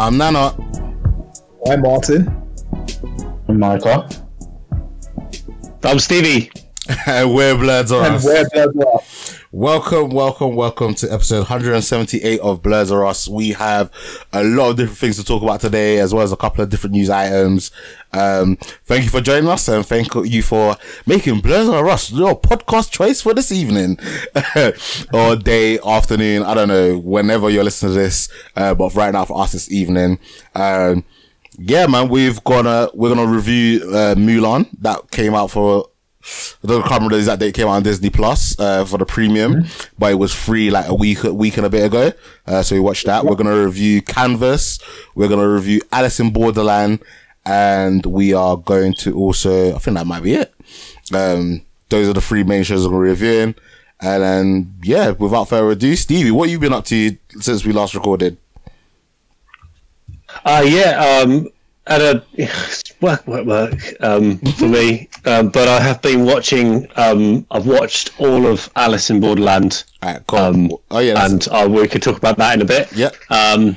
I'm Nana. I'm Martin. I'm Micah. I'm Stevie. and we're Blerds Are And we're Blood Rock. Welcome, welcome, welcome to episode 178 of Blerds R Us. We have a lot of different things to talk about today, as well as a couple of different news items. Um, thank you for joining us and thank you for making Blerds R Us your podcast choice for this evening or day, afternoon. I don't know, whenever you're listening to this. Uh, but right now for us this evening, um, yeah, man, we've gonna, we're gonna review, uh, Mulan that came out for I don't can't remember the exact date came out on Disney Plus uh, for the premium, but it was free like a week, a week and a bit ago. Uh, so we watched that. We're gonna review Canvas. We're gonna review Alice in Borderland, and we are going to also. I think that might be it. Um, those are the three main shows we're reviewing. And then, yeah, without further ado, Stevie, what have you been up to since we last recorded? Uh, yeah, um, at a work, work, work um, for me. Um, but I have been watching. Um, I've watched all of Alice in Borderland, Alright, cool. um, oh yeah, and uh, we could talk about that in a bit. yeah, Um,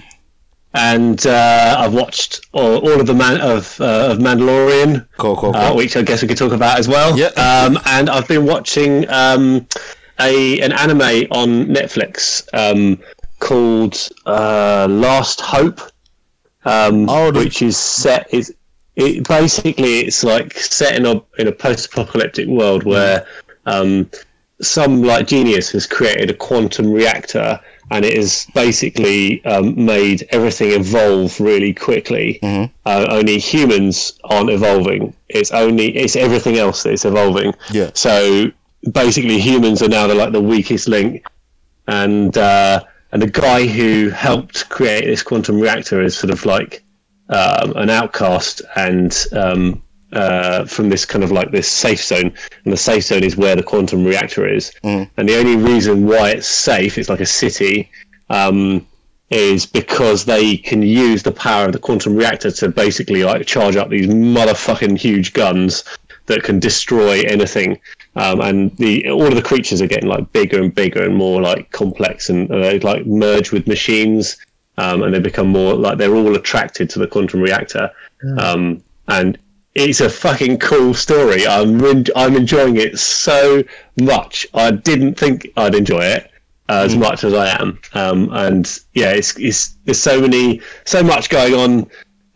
and uh, I've watched all, all of the man of uh, of Mandalorian, cool, cool, cool. uh, which I guess we could talk about as well. Yeah. Um, and I've been watching um, a an anime on Netflix um, called uh, Last Hope, um, Oh, which is set is it basically it's like set in a in a post apocalyptic world where um, some like genius has created a quantum reactor and it has basically um, made everything evolve really quickly. Uh, only humans aren't evolving. It's only it's everything else that's evolving. Yeah. So basically, humans are now the, like the weakest link, and uh, and the guy who helped create this quantum reactor is sort of like um, an outcast and um, uh, from this kind of like this safe zone, and the safe zone is where the quantum reactor is. And the only reason why it's safe, it's like a city, um, is because they can use the power of the quantum reactor to basically like charge up these motherfucking huge guns that can destroy anything. Um, and the all of the creatures are getting like bigger and bigger and more like complex, and uh, they like merge with machines, um, and they become more like they're all attracted to the quantum reactor. Um, and it's a fucking cool story. I'm en- I'm enjoying it so much. I didn't think I'd enjoy it as much as I am. Um, and yeah, it's it's there's so many so much going on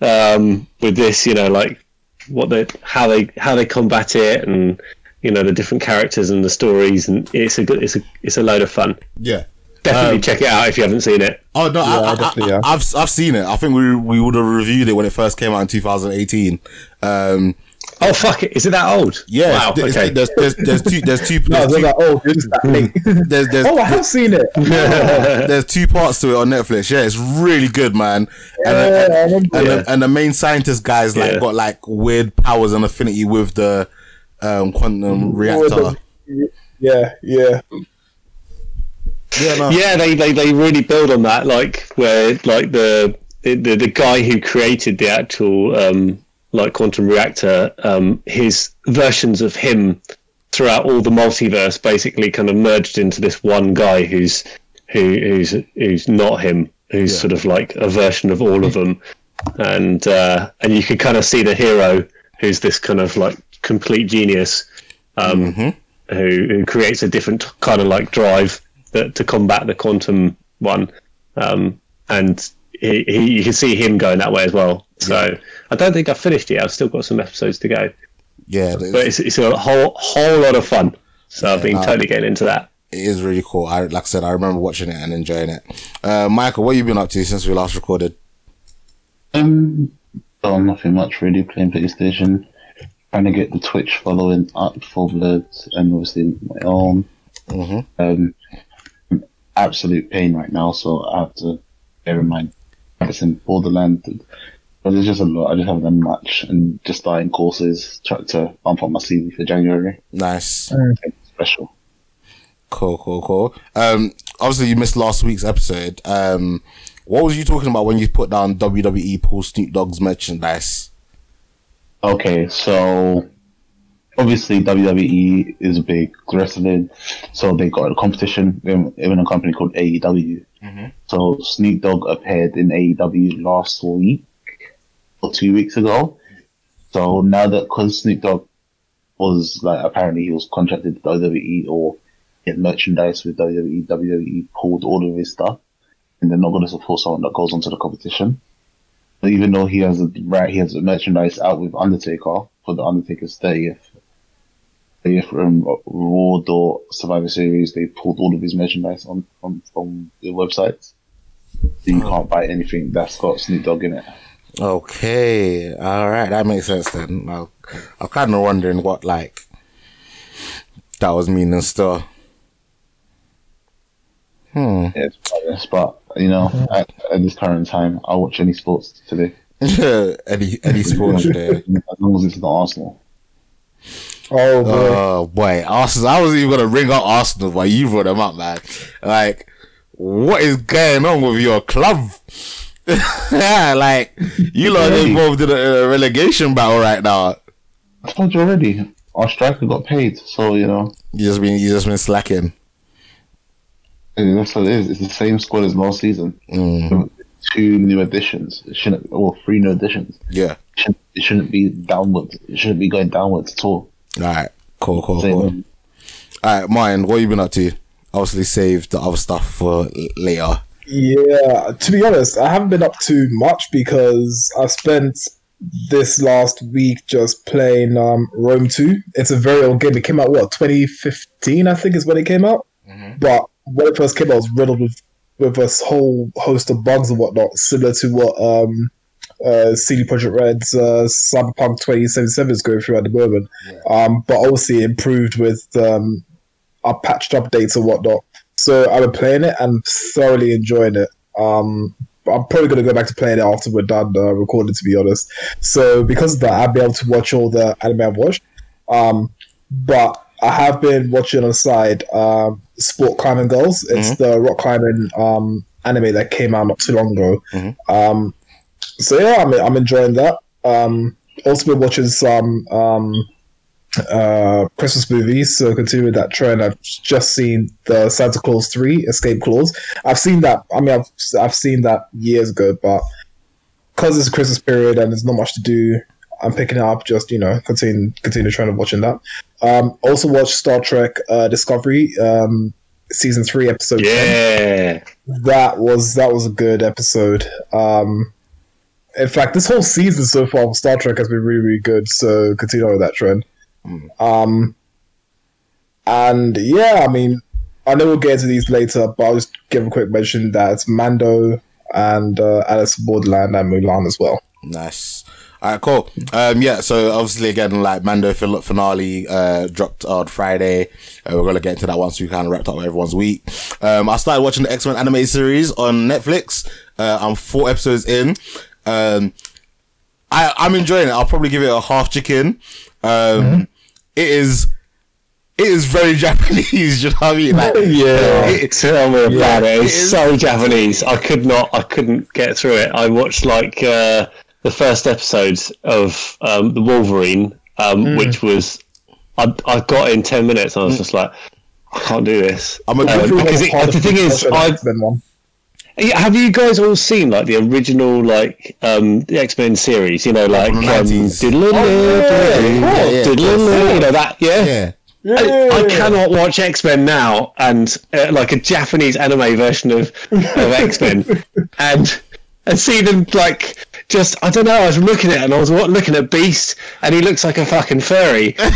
um, with this. You know, like what they how they how they combat it and you know the different characters and the stories and it's a good it's a it's a load of fun. yeah. Definitely Um, check it out if you haven't seen it. Oh no, I, I, definitely, I, yeah. I've I've seen it. I think we we would have reviewed it when it first came out in 2018. Um, Oh fuck it! Is it that old? yeah, Wow. it's- Okay. there's, there's there's two there's two No, there's two, this is that there's, there's, oh, I have seen it. there's two parts to it on Netflix. Yeah, it's really good, man. Yeah, and, and, Yeah. the, and the main scientist guy's like got like weird powers and affinity with the um, quantum reactor. Yeah, yeah. Yeah, no. yeah they, they they really build on that like where like the the, the guy who created the actual um like quantum reactor um his versions of him throughout all the multiverse basically kind of merged into this one guy who's who who's who's not him who's Yeah. sort of like a version of all of them. And uh and you can kind of see the hero who's this kind of like complete genius um who, who creates a different kind of like drive that to combat the quantum one, um, and he, he, you can see him going that way as well. So I don't think I've finished yet. I've still got some episodes to go, yeah, but it's, it's, it's a whole whole lot of fun. So I've been totally getting into that. it is really cool. I like I said, I remember watching it and enjoying it. Uh, Micah, what have you been up to since we last recorded? Um, oh, nothing much really. Playing PlayStation, trying to get the Twitch following up for Blood, and obviously my own. Mhm. Um, absolute pain right now, so I have to bear in mind. It's in Borderland, but there's just a lot. I just haven't done much, and just starting courses, try to bump up my CV for January. Nice. Special. Cool, cool, cool. Um, obviously you missed last week's episode. Um, what was you talking about when you put down WWE Paul Snoop Dogg's merchandise? Okay, so obviously WWE is a big wrestling, so they got a competition in, in a company called AEW. Mm-hmm. So Snoop Dogg appeared in AEW last week or two weeks ago. So now that because Snoop Dogg was like apparently he was contracted to WWE or get merchandise with WWE, WWE pulled all of his stuff, and they're not going to support someone that goes onto the competition. But even though he has a right, he has a merchandise out with Undertaker for the Undertaker's 30th, 30th from Raw or Survivor Series. They pulled all of his merchandise on from from the websites. So you can't buy anything that's got Snoop Dogg in it. Okay, all right, that makes sense then. I, I'm kind of wondering what like that was meaning still. Hmm. Yeah, it's but you know, at, at this current time, I'll watch any sports today. any any sports there. As long as it's not Arsenal. Oh boy. Oh boy, Arsenal! I wasn't even gonna ring up Arsenal, but you brought them up, man. Like, what is going on with your club? like, you lot are involved in a, a relegation battle right now. I told you already. Our striker got paid, so you know You just been you just been slacking. eh, that's what it is. It's the same squad as last season. Mm, Two new additions. It shouldn't, or three new additions. yeah. It shouldn't, it shouldn't be downwards. It shouldn't be going downwards at all. All right. Cool. Cool. Same Cool. with- All right, Martin. What you been up to? Obviously, saved the other stuff for l- later. Yeah, to be honest, I haven't been up to much because I've spent this last week just playing um, Rome 2. It's a very old game. It came out, what, 2015, I think is when it came out? But when it first came out, it was riddled with, with a whole host of bugs and whatnot, similar to what um, uh, CD Projekt Red's uh, Cyberpunk 2077 is going through at the moment. Um, but obviously improved with um, our patched updates and whatnot. So I've been playing it and thoroughly enjoying it. Um, I'm probably going to go back to playing it after we're done uh, recording, to be honest. So because of that, I'll be able to watch all the anime I've watched. Um, but I have been watching on the side um, Sport Climbing Girls. It's the rock climbing um, anime that came out not too long ago. Um, so yeah, I'm, I'm enjoying that. Um, also been watching some um, uh, Christmas movies. So continuing that trend, I've just seen the Santa Clause Three: Escape Clause. I've seen that. I mean, I've I've seen that years ago, but because it's a Christmas period and there's not much to do, I'm picking it up. Just you know, continue continue trying to watching that. Um, also watch Star Trek uh, Discovery. Um, Season three, episode 10 that was that was a good episode. Um, in fact, this whole season so far of Star Trek has been really, really good. So continue on with that trend. Um, and yeah, I mean, I know we'll get into these later, but I'll just give a quick mention that it's Mando and uh, Alice Borderland and Mulan as well. Nice. All right, cool. Um, yeah, so obviously again, like Mando fin- finale uh, dropped on Friday. Uh, we're gonna get into that once we kind of wrapped up everyone's week. Um, I started watching the X Men animated series on Netflix. Uh, I'm four episodes in. Um, I I'm enjoying it. I'll probably give it a half chicken. Um, it is. It is very Japanese, you know what I mean? Like, Yeah. it- Tell me about it. it It's is- so Japanese. I could not. I couldn't get through it. I watched like uh, the first episodes of um, the Wolverine, um, which was I, I got in ten minutes. and I was just like, I can't do this. I'm a Um, because it, the thing is, I X-Men one. have you guys all seen like the original like um the X Men series? You know, like from the um, 90s. diddle- yeah, yeah, you know that, yeah. yeah. I, I cannot watch X Men now and uh, like a Japanese anime version of, of X Men and and see them like just I don't know. I was looking at it and I was wa- looking at Beast and he looks like a fucking furry. and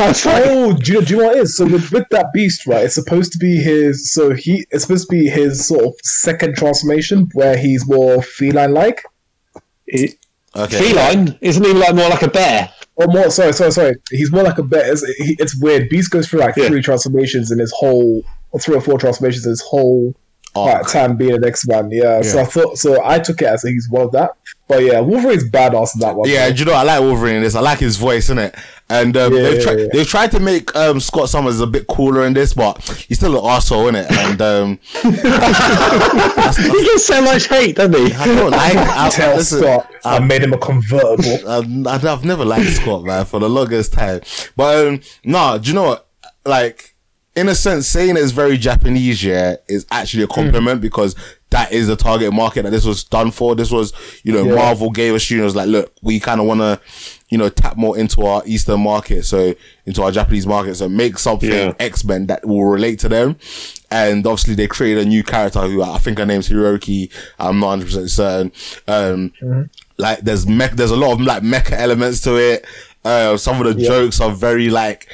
I was like, Oh, do you, know, do you know what it is? So with, with that beast, right? It's supposed to be his. So he, it's supposed to be his sort of second transformation, where he's more feline-like, "He- Okay. feline isn't he like more like a bear? or more. Sorry, sorry, sorry. He's more like a bear. It's, he, it's weird. Beast goes through like Yeah. three transformations in his whole, or three or four transformations in his whole Arc. time being an X-Man. Yeah. So I thought. So I took it as he's one of that. But yeah, Wolverine's badass in that one. Yeah, do you know I like Wolverine in this? I like his voice, in it. And um, Yeah, they've, yeah, tried yeah. they've tried to make um, Scott Summers a bit cooler in this, but he's still an arsehole, it, And um, he gets so much hate, doesn't he? I don't like. I, Tell listen, Scott I made him a convertible. I've, I've never liked Scott, man, for the longest time. But um, nah, do you know what? Like, in a sense, saying it's very Japanese, yeah, is actually a compliment because that is the target market that this was done for. This was, you know, Yeah. Marvel gave us studios like, look, we kind of want to, you know, tap more into our Eastern market, so into our Japanese market, so make something Yeah. X Men that will relate to them. And obviously, they created a new character who I think her name's Hiroki. I'm not 100 percent certain. Um, like there's mech, there's a lot of like mecha elements to it. Uh, some of the jokes are very like,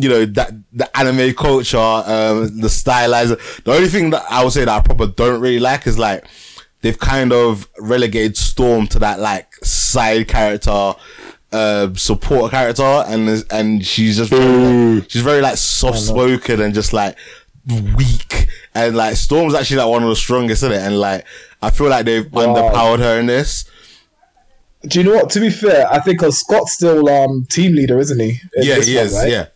you know, that the anime culture, um, the stylizer. The only thing that I would say that I probably don't really like is like they've kind of relegated Storm to that like side character, uh, support character, and and she's just very, like, she's very like soft spoken and just like weak, and like Storm's actually like one of the strongest in it, and like I feel like they've Wow. underpowered her in this. Do you know what? To be fair, I think Scott's still um team leader, isn't he? Yeah, he one, is. right? Yeah.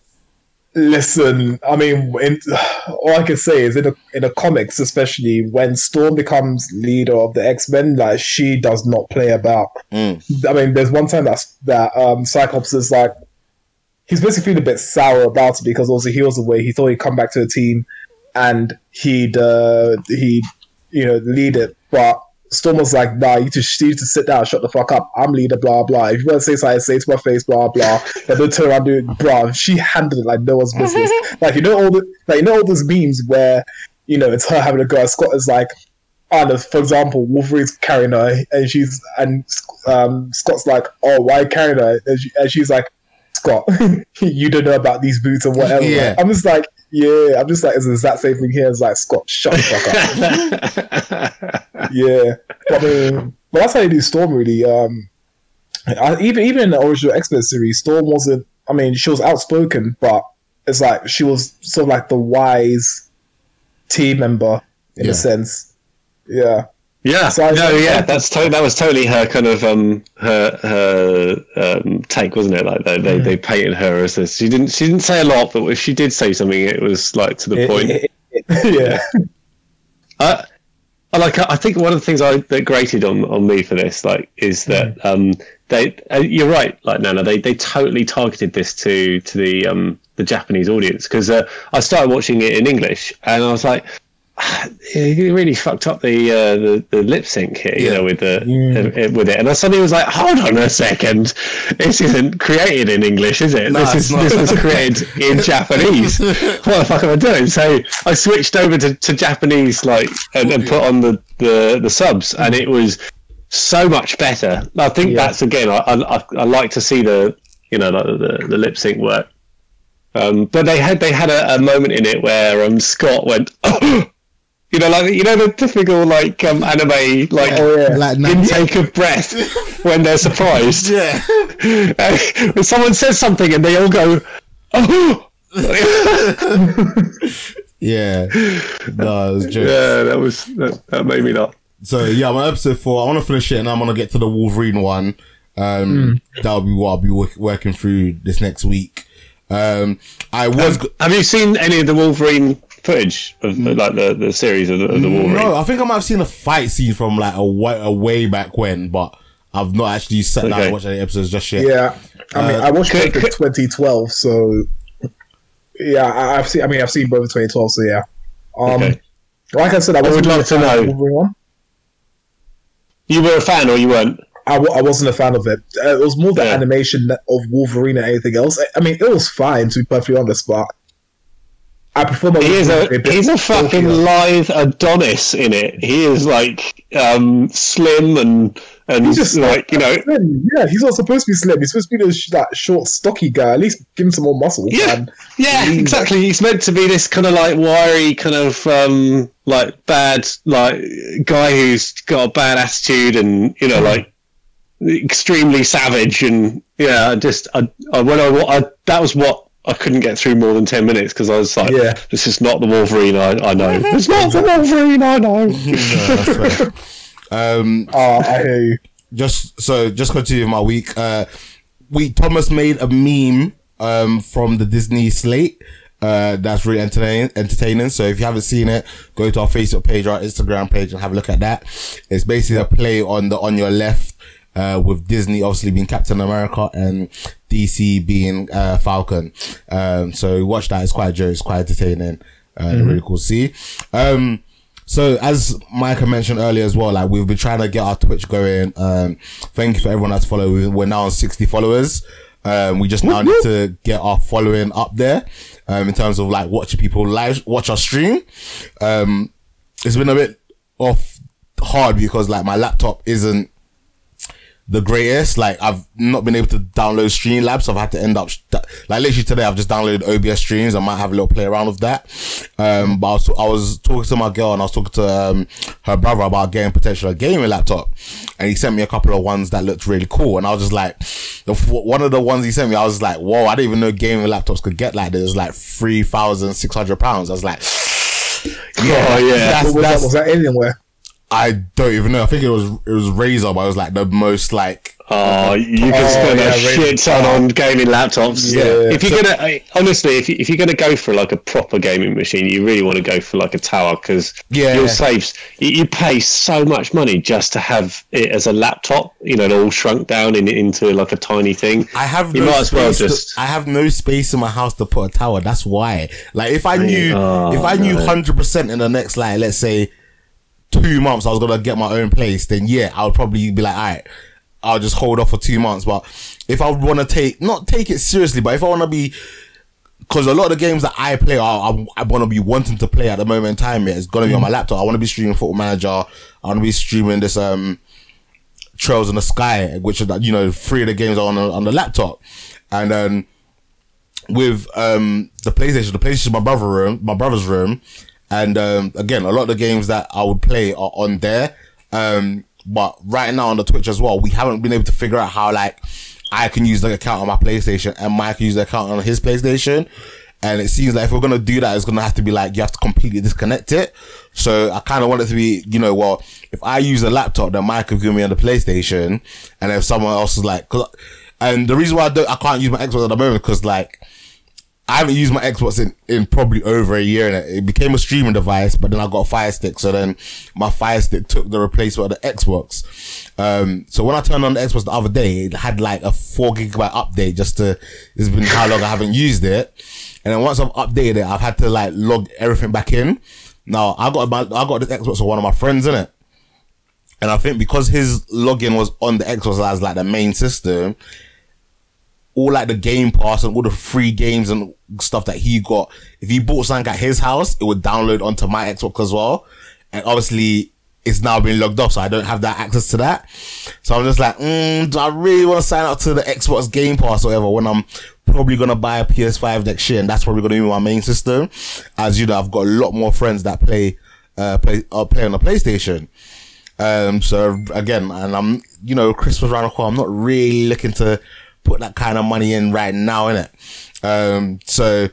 Listen, I mean, in, all I can say is in the in the comics, especially when Storm becomes leader of the X Men, like she does not play about. Mm. I mean, there's one time that that um, Cyclops is like, he's basically feeling a bit sour about it because also he was away. He thought he'd come back to the team and he'd uh, he'd you know lead it, but Storm was like, "Nah, you just you need to sit down, shut the fuck up. I'm leader, blah blah. If you want to say something, say it to my face, blah blah." But then turn around, and do it, blah. She handled it like no one's business. like you know all the like you know all those memes where you know it's her having a go. Scott is like, I don't know, for example, Wolverine's carrying her, and she's and um, Scott's like, "Oh, why carrying her?" And, she, and she's like, "Scott, you don't know about these boots or whatever." Yeah. I'm just like, yeah, I'm just like, it's the exact same thing here. It's like, Scott, shut the fuck up. yeah, but, I mean, but that's how you do Storm really. Um, I, even even in the original X Men series, Storm wasn't. I mean, she was outspoken, but it's like she was sort of like the wise team member in Yeah. a sense. Yeah, Yeah, So I- no, yeah, that's to- that was totally her kind of um her her um take, wasn't it? Like they they, Mm. they painted her as this. She didn't she didn't say a lot, but if she did say something, it was like to the point. yeah, I, I like. I think one of the things I that grated on, on me for this, like, is that Mm. um, they. Uh, you're right, like Nana. They they totally targeted this to to the um the Japanese audience because uh, I started watching it in English and I was like, "Ah, he really fucked up the uh, the, the lip sync here, you Yeah. know, with the Mm. uh, with it. And I suddenly was like, hold on a second, this isn't created in English, is it? No, this is this was created in Japanese. what the fuck am I doing? So I switched over to, to Japanese, like, and, and put on the, the, the subs, and it was so much better. I think Yeah. that's again, I, I, I like to see the, you know, like the, the lip sync work. Um, but they had they had a, a moment in it where um, Scott went, you know, like you know the typical like um, anime like oh yeah. Like, nah, intake of breath when they're surprised. yeah. Uh, when someone says something and they all go, oh. Yeah. No, it was jokes. yeah, that was that, that made me laugh. So yeah, I'm on episode four. I want to finish it, and I'm gonna get to the Wolverine one. Um, that'll be what I'll be work- working through this next week. Um, I was go- Have you seen any of the Wolverine footage of like the, the series of the, of the Wolverine? no, I think I might have seen a fight scene from like a way, a way back when, but I've not actually sat down Okay. and watched any episodes just yet. Yeah, I mean, Uh, I watched could- both in 2012, so yeah, I- I've seen. I mean, I've seen both in 2012, so yeah. Um, Okay. like I said, I, would wasn't love to know. the You were a fan or you weren't? I, w- I wasn't a fan of it. Uh, it was more the Yeah. animation of Wolverine than anything else. I, I mean, it was fine to be perfectly honest, but I prefer my. He is a he's a fucking lithe Adonis in it. He is like um, slim and and He's just like you know Slim, Yeah, he's not supposed to be slim. He's supposed to be this that short, stocky guy. At least give him some more muscle. Yeah. man. Yeah, Mm. exactly. He's meant to be this kind of like wiry, kind of um, like bad, like guy who's got a bad attitude and you know, like extremely savage. And yeah, I just I, I when I, I that was what I couldn't get through more than ten minutes because I was like, Yeah. this is not the Wolverine I, I know. It's not the Wolverine I know. No, um, Ah, I hear you. just so just continue my week. Uh, we Tomas made a meme um from the Disney slate. Uh, that's really entertaining. Entertaining. So if you haven't seen it, go to our Facebook page or our Instagram page and have a look at that. It's basically a play on the on your left, uh, with Disney obviously being Captain America and DC being uh, Falcon. Um, so watch that. It's quite a joke. It's quite entertaining. Uh, really cool see. Um, so as Micah mentioned earlier as well, like we've been trying to get our Twitch going. Um, thank you for everyone that's followed. We're now on 60 followers. Um, we just now need to get our following up there, um, in terms of like watching people live, watch our stream. Um, it's been a bit off hard because like my laptop isn't the greatest. Like I've not been able to download Streamlabs. So I've had to end up like literally today. I've just downloaded OBS streams. I might have a little play around with that. Um, but I was, I was talking to my girl and I was talking to um, her brother about getting potentially a gaming laptop, and he sent me a couple of ones that looked really cool. And I was just like, the, one of the ones he sent me, I was like, whoa! I didn't even know gaming laptops could get like this. Like three thousand six hundred pounds. I was like. Yeah, Oh, yeah. that's, was, that, that's, was that Alienware? I don't even know. I think it was it was Razer, but it was like the most like Oh, you can Oh, spend yeah, a shit really- ton on gaming laptops. Yeah. If you're gonna, I- honestly, if, you, if you're gonna go for like a proper gaming machine, you really want to go for like a tower because Yeah. you'll save. You, you pay so much money just to have it as a laptop. You know, all shrunk down in, into like a tiny thing. I have You no might as well space just- to, I have no space in my house to put a tower. That's why. Like if I knew Oh, if I knew oh, no. hundred percent in the next like let's say two months I was gonna get my own place, then yeah, I would probably be like, alright, I'll just hold off for two months. But if I want to take not take it seriously, but if I want to be because a lot of the games that I play are I, I want to be wanting to play at the moment in time. Yeah, it's gonna be on my laptop. I want to be streaming Football Manager. I want to be streaming this um Trails in the Sky, which are you know three of the games are on the, on the laptop, and then with um the PlayStation, the PlayStation is my brother room, my brother's room, and um again a lot of the games that I would play are on there. Um, but right now on the Twitch as well, we haven't been able to figure out how like I can use the account on my PlayStation and Mike can use the account on his PlayStation. And it seems like if we're gonna do that, it's gonna have to be like you have to completely disconnect it. So I kind of want it to be, you know, well, if I use a laptop, then Mike can give me on the PlayStation, and if someone else is like, and the reason why I don't, I can't use my Xbox at the moment because like I haven't used my Xbox in, in probably over a year and it became a streaming device, but then I got a Fire Stick. So then my Fire Stick took the replacement of the Xbox. Um, so when I turned on the Xbox the other day, it had like a four gigabyte update just to, it's been how long I haven't used it. And then once I've updated it, I've had to like log everything back in. Now I got I got this Xbox for one of my friends in it. And I think because his login was on the Xbox as like the main system, all like the game pass and all the free games and stuff that he got. If he bought something at his house, it would download onto my Xbox as well. And obviously, it's now been logged off, so I don't have that access to that. So I'm just like, mm, do I really want to sign up to the Xbox Game Pass or whatever when I'm probably gonna buy a PS5 next year, and that's probably gonna be my main system. As you know, I've got a lot more friends that play, uh, play, uh, play on the PlayStation. Um, so again, and I'm, you know, Christmas around the corner. I'm not really looking to put that kind of money in right now, innit? Um, so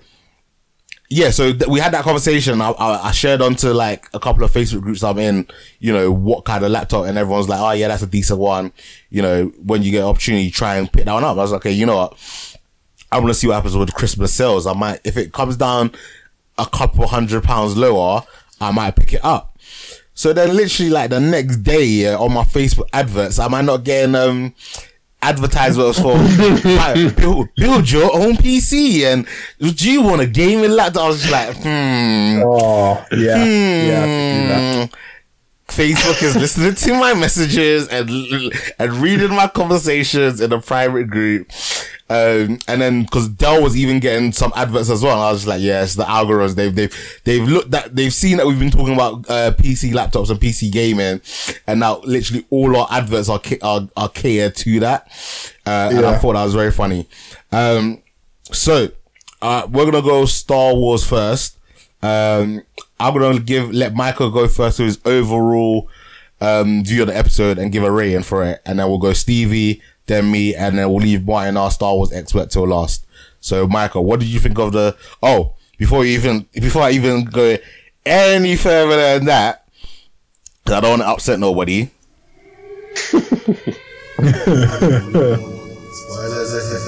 yeah, so th- we had that conversation. I, I, I shared onto like a couple of Facebook groups I'm in, you know, what kind of laptop, and everyone's like, oh yeah, that's a decent one. You know, when you get opportunity, try and pick that one up. I was like, okay, you know what? I want to see what happens with Christmas sales. I might, if it comes down a couple hundred pounds lower, I might pick it up. So then literally like the next day yeah, on my Facebook adverts, am I not getting um advertisements for like, build build your own PC and do you want a gaming laptop? I was just like, hmm. Oh, yeah. Yeah. I can see that. Hmm. Facebook is listening to my messages and and reading my conversations in a private group. Um, and then because Dell was even getting some adverts as well, I was just like, yes, the algorithms they've they've they've looked at they've seen that we've been talking about uh, PC laptops and PC gaming, and now literally all our adverts are are, are catered to that. Uh, and I thought that was very funny. Um, so uh, we're gonna go Star Wars first. Um, I'm gonna give let Micah go first with his overall um, view of the episode and give a rating for it, and then we'll go Stevie, then me, and then we'll leave Martin, our Star Wars expert, till last. So, Micah, what did you think of the? Oh, before you even before I even go any further than that, 'cause I don't want to upset nobody. Spoilers ahead.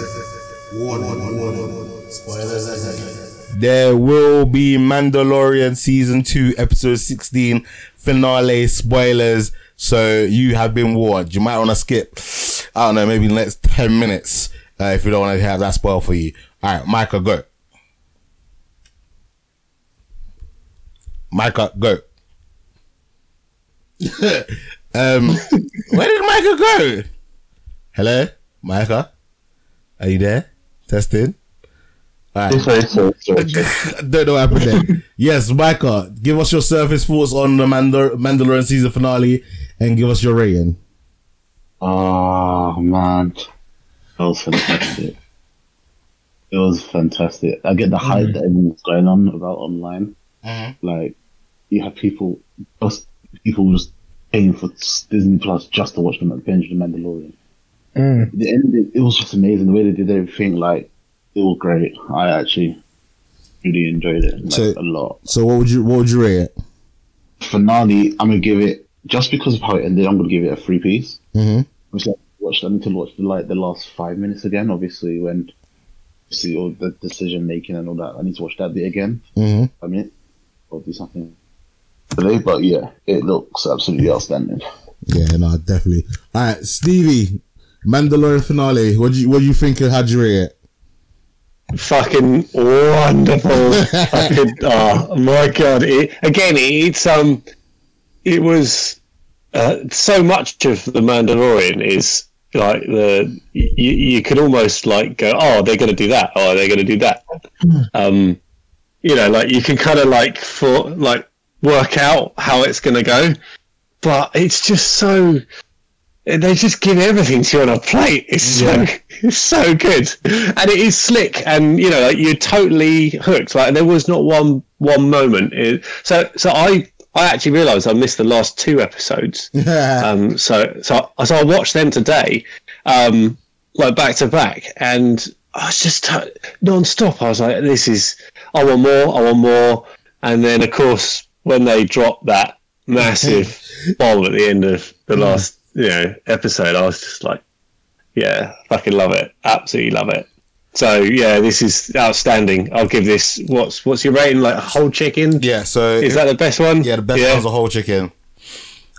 Warning, warning. Spoilers ahead. There will be Mandalorian season two, episode sixteen finale spoilers. So you have been warned. You might want to skip. I don't know, maybe next ten minutes uh, if you don't want to have that spoil for you. All right, Micah, go. Micah, go. um, where did Micah go? Hello, Micah. Are you there? Testing. All right. Sorry, sorry, sorry. Don't know what happened there. yes, Micah, give us your surface thoughts on the Mandal- Mandalorian season finale and give us your rating. Oh man, that was fantastic. It was fantastic. I get the hype that everyone's going on about online. Like, you have people, just people just paying for Disney Plus just to watch the Binge the Mandalorian. Mm. The end, it was just amazing the way they did everything. Like, it was great. I actually really enjoyed it like, So- a lot. So what would you what would you rate it? Finale, I'm gonna give it just because of how it ended. I'm gonna give it a three piece. Mm-hmm. Obviously, I watched. I need to watch the like the last five minutes again. Obviously, when see all the decision making and all that, I need to watch that bit again. Mm-hmm. I mean, or do something today. But yeah, it looks absolutely outstanding. Yeah, no, definitely. All right, Stevie, Mandalorian finale. What do you what do you think? and How'd you rate it? fucking wonderful. fucking, oh my god! It, again, it's um, it was uh, so much of the Mandalorian is like the you, you could almost like go, oh, they're going to do that, oh, they're going to do that. Um, you know, like you can kind of like for like work out how it's going to go, but it's just so they just give everything to you on a plate. It's so it's so good, and it is slick, and you know like, you're totally hooked. Like there was not one one moment. It, so so I I actually realised I missed the last two episodes. um, so so so I watched them today, um, like back to back, and I was just t- non-stop. I was like, this is I want more, I want more, and then of course when they dropped that massive bomb at the end of the last you know episode, I was just like, yeah, fucking love it, absolutely love it. So yeah, this is outstanding. I'll give this. What's what's your rating? Like a whole chicken? Yeah, so Is that the best one? yeah, the best yeah. one's a whole chicken.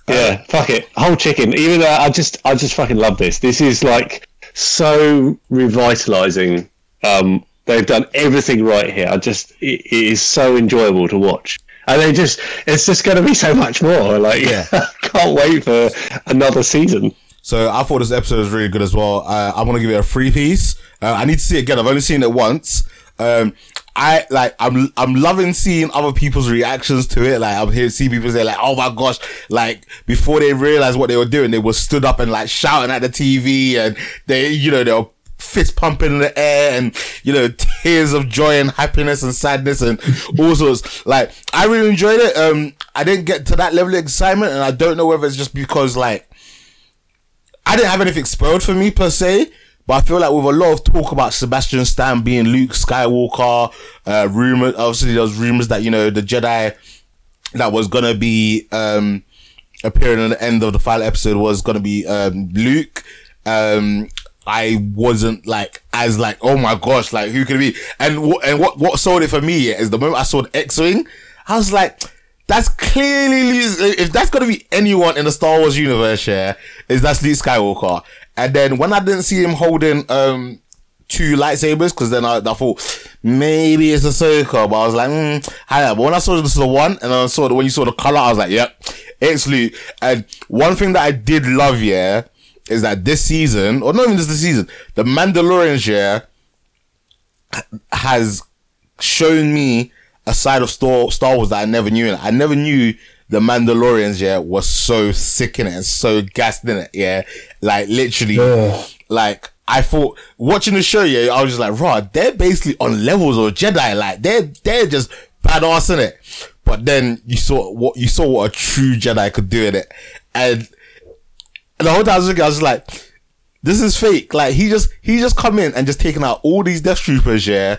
Yeah, fuck it, whole chicken. Even though I just, I just fucking love this. This is like so revitalizing. Um, they've done everything right here. I just, it, it is so enjoyable to watch, and they just, it's just going to be so much more. Like, Yeah. can't wait for another season. So I thought this episode was really good as well. Uh, I'm gonna give it a three piece. Uh, I need to see it again. I've only seen it once. Um, I like I'm I'm loving seeing other people's reactions to it. Like I'm here see people say like, "Oh my gosh!" Like before they realized what they were doing, they were stood up and like shouting at the TV, and they you know they were fist pumping in the air, and you know tears of joy and happiness and sadness and all sorts. Like I really enjoyed it. Um, I didn't get to that level of excitement, and I don't know whether it's just because like I didn't have anything spoiled for me per se, but I feel like with a lot of talk about Sebastian Stan being Luke Skywalker, uh, rumor obviously there was rumors that you know the Jedi that was gonna be um appearing at the end of the final episode was gonna be um Luke. Um, I wasn't like as like oh my gosh like who could it be and and what what sold it for me is the moment I saw the X-wing, I was like that's clearly if that's gonna be anyone in the Star Wars universe, yeah, is that's Luke Skywalker. And then when I didn't see him holding um two lightsabers, because then I, I thought maybe it's Ahsoka, but I was like, mm, higher. But when I saw this was the one, and I saw the when you saw the color, I was like, yep, it's Luke. And one thing that I did love, yeah, is that this season, or not even just this season, the Mandalorians, yeah, has shown me a side of Star, Star Wars that I never knew. I never knew the Mandalorians, yeah, was so sick in it and so gassed in it, yeah. Like literally, like I thought watching the show, yeah, I was just like, raw, they're basically on levels of Jedi, like they're they're just badass in it. But then you saw what you saw what a true Jedi could do in it, and the whole time I was looking, I was just like, this is fake. Like he just he just come in and just taking out all these Death Troopers, yeah.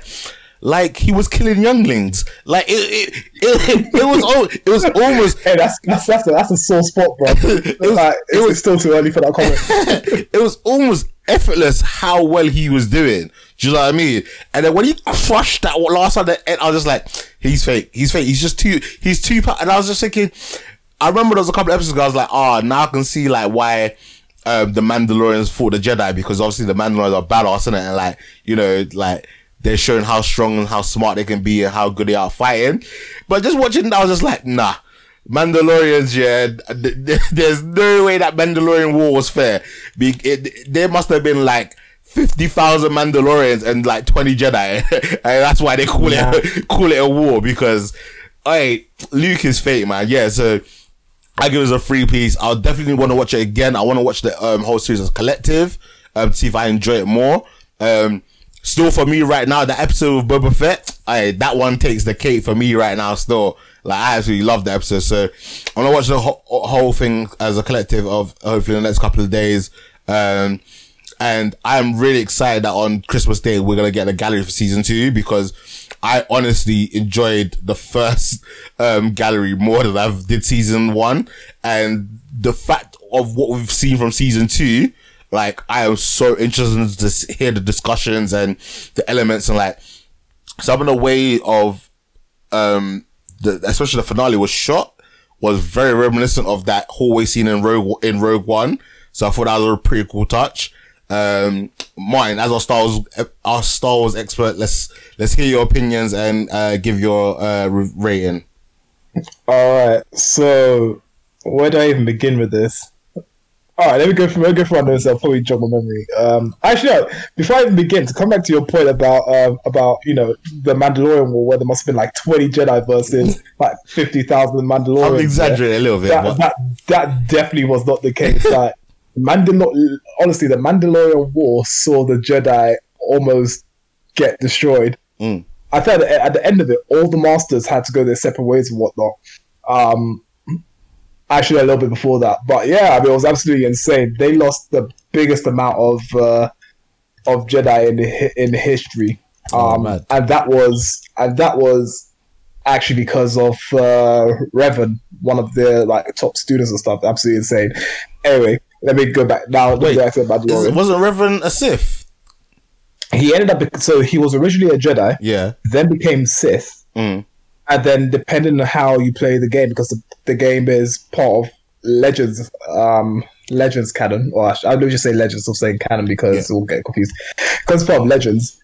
Like he was killing younglings. Like it it, it, it was al- it was almost Hey, that's that's that's a, that's a sore spot, bro. like, it's, was- still too early for that comment. it was almost effortless how well he was doing. Do you know what I mean? And then when he crushed that last one, I was just like, he's fake. He's fake. He's just too. He's too. And I was just thinking. I remember there was a couple episodes ago. I was like, oh, now I can see like why. Um, the Mandalorians fought the Jedi because obviously the Mandalorians are badass, in it? And like, you know, like they're showing how strong and how smart they can be and how good they are fighting. But just watching that, I was just like, nah. Mandalorians, yeah, there's no way that Mandalorian war was fair. Be- it, there must have been like 50,000 Mandalorians and like 20 Jedi. and that's why they call yeah. it, call it a war because, hey, Luke is fake, man. Yeah, so I give it a free piece. I'll definitely want to watch it again. I want to watch the um, whole series as collective, um, to see if I enjoy it more. Um, still for me right now, the episode of Boba Fett, I, that one takes the cake for me right now still. Like, I absolutely love the episode. So, I'm gonna watch the ho- whole thing as a collective of hopefully the next couple of days. Um, and I'm really excited that on Christmas Day, we're gonna get a gallery for season two because I honestly enjoyed the first, um, gallery more than I've did season one. And the fact of what we've seen from season two, like, I am so interested to hear the discussions and the elements and like some of the way of, um, the, especially the finale was shot was very reminiscent of that hallway scene in Rogue in Rogue One. So I thought that was a pretty cool touch. Um, mine as our Star Wars our Star Wars expert, let's let's hear your opinions and uh, give your uh, rating. All right, so where do I even begin with this? All right, let me go let me go from my notes. I'll probably jog my memory. Um, actually, no, before I even begin, to come back to your point about um, about you know the Mandalorian war, where there must have been like twenty Jedi versus like fifty thousand Mandalorians. I'm exaggerating a little bit. That, that, that definitely was not the case. like Mandalor- honestly, the Mandalorian war saw the Jedi almost get destroyed. Mm. I thought at the end of it, all the masters had to go their separate ways and whatnot. Um, actually a little bit before that. But yeah, I mean, it was absolutely insane. They lost the biggest amount of uh, of Jedi in the, in history, oh, um, oh, and that was and that was actually because of uh, Revan, one of the like top students and stuff. Absolutely insane. Anyway, let me go back now. Wait, back to Mandalorian. wasn't Revan a Sith? He ended up so he was originally a Jedi. Yeah. Then became Sith. Mm and then depending on how you play the game, because the, the game is part of Legends, um, Legends canon, or I would just say Legends of saying canon because yeah. we'll get confused. Because part of Legends,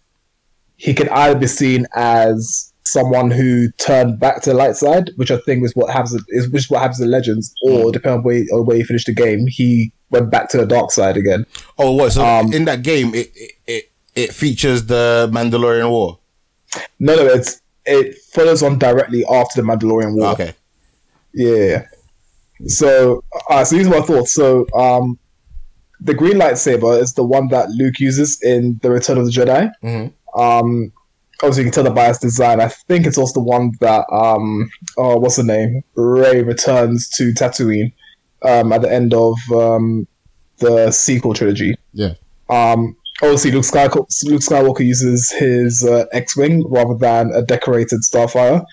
he can either be seen as someone who turned back to the light side, which I think is what happens is which is what happens in Legends, or mm. depending on where, on where you finish the game, he went back to the dark side again. Oh, what? So um, in that game, it, it it features the Mandalorian War. No, no, it's it follows on directly after the Mandalorian War. Okay. Yeah. So, uh, so these are my thoughts. So, um, the green lightsaber is the one that Luke uses in the Return of the Jedi. Mm-hmm. Um, obviously, you can tell the bias design. I think it's also the one that um, oh, what's the name? Rey returns to Tatooine um, at the end of um, the sequel trilogy. Yeah. Um, obviously Luke Skywalker, Luke Skywalker uses his uh, X-wing rather than a decorated Starfire,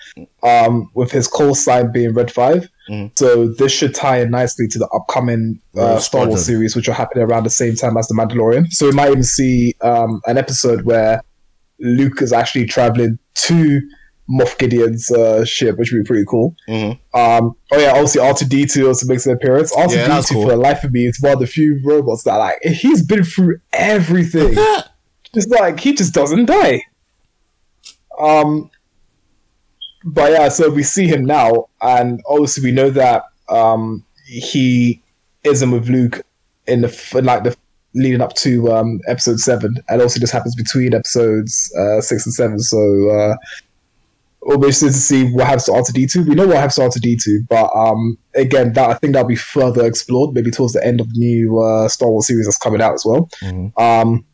um, with his call sign being Red Five. Mm. So this should tie in nicely to the upcoming uh, Star Wars series, which are happening around the same time as the Mandalorian. So we might even see um, an episode where Luke is actually traveling to Moff Gideon's uh, ship, which would be pretty cool. Mm-hmm. Um, oh yeah, obviously R two D two also makes an appearance. R two D two for the life of me, it's one of the few robots that like he's been through everything. just like he just doesn't die. Um, but yeah, so we see him now, and obviously we know that um he isn't with Luke in the in like the leading up to um episode seven, and also just happens between episodes uh, six and seven. So. uh we'll be interested to see what happens to R2D2. We know what happens to R2D2, but um, again, that I think that'll be further explored maybe towards the end of the new uh, Star Wars series that's coming out as well. Mm-hmm. Um,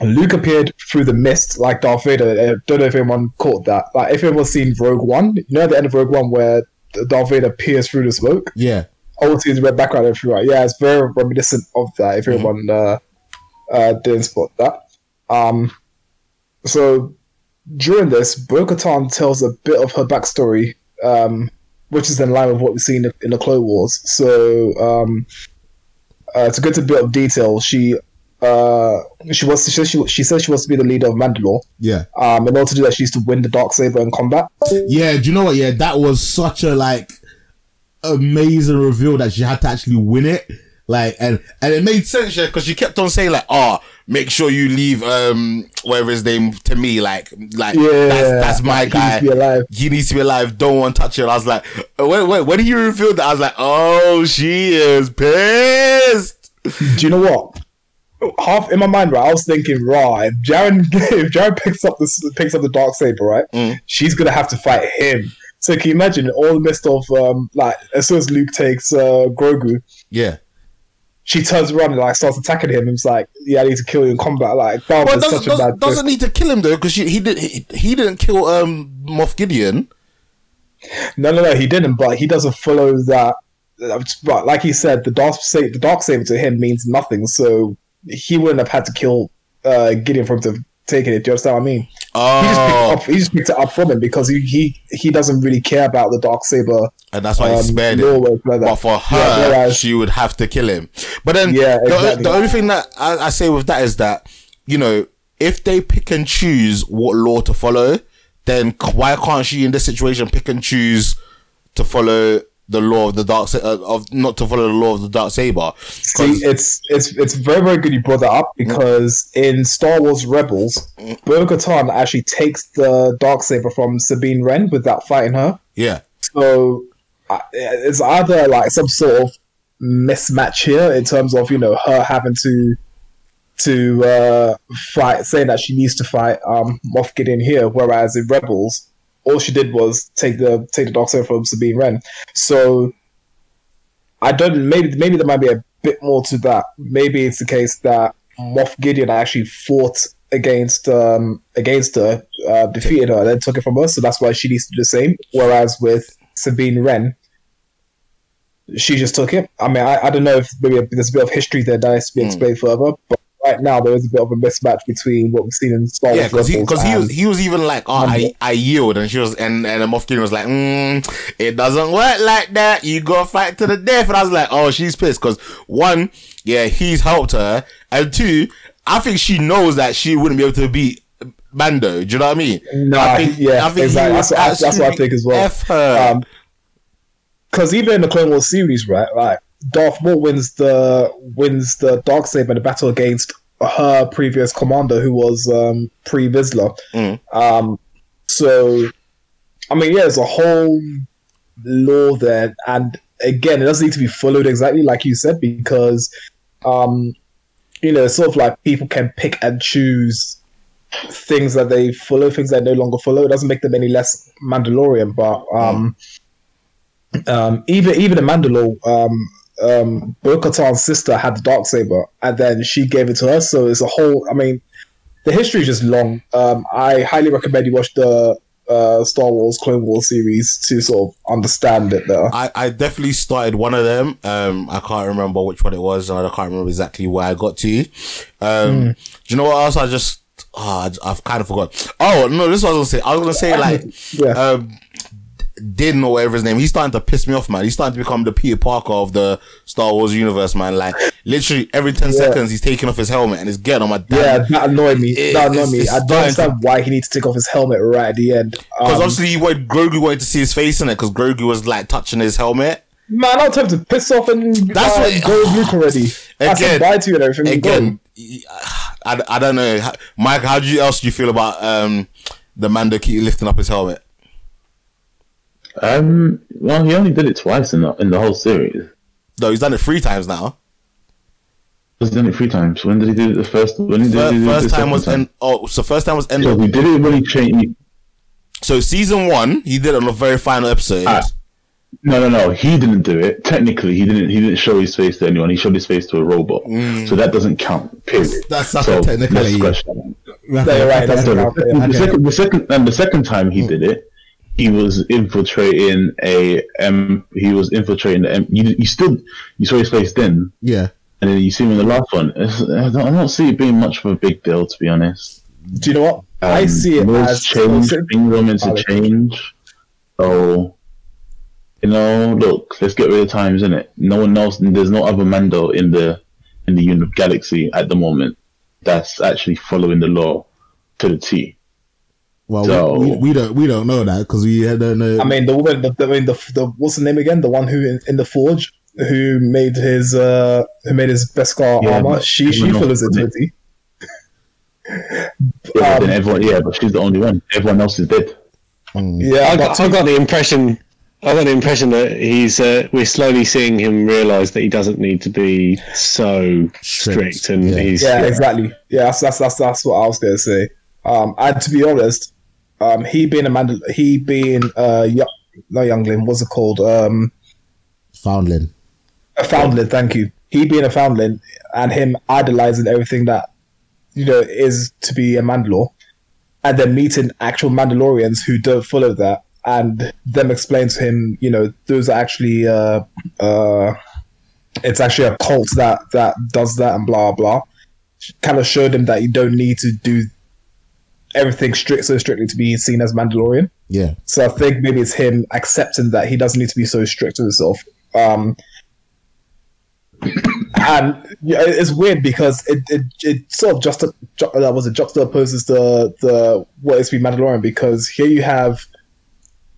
Luke appeared through the mist like Darth Vader. I don't know if anyone caught that. Like, if anyone's seen Rogue One, you know at the end of Rogue One where Darth Vader peers through the smoke? Yeah. All see the red background everywhere. Yeah, it's very reminiscent of that. If mm-hmm. anyone uh, uh, didn't spot that. Um, so during this, Bo Katan tells a bit of her backstory, um, which is in line with what we've seen in the Clone Wars. So, um, uh, to go to a bit of detail, she uh, she to, she, she, she says she wants to be the leader of Mandalore. Yeah. Um, in order to do that, she needs to win the dark saber in combat. Yeah, do you know what? Yeah, that was such a like amazing reveal that she had to actually win it. Like, and and it made sense yeah, because she kept on saying like, "Oh, make sure you leave um whatever his name to me." Like, like Yeah, that's, that's my he needs guy. to be alive. He needs to be alive. Don't want to touch it. I was like, uh, wait, wait. When he revealed that, I was like, oh, she is pissed. Do you know what? Half in my mind, right? I was thinking, right, if Djarin if Djarin picks up this picks up the dark saber, right? Mm. She's gonna have to fight him. So can you imagine all the midst of um, like as soon as Luke takes uh, Grogu, Yeah. She turns around and like starts attacking him. and it's like, yeah, I need to kill you in combat. Like Well, doesn't, such a doesn't, bad. doesn't need to kill him though, because he did he, he didn't kill um Moff Gideon. No, no, no, he didn't. But he doesn't follow that. But like he said, the dark sa- the dark saber to him means nothing. So he wouldn't have had to kill uh, Gideon for him to take it. Do you understand what I mean? Oh. He just picked it up. He just picked it up from him because he he, he doesn't really care about the dark saber. and that's why he um, spared law him. or like. But for her, Yeah, whereas- she would have to kill him. But then, Yeah, the, exactly. the only thing that I, I say with that is that you know, if they pick and choose what law to follow, then why can't she in this situation pick and choose to follow the law of the dark uh, of not to follow the law of the dark saber? See, it's it's it's very very good you brought that up because in Star Wars Rebels, Bo Katan actually takes the dark saber from Sabine Wren without fighting her. Yeah, So uh, it's either like some sort of mismatch here in terms of you know her having to to uh, fight, saying that she needs to fight um, Moff Gideon here, whereas in Rebels, all she did was take the take the saber from Sabine Wren. So I don't maybe maybe there might be a bit more to that. Maybe it's the case that Moff Gideon actually fought against um, against her, uh, defeated her, and then took it from her. So that's why she needs to do the same. Whereas with Sabine Wren, she just took it. I mean, I, I don't know if maybe there's a bit of history there that needs to be explained further, but right now there is a bit of a mismatch between what we've seen in the Star yeah, because he because he was he was even like, oh, I, I yield, and she was and and Moff Gideon was like, mm, it doesn't work like that. You go fight to the death, and I was like, oh, she's pissed because one, yeah, he's helped her, and two, I think she knows that she wouldn't be able to beat Mando. Do you know what I mean? No, I think, yeah, I think exactly. That's, what- that's what I think as well. F her. because even in the Clone Wars series, right, like Darth Maul wins the wins the dark saber in the battle against her previous commander, who was um, Pre Vizsla. Mm. Um, so, I mean, yeah, there's a whole law there, and again, it doesn't need to be followed exactly like you said because, um, you know, it's sort of like people can pick and choose things that they follow, things that they no longer follow. It doesn't make them any less Mandalorian, but um, um, even even in Mandalore, um, um, Bo-Katan's sister had the dark saber, and then she gave it to her. So it's a whole. I mean, the history is just long. Um, I highly recommend you watch the uh, Star Wars Clone Wars series to sort of understand it better. I, I definitely started one of them. Um, I can't remember which one it was, and I can't remember exactly where I got to. Um, do you know what else? I just, oh, I, have kind of forgot. Oh no, this is what I was gonna say. I was gonna say like, Yeah. um, Din or whatever his name. He's starting to piss me off, man. He's starting to become the Peter Parker of the Star Wars universe, man. Like literally every ten seconds, he's taking off his helmet and it's getting on my Yeah, damn. that annoyed me. It- that annoyed me. I don't understand why he needs to take off his helmet right at the end. Because Um, obviously, he wanted, Grogu wanted to see his face in it because Grogu was like touching his helmet. man, I'll tell him to piss off and That's uh, what- go Luke already. I said Again- bye to you and everything. again, I, I don't know, Mike. How do you else do you feel about um the Mando keep lifting up his helmet? Um, well, he only did it twice in the in the whole series. No, he's done it three times now. He's done it three times. When did he do it the first? When did he First, do it the first time second was end. Oh, so first time was end. So he did it when he changed. So season one, he did it on the very final episode. Ah. No, no, no. He didn't do it. Technically, he didn't. He didn't show his face to anyone. He showed his face to a robot. So that doesn't count. Period. Mm. That's such so technically- let's scratch that. Yeah, you're right. That's So not- the, yeah. second, the second, and the second time he did it, he was infiltrating a. Um, he was infiltrating the. Um, you, you still you saw his face then, Yeah. and then you see him in the last one. I, don't, I don't see it being much of a big deal, to be honest. Do you know what? I Um, see it laws as change. Things are meant to change. So, you know, look, let's get rid of times, it No one knows. There's no other Mando in the in the uni- galaxy at the moment that's actually following the law to the T. Well, So- we, we, we don't we don't know that because we don't know. I mean, the woman, the, the, I mean, the, the what's the name again? The one who in, in the forge who made his uh who made his Beskar Yeah, armor. She she no, follows it no. to a T. Yeah, but Um, everyone, yeah, but she's the only one. Everyone else is dead. Yeah, I but got, I got the impression. I got the impression that he's. Uh, we're slowly seeing him realise that he doesn't need to be so Strict, strict, and yeah. he's. yeah, exactly. Yeah, that's, that's that's that's what I was gonna say. Um, and to be honest, um, he being a man, he being uh, young, not youngling, what's it called? Um, Foundling. a foundling. Thank you. He being a foundling and him idolizing everything that you know is to be a Mandalore, and then meeting actual Mandalorians who don't follow that, and them explain to him, you know, those are actually uh, uh, it's actually a cult that that does that and blah blah. Kind of showed him that you don't need to do everything strict so strictly to be seen as Mandalorian. Yeah. So I think maybe it's him accepting that he doesn't need to be so strict to himself. Um, and yeah, it's weird because it, it, it sort of just ju- that was it juxtaposes the the what is to be Mandalorian because here you have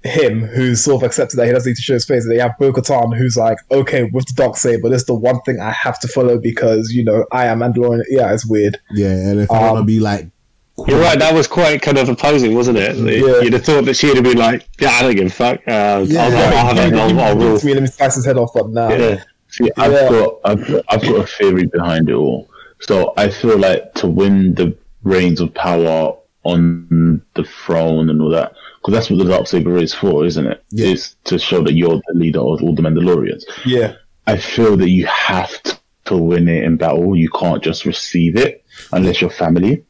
him who's sort of accepted that he doesn't need to show his face, and then you have Bo Katan who's like, okay, with the dark saber, this is the one thing I have to follow because you know I am Mandalorian. Yeah, it's weird. Yeah, and if I want to Um, be like, You're right. That was quite kind of opposing, wasn't it? Yeah. You'd have thought that she'd have been like, "Yeah, I don't give a fuck. Uh, Yeah. I'll, I'll have it. and I'll, I'll rule." me, let me slice his head off, but now Yeah. See, I've Yeah. got, I've got, I've got a theory behind it all. So I feel like to win the reins of power on the throne and all that, because that's what the dark saber is for, isn't it? Yeah. Is to show that you're the leader of all the Mandalorians. yeah. I feel that you have to, to win it in battle. You can't just receive it unless you're family.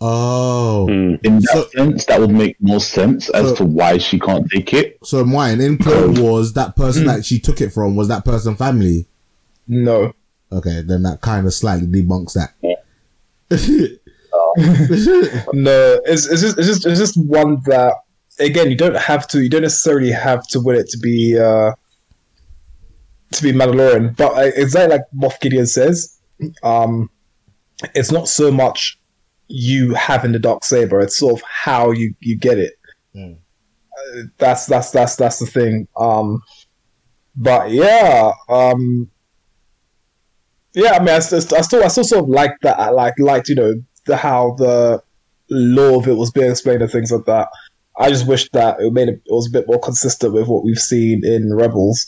Oh, Mm. In that So- sense, that would make more sense as So- to why she can't take it. so mine in Clone Wars, that person that she took it from was that person family. No. Okay, then that kind of slightly debunks that. No, it's, it's just it's just it's just one that again you don't have to you don't necessarily have to win it to be uh to be Mandalorian, but uh, exactly like Moff Gideon says, um, it's not so much you having the dark saber; it's sort of how you you get it. Mm. Uh, that's that's that's that's the thing. Um, but yeah, um, yeah. I mean, I, still I still I still sort of like that. I like liked you know the how the law of it was being explained and things like that. I just wish that it made it, it was a bit more consistent with what we've seen in Rebels.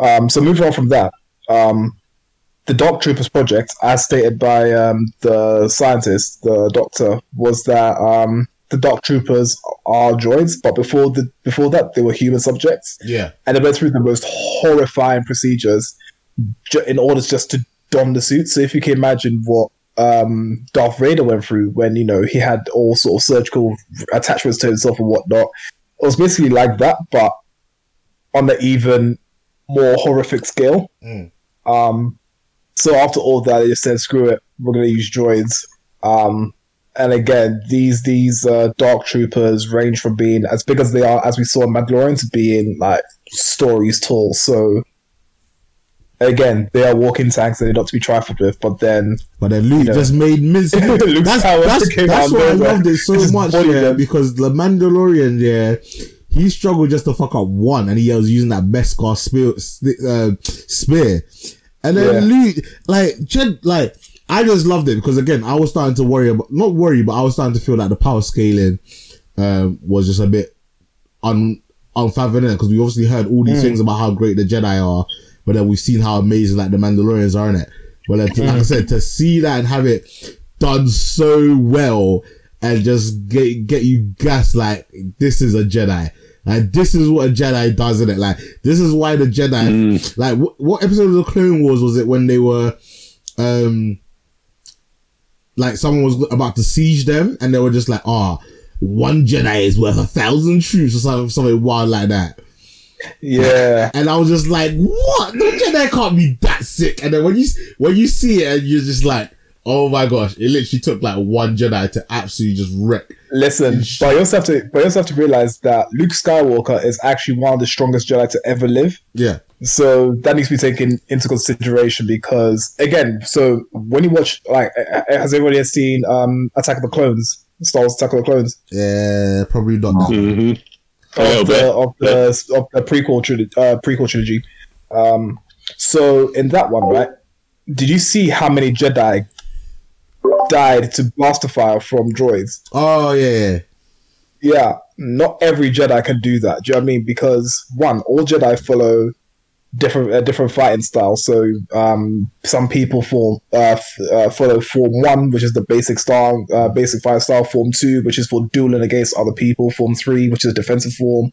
Um, so moving on from that, um, the Dark Troopers project, as stated by um, the scientist, the doctor, was that um, the Dark Troopers are droids, but before the before that they were human subjects yeah, and they went through the most horrifying procedures ju- in order just to don the suit. So if you can imagine what um, Darth Vader went through when you know he had all sort of surgical attachments to himself and whatnot, it was basically like that, but on the even more horrific scale. Mm. Um, so after all that, they just said, "Screw it, we're going to use droids." Um, and again, these these uh, dark troopers range from being as big as they are, as we saw in Mandalorian, to being like stories tall. So again, they are walking tanks they're not to be trifled with. But then, but then Luke know. just made. Luke that's that's, that's why I loved it so much, yeah, them. because the Mandalorian, yeah, he struggled just to fuck up one, and he was using that Beskar spear, uh, spear, and then Yeah. Luke, like, Jed, like. I just loved it because again, I was starting to worry about not worry, but I was starting to feel like the power scaling um, was just a bit un unfathomable because we obviously heard all these things about how great the Jedi are, but then we've seen how amazing like the Mandalorians are in it. But then, to- like I said, to see that and have it done so well and just get get you gassed like this is a Jedi. Like this is what a Jedi does in it. Like this is why the Jedi. Like what, what episode of the Clone Wars was it when they were, um, like someone was about to siege them and they were just like, ah, one Jedi is worth a thousand troops or something, something wild like that. yeah, And I was just like, what? The Jedi can't be that sick. And then when you when you see it and you're just like, oh my gosh, it literally took like one Jedi to absolutely just wreck. listen, but you also have to, but you also have to realize that Luke Skywalker is actually one of the strongest Jedi to ever live. Yeah. So that needs to be taken into consideration because, again, so when you watch, like, has everybody has seen um, Attack of the Clones? Star Wars Attack of the Clones? Yeah, probably not. now. hmm of the, of the of the prequel trilogy. Uh, prequel trilogy. Um, so in that one, right? Did you see how many Jedi died to blaster fire from droids? Oh yeah, yeah. Yeah, not every Jedi can do that. Do you know what I mean? Because one, all Jedi follow different uh, different fighting styles. So um, some people form uh, f- uh, follow Form One, which is the basic style, uh, basic fight style. Form Two, which is for dueling against other people. Form Three, which is defensive form.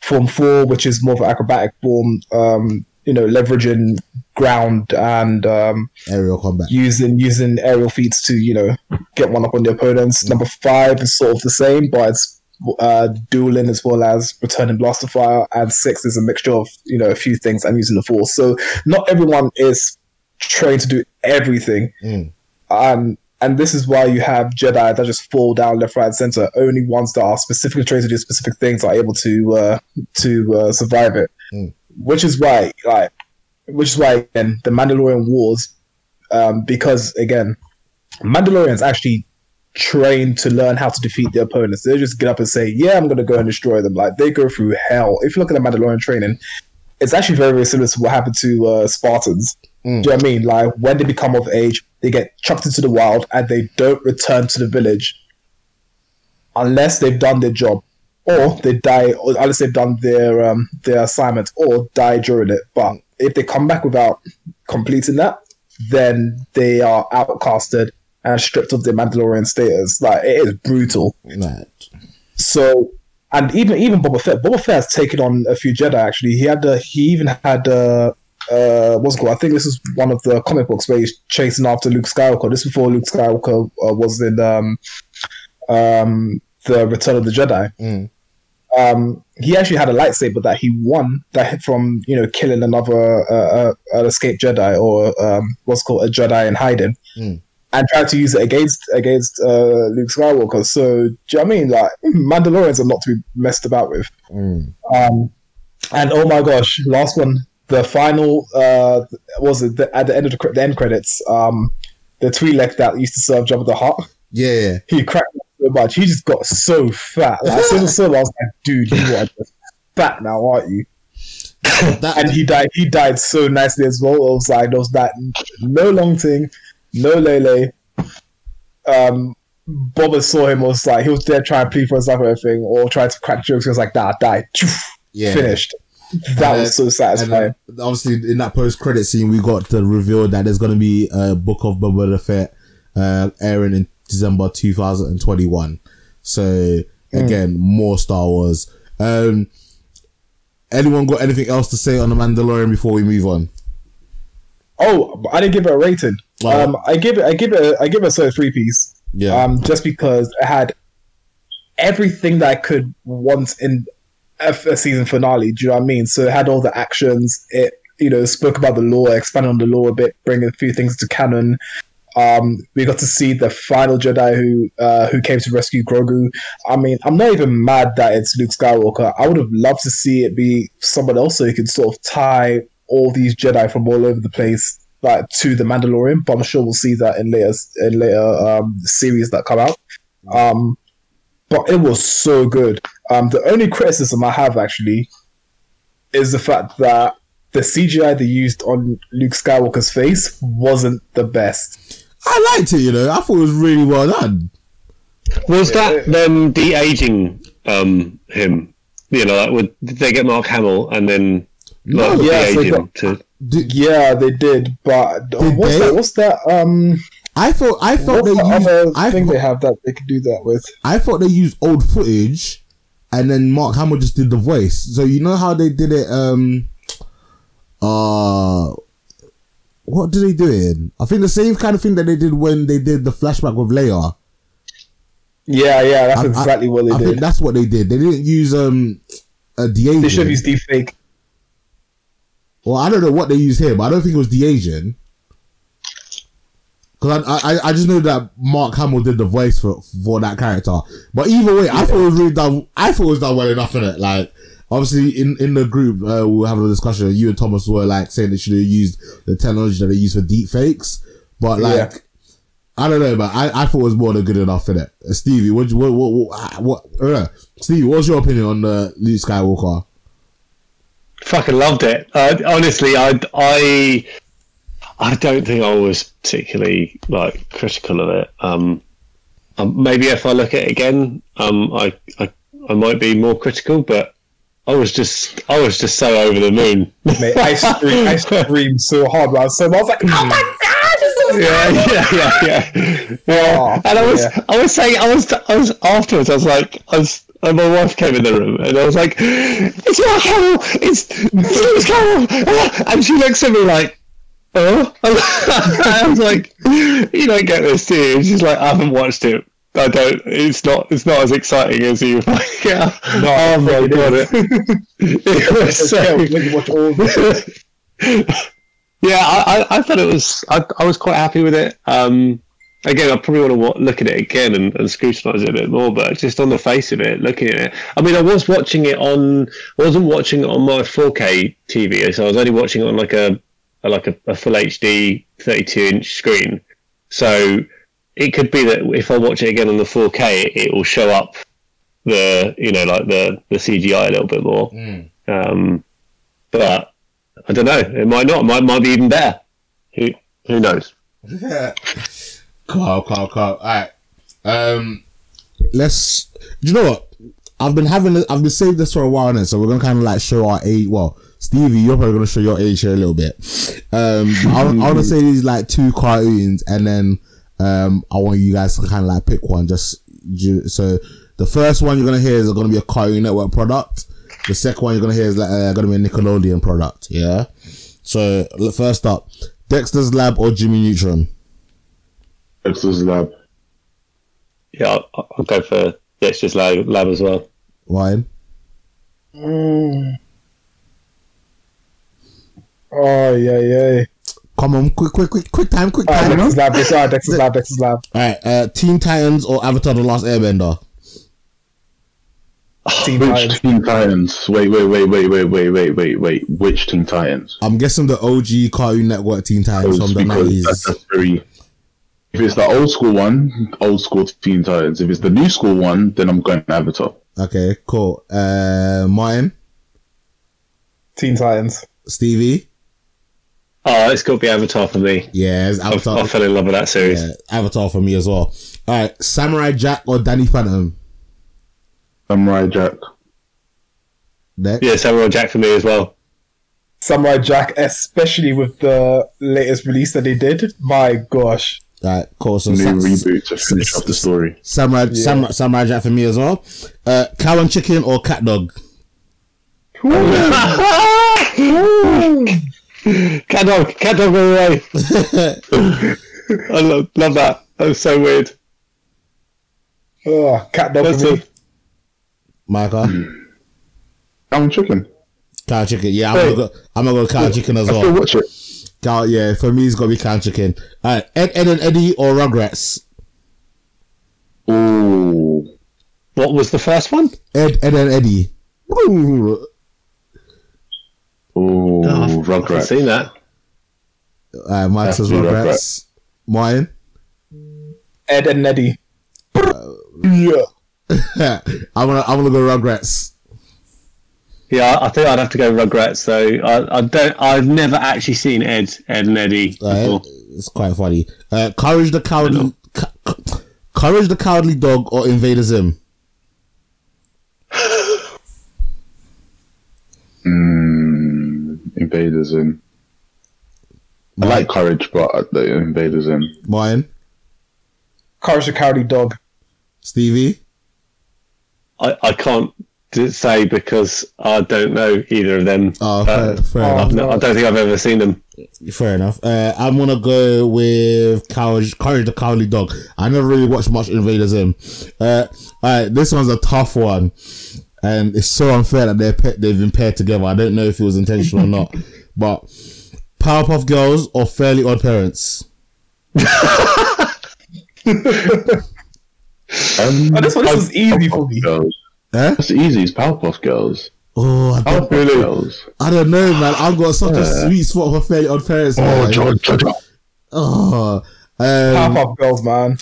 Form Four, which is more of an acrobatic form. Um, you know, leveraging ground and um, Aerial combat. using using aerial feats to you know get one up on the opponents. Number five is sort of the same, but it's uh, dueling as well as returning blaster fire. And six is a mixture of you know a few things and using the force. So not everyone is trained to do everything. Mm. Um, and this is why you have Jedi that just fall down left, right, and center. Only ones that are specifically trained to do specific things are able to uh, to uh, survive it. Mm. Which is why, like, which is why again the Mandalorian Wars, um, because again, Mandalorians actually trained to learn how to defeat their opponents. They just get up and say, "Yeah, I'm going to go and destroy them." Like they go through hell. If you look at the Mandalorian training, it's actually very, very similar to what happened to uh, Spartans. Mm. Do you know what I mean? Like when they become of age, they get chucked into the wild and they don't return to the village unless they've done their job, or they die, or unless they've done their um, their assignment, or die during it. But if they come back without completing that, then they are outcasted and stripped of their Mandalorian status. Like it is brutal. Right. So, and even even Boba Fett, Boba Fett has taken on a few Jedi. Actually, he had uh, he even had uh, uh, what's it called? I think this is one of the comic books where he's chasing after Luke Skywalker. This is before Luke Skywalker uh, was in um, um, the Return of the Jedi. Mm. Um, he actually had a lightsaber that he won that hit from you know killing another uh, uh, an escaped Jedi or um, what's called a Jedi in hiding, Mm. and tried to use it against against uh, Luke Skywalker. So do you know what I mean? Like Mandalorians are not to be messed about with. Mm. Um, and oh my gosh, last one, the final uh, was it the, at the end of the, the end credits. Um, the Twi'lek that used to serve Jabba the Hutt, Yeah, he cracked so much. He just got so fat. Like, soon as I I was like, dude, you are just fat now, aren't you? That, And he died. He died so nicely as well. It was like there was that no long thing, no lele. Um, Boba saw him. Was like he was there trying to plead for his life or everything, or trying to crack jokes. He was like, "Nah, die." yeah. Finished. That And was so satisfying. obviously, in that post-credit scene, we got the reveal that there's going to be a book of Boba Fett uh, airing in December 2021. So again, more Star Wars. Um, anyone got anything else to say on the Mandalorian before we move on? Oh, I didn't give it a rating. Wow. Um, I give it. I give it. A, I give it a three piece. Yeah. Um, just because it had everything that I could want in a, a season finale. Do you know what I mean? So it had all the actions. It you know spoke about the law, expanded on the law a bit, bringing a few things to canon. Um, we got to see the final Jedi who uh, who came to rescue Grogu. I mean, I'm not even mad that it's Luke Skywalker. I would have loved to see it be someone else so you could sort of tie all these Jedi from all over the place like to the Mandalorian. But I'm sure we'll see that in later in later um, series that come out. Um, but it was so good. Um, the only criticism I have actually is the fact that the CGI they used on Luke Skywalker's face wasn't the best. I liked it, you know. I thought it was really well done. Was that them de aging um, him? You know, like, would, did they get Mark Hamill and then No, like, yes, de-age him got- to? Did- Yeah, they did, but Did what's they? that? What's that? Um, I thought I thought what's they the used other I thing thought, they have that they could do that with? I thought they used old footage, and then Mark Hamill just did the voice. So you know how they did it. Um, uh, what do they do it in? I think the same kind of thing that they did when they did the flashback with Leia. Yeah, yeah, that's I- I- exactly what they I did. that's what they did. They didn't use um a de They should use deep fake. Well, I don't know what they used here, but I don't think it was de aging. Because I, I I just know that Mark Hamill did the voice for for that character. But either way, I thought it was really done. I thought it was done well enough in it. Like obviously in in the group uh, we were having a discussion. You and Tomas were like saying they should have used the technology that they use for deep fakes, but like. Yeah. I don't know, but I, I thought it was more than good enough for that. Uh, Stevie, what, what, what, what, what uh, Stevie, what's your opinion on uh, Luke Skywalker? Fucking loved it. Uh, honestly, I, I, I don't think I was particularly like critical of it. Um, um, maybe if I look at it again, um, I, I, I might be more critical, but I was just, I was just so over the moon. Mate, I screamed, I screamed so hard, man. So I was like, oh my god, yeah, yeah, yeah, yeah. yeah. Oh, and I was, yeah. I was saying, I was, I was afterwards. I was like, I was, and my wife came in the room, and I was like, "It's not Carol, it's it's Carol," and she looks at me like, "Oh," I was like, "You don't get this, do you?" And she's like, "I haven't watched it." I don't. It's not. It's not as exciting as you. Like, yeah. No, oh my it god! is. It, it was so, Yeah, when you watch all this. yeah, I, I, I thought it was. I, I was quite happy with it. Um, again, I probably want to wa- look at it again and, and scrutinise it a bit more. But just on the face of it, looking at it, I mean, I was watching it on. I wasn't watching it on my 4K TV, so I was only watching it on like a, a like a, a full HD 32 inch screen. So it could be that if I watch it again on the 4K, it, will show up the you know like the the CGI a little bit more. Um, but I don't know. It might not. It might might be even better. Who who knows? Carl, Carl, Carl. All right. Um, let's. Do you know what? I've been having. I've been saving this for a while now, so we're gonna kind of like show our age. Well, Stevie, you're probably gonna show your age here a little bit. Um, I, I want to say these like two cartoons, and then um, I want you guys to kind of like pick one. Just ju- so the first one you're gonna hear is gonna be a Cartoon Network product. The second one you're gonna hear is like uh, gonna be a Nickelodeon product. Yeah. So first up, Dexter's Lab or Jimmy Neutron. Dexter's Lab. Yeah, I'll, I'll go for Dexter's Lab, lab as well. Ryan. Mm. Oh yeah, yeah. Come on, quick, quick, quick, quick time, quick Alright, time. Dexter's lab. Dexter's lab. Dexter's lab. Dexter's lab. All right, uh, Teen Titans or Avatar: The Last Airbender. Team Which Titans. Teen Titans? Wait, wait, wait, wait, wait, wait, wait, wait, wait. Which Teen Titans? I'm guessing the OG Cartoon Network Teen Titans from the because that's, nineties. that's very. If it's the old school one, old school Teen Titans. If it's the new school one, then I'm going Avatar. Okay, cool. Uh, Martin, Teen Titans. Stevie. Oh, it's got to be Avatar for me. Yeah, it's I, Avatar. I fell in love with that series. yeah, Avatar for me as well. All right, Samurai Jack or Danny Phantom. Samurai Jack. Next. Yeah, Samurai Jack for me as well. Samurai Jack, especially with the latest release that they did. My gosh. All right, cool. So New Sa- reboot to finish off the story. Samurai, Samurai, Samurai Jack for me as well. Uh, cow and chicken or cat dog. Cat dog, cat dog all the way. I love, love that. That was so weird. Oh, cat dog That's for a, me. Micah, Cow and chicken. cow and chicken. Yeah, I'm gonna go. I'm gonna go cow and chicken as I still well. watch it. Cow, yeah, for me it's gonna be cow and chicken. All right, Ed, Ed and Eddie or Rugrats. Ooh. what was the first one? Ed, Ed and Eddie. Ooh. Ooh, Oh, I've- I haven't seen that. Uh, Mike That's says the Rugrats. Martin. Ed and Neddy. yeah. I'm gonna I'm gonna go Rugrats. Yeah, I think I'd have to go Rugrats though. I, I don't. I've never actually seen Ed, Ed and Eddie Uh, before. it's quite funny. Uh, Courage the cowardly, Courage the cowardly dog or Invader Zim. Invader Zim. I like Courage, but uh, the Invader Zim. Martin, Courage the Cowardly Dog. Stevie. I, I can't say because I don't know either of them. Oh, Uh, fair, fair oh, enough. no, I don't think I've ever seen them. Fair enough. Uh, I'm gonna go with Courage, Courage the Cowardly Dog. I never really watched much Invader Zim. Uh, alright, this one's a tough one, and it's so unfair that they're pa- they've been paired together. I don't know if it was intentional or not, but Powerpuff Girls or Fairly Odd Parents. Um, Oh, this one this was easy for me. Girls. Eh? That's easy. It's Powerpuff Girls. Oh, I don't, Really? Girls. I don't know, man. I've got such a sweet spot for Fairly Odd Parents. Oh, man. Jo- Jojo. Oh, um, Powerpuff Girls, man.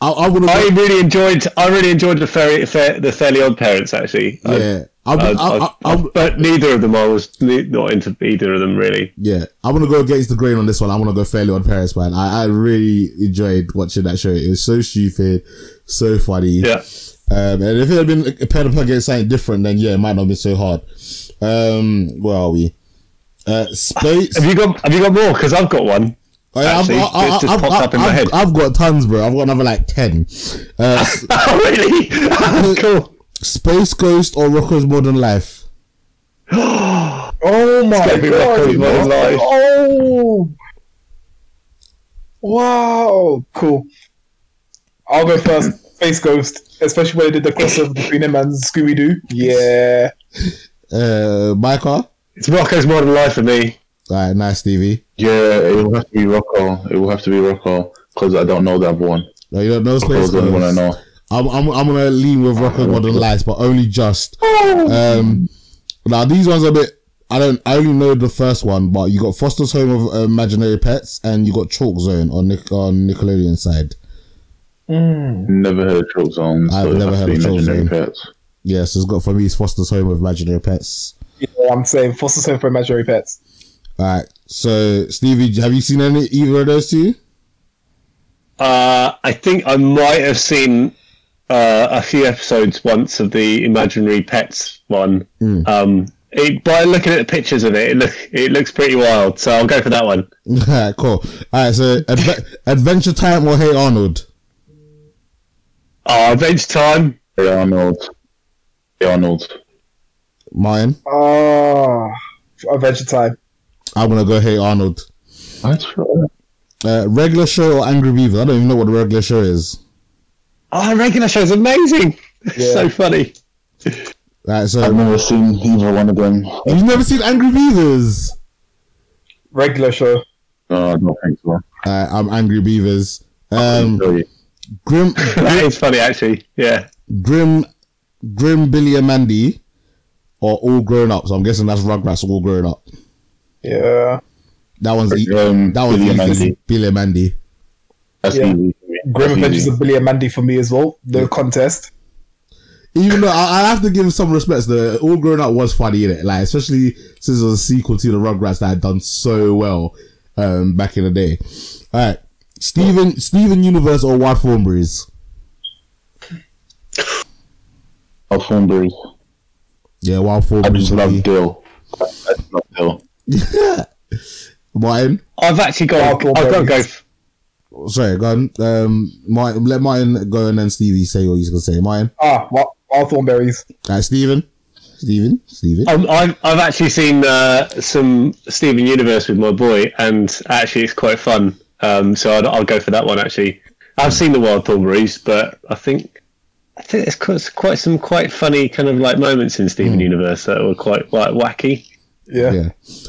I, I would I really enjoyed. I really enjoyed the fairly, fair, the Fairly Odd Parents. Actually, Yeah, I, I, I, but neither of them. I was not into either of them really. yeah. I want to go against the grain on this one. I want to go Fairly Odd Parents, man. I, I really enjoyed watching that show. It was so stupid, so funny. Yeah. Um, and if it had been a pair of against something different, then yeah, it might not have been so hard. Um, where are we? Uh, space. Have you got Have you got more? Because I've got one. Actually, I've, it just popped up in my I've- head. I've got tons, bro. I've got another like ten. Uh, Oh really? cool. Space Ghost or Rocko's Modern Life. Oh my gotta be god! Rocko's Modern Life. Oh, wow, cool. I'll go first. Space Ghost, especially when they did the crossover between him and Scooby Doo. Yeah, Uh, Micah. It's Rocko's Modern Life for me. All right, nice, Stevie. Yeah, it will have to be Rocko. It will have to be Rocko because I don't know that one. No, you don't know Space Rocko's the only one I know. I'm, I'm, I'm gonna lean with Rocko's Modern Lights, but only just. Um, now these ones are a bit. I don't. I only know the first one, but you got Foster's Home of uh, Imaginary Pets, and you got Chalk Zone on Nick on Nickelodeon side. Never heard of Choke Zone. So I've it never heard be of Choke Imaginary Zone. Pets. Yes, it's got for me. It's Foster's Home of Imaginary Pets. yeah. I'm saying Foster's Home for Imaginary Pets. All right. So Stevie, have you seen any either of those two? Uh, I think I might have seen uh, a few episodes once of the Imaginary Pets one. Um, it, by looking at the pictures of it, it look it looks pretty wild. So I'll go for that one. All right, cool. All right, so Adve- Adventure Time or Hey Arnold? Oh, Adventure Time. Hey Arnold. Hey Arnold. Mine. Ah, Adventure Time. I'm gonna go Hey Arnold. That's right. Uh, regular show or Angry Beaver? I don't even know what the regular show is. Oh, the regular is amazing. Yeah. so funny. All right, so I've never seen either one of them. you've never seen Angry Beavers? Regular show. No, I don't think so. Uh, I'm Angry Beavers. Um, Grim, that is funny, actually. Yeah. Grim, Grim, Billy and Mandy, or All Grown Up. So I'm guessing that's Rugrats All Grown Up. Yeah. That one's e- Um, that one's Billy and easy. Mandy. Billy and Mandy. That's Yeah. easy. for me. Grim That's Adventures easy. of Billy and Mandy for me as well. The contest. Even though I, I have to give some respects, the All Grown Up was funny in it, like especially since it was a sequel to the Rugrats that had done so well um, back in the day. All right, Steven, Steven Universe or Wild Thornberrys? Oh, Thornberry. Yeah, Wild I just love me. Dill. I just love Dill. Martin, I've actually got. Wild I've got to go. F- sorry, go on. Um, Martin, let Martin go and then Stevie say what he's gonna say. Martin, Ah, Wild, Wild Thornberrys. all right, Steven, Steven, Steven. Um, I've, I've actually seen uh, some Steven Universe with my boy, and actually it's quite fun. Um, so I'll, I'll go for that one. Actually, I've seen the Wild Thornberrys, but I think I think there's quite, quite some quite funny kind of like moments in Steven Universe that were quite quite wacky. Yeah. Yeah,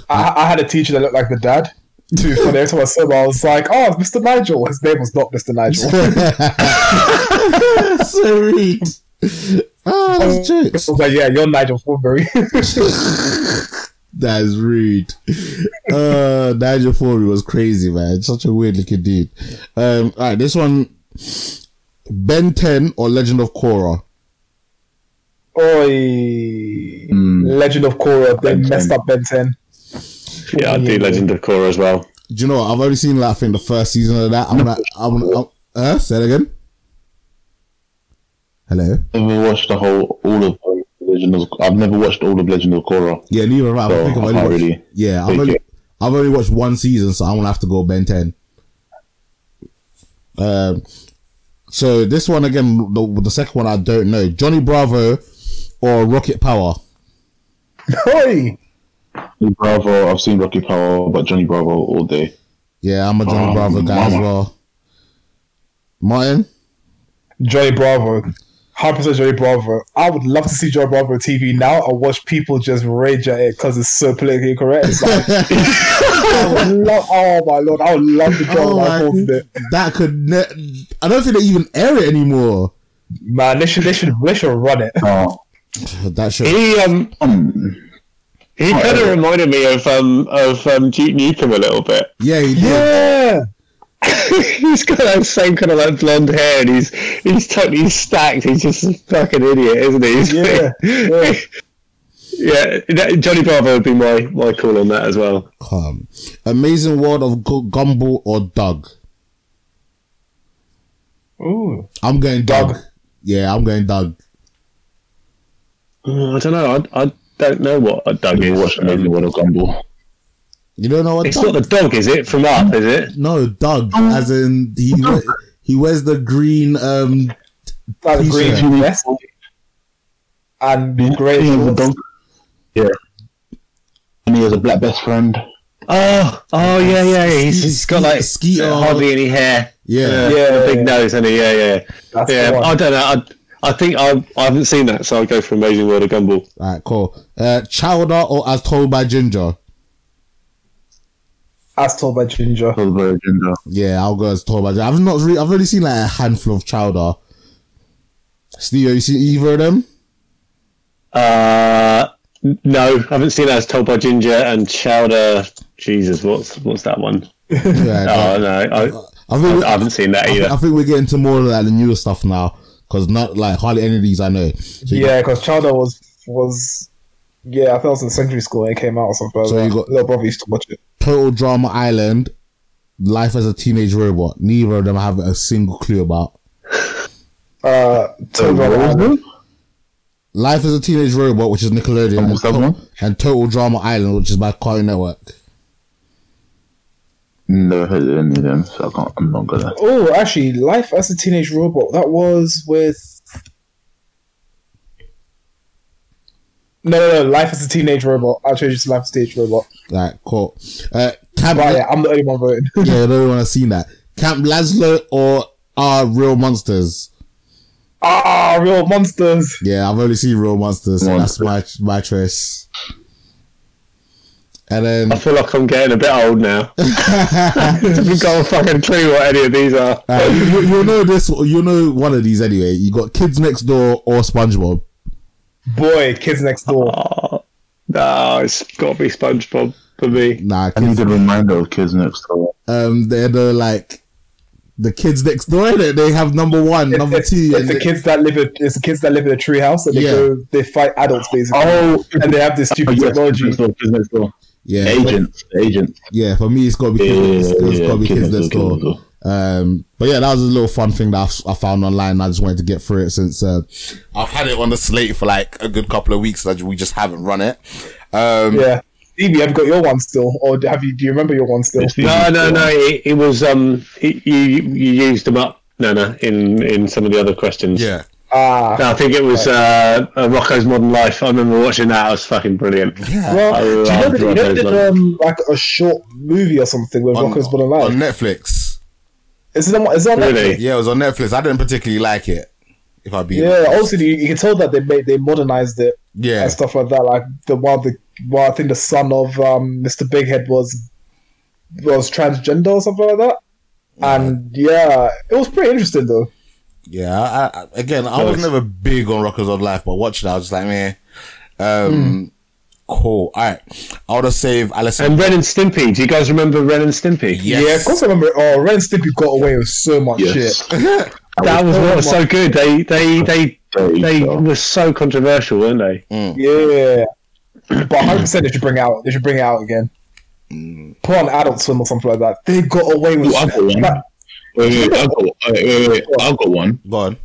I, I had a teacher that looked like the dad. Too funny. Every time I saw him, I was like, "Oh, it's Mr. Nigel." His name was not Mr. Nigel. so rude. Oh, that's I jokes. was like, "Yeah, you're Nigel Thornberry." That is rude. Uh, Nigel Forey was crazy, man. Such a weird looking dude. Um, all right, this one, Ben Ten or Legend of Korra. Oi, Hmm. Legend of Korra. They Ben 10. messed up Ben Ten. Yeah, I do Legend of Korra as well. Do you know what? I've only seen like I think the first season of that. I'm gonna, I'm gonna, I'm, uh, say it again. Hello. I've Never watched the whole all of Legend of. I've never watched all of Legend of Korra. Yeah, neither have I. I think I've only can't watched, really yeah, I've only, it. I've only watched one season, so I'm gonna have to go Ben Ten. Um, so this one again, the, the second one I don't know. Johnny Bravo or Rocket Power. Oi, Johnny Bravo. I've seen Rocket Power, but Johnny Bravo all day. Yeah, I'm a Johnny Oh, Bravo guy as well. Martin. Johnny Bravo. 100% Johnny Bravo. I would love to see Johnny Bravo on TV now and watch people just rage at it because it's so politically correct. It's like, love, oh my lord, I would love to Oh Johnny Bravo on it. that could. Ne- I don't think they even air it anymore. Man, they should, they should, they should run it. No, That show. He um Um, he kind of reminded me of um of um Duke Nukem a little bit. Yeah, he did. Yeah. he's got that same kind of like blonde hair, and he's he's totally stacked. He's just a fucking idiot, isn't he? He's- Yeah, yeah. yeah. Johnny Bravo would be my my call on that as well. Come. Amazing World of Gu- Gumball or Doug? Ooh. I'm going Doug. Doug. Yeah, I'm going Doug. Oh, I don't know. I, I don't know what a dog you is. watched Amazing Um, World of Gumball. You don't know what it's Doug? not the dog, is it? From up, is it? no, Doug. As in he we- he wears the green. Um, Like the T-shirt. green vest and grey He has a shorts. dog. Yeah. And he has a black best friend. Oh, oh yeah, yeah. yeah. He's, he's got like Skeeter. hardly any hair. yeah. Yeah, a big yeah. nose, and yeah, yeah, That's yeah. I don't know. I, I think I, I haven't seen that, so I'll go for Amazing World of Gumball. All right, cool. Uh, Chowder or as told by Ginger? As told by Ginger. For the Virgin. Yeah, I'll go as told by Ginger. I've not. Re- I've only seen like a handful of Chowder. Steve, have you seen either of them? Uh, no, I haven't seen that as told by Ginger and Chowder. Jesus, what's what's that one? Yeah, Oh no, I, I think. I haven't seen that either. I think we're getting to more of like the newer stuff now because not like hardly any of these I know. So Yeah, because Chowder was was yeah, I think I was in secondary school when it came out or something. So like you got- little brother used to watch it. Total Drama Island, Life as a Teenage Robot. Neither of them I have a single clue about. Uh, Total Drama Island. Life as a Teenage Robot, which is Nickelodeon, And and, what's that To- one? and Total Drama Island, which is by Cartoon Network. Never heard of any of them, so I can't, I'm not gonna. Oh, actually, Life as a Teenage Robot. That was with. No, no, no. Life as a Teenage Robot. I'll change it to Life as a Teenage Robot. Right, cool. Uh, Camp, But yeah, I'm the only one voting. yeah, I don't want to see that. Camp Lazlo or Are Real Monsters? ah, real monsters. Yeah, I've only seen Real Monsters, so that's my my choice. And then I feel like I'm getting a bit old now. I haven't got a fucking clue what any of these are. Uh, you, you'll know this. You'll know one of these anyway. You got Kids Next Door or SpongeBob. Boy, Kids Next Door. Oh, no, it's got to be SpongeBob for me. Nah, I need a reminder of Kids Next Door. um, they're the like the kids next door. They they have number one, It's, number two, it's and the they- kids that live. In, it's the kids that live in a tree house, and they Yeah. go. They fight adults basically, Oh, and they have this oh, stupid yes, technology. Kids Next Door, Kids Next Door. Yeah, Agents, agents. yeah. For me, it's got to be Yeah, kids, yeah, it's yeah, got to be Kids kids Next next Door, door. Kids Next Um, but yeah, that was a little fun thing that I found online. I just wanted to get through it since uh, I've had it on the slate for like a good couple of weeks. That we just haven't run it. Um, Yeah, Stevie, have you got your one still, or have you? Do you remember your one still? No, no, no. It, it was um, it, you you used them up. No, no. In in some of the other questions. yeah. Ah, No, I think it was uh, uh, Rocko's Modern Life. I remember watching that. It was fucking brilliant. well, do you know loved that you know they did um, like a short movie or something with On, Rocko's Modern on Life? Netflix. Is it on? Is it on Really? Netflix? Yeah, it was on Netflix. I didn't particularly like it. If I be Yeah, honest. also you, you can tell that they made they modernized it yeah, and stuff like that. Like the one the well, I think the son of um, Mr. Bighead was was transgender or something like that. And yeah, it was pretty interesting though. Yeah. I, I, again, I was never big on Rockers on Life, but watching it, I was just like, man, um, hmm. cool. All right, I'll just save Alison. And Ren and Stimpy. Do you guys remember Ren and Stimpy? Yes. Yeah, of course I remember. Oh, Ren and Stimpy got away with so much Yes. shit. That was what was so good. They they they There you they were so controversial, weren't they? Mm. Yeah, but 100 percent they should bring out. They should bring it out again. Mm. Put on Adult Swim or something like that. They got away with. Ooh, I've got one. that- Wait, wait, wait, I've got, wait, wait, wait, I've got one. Go on.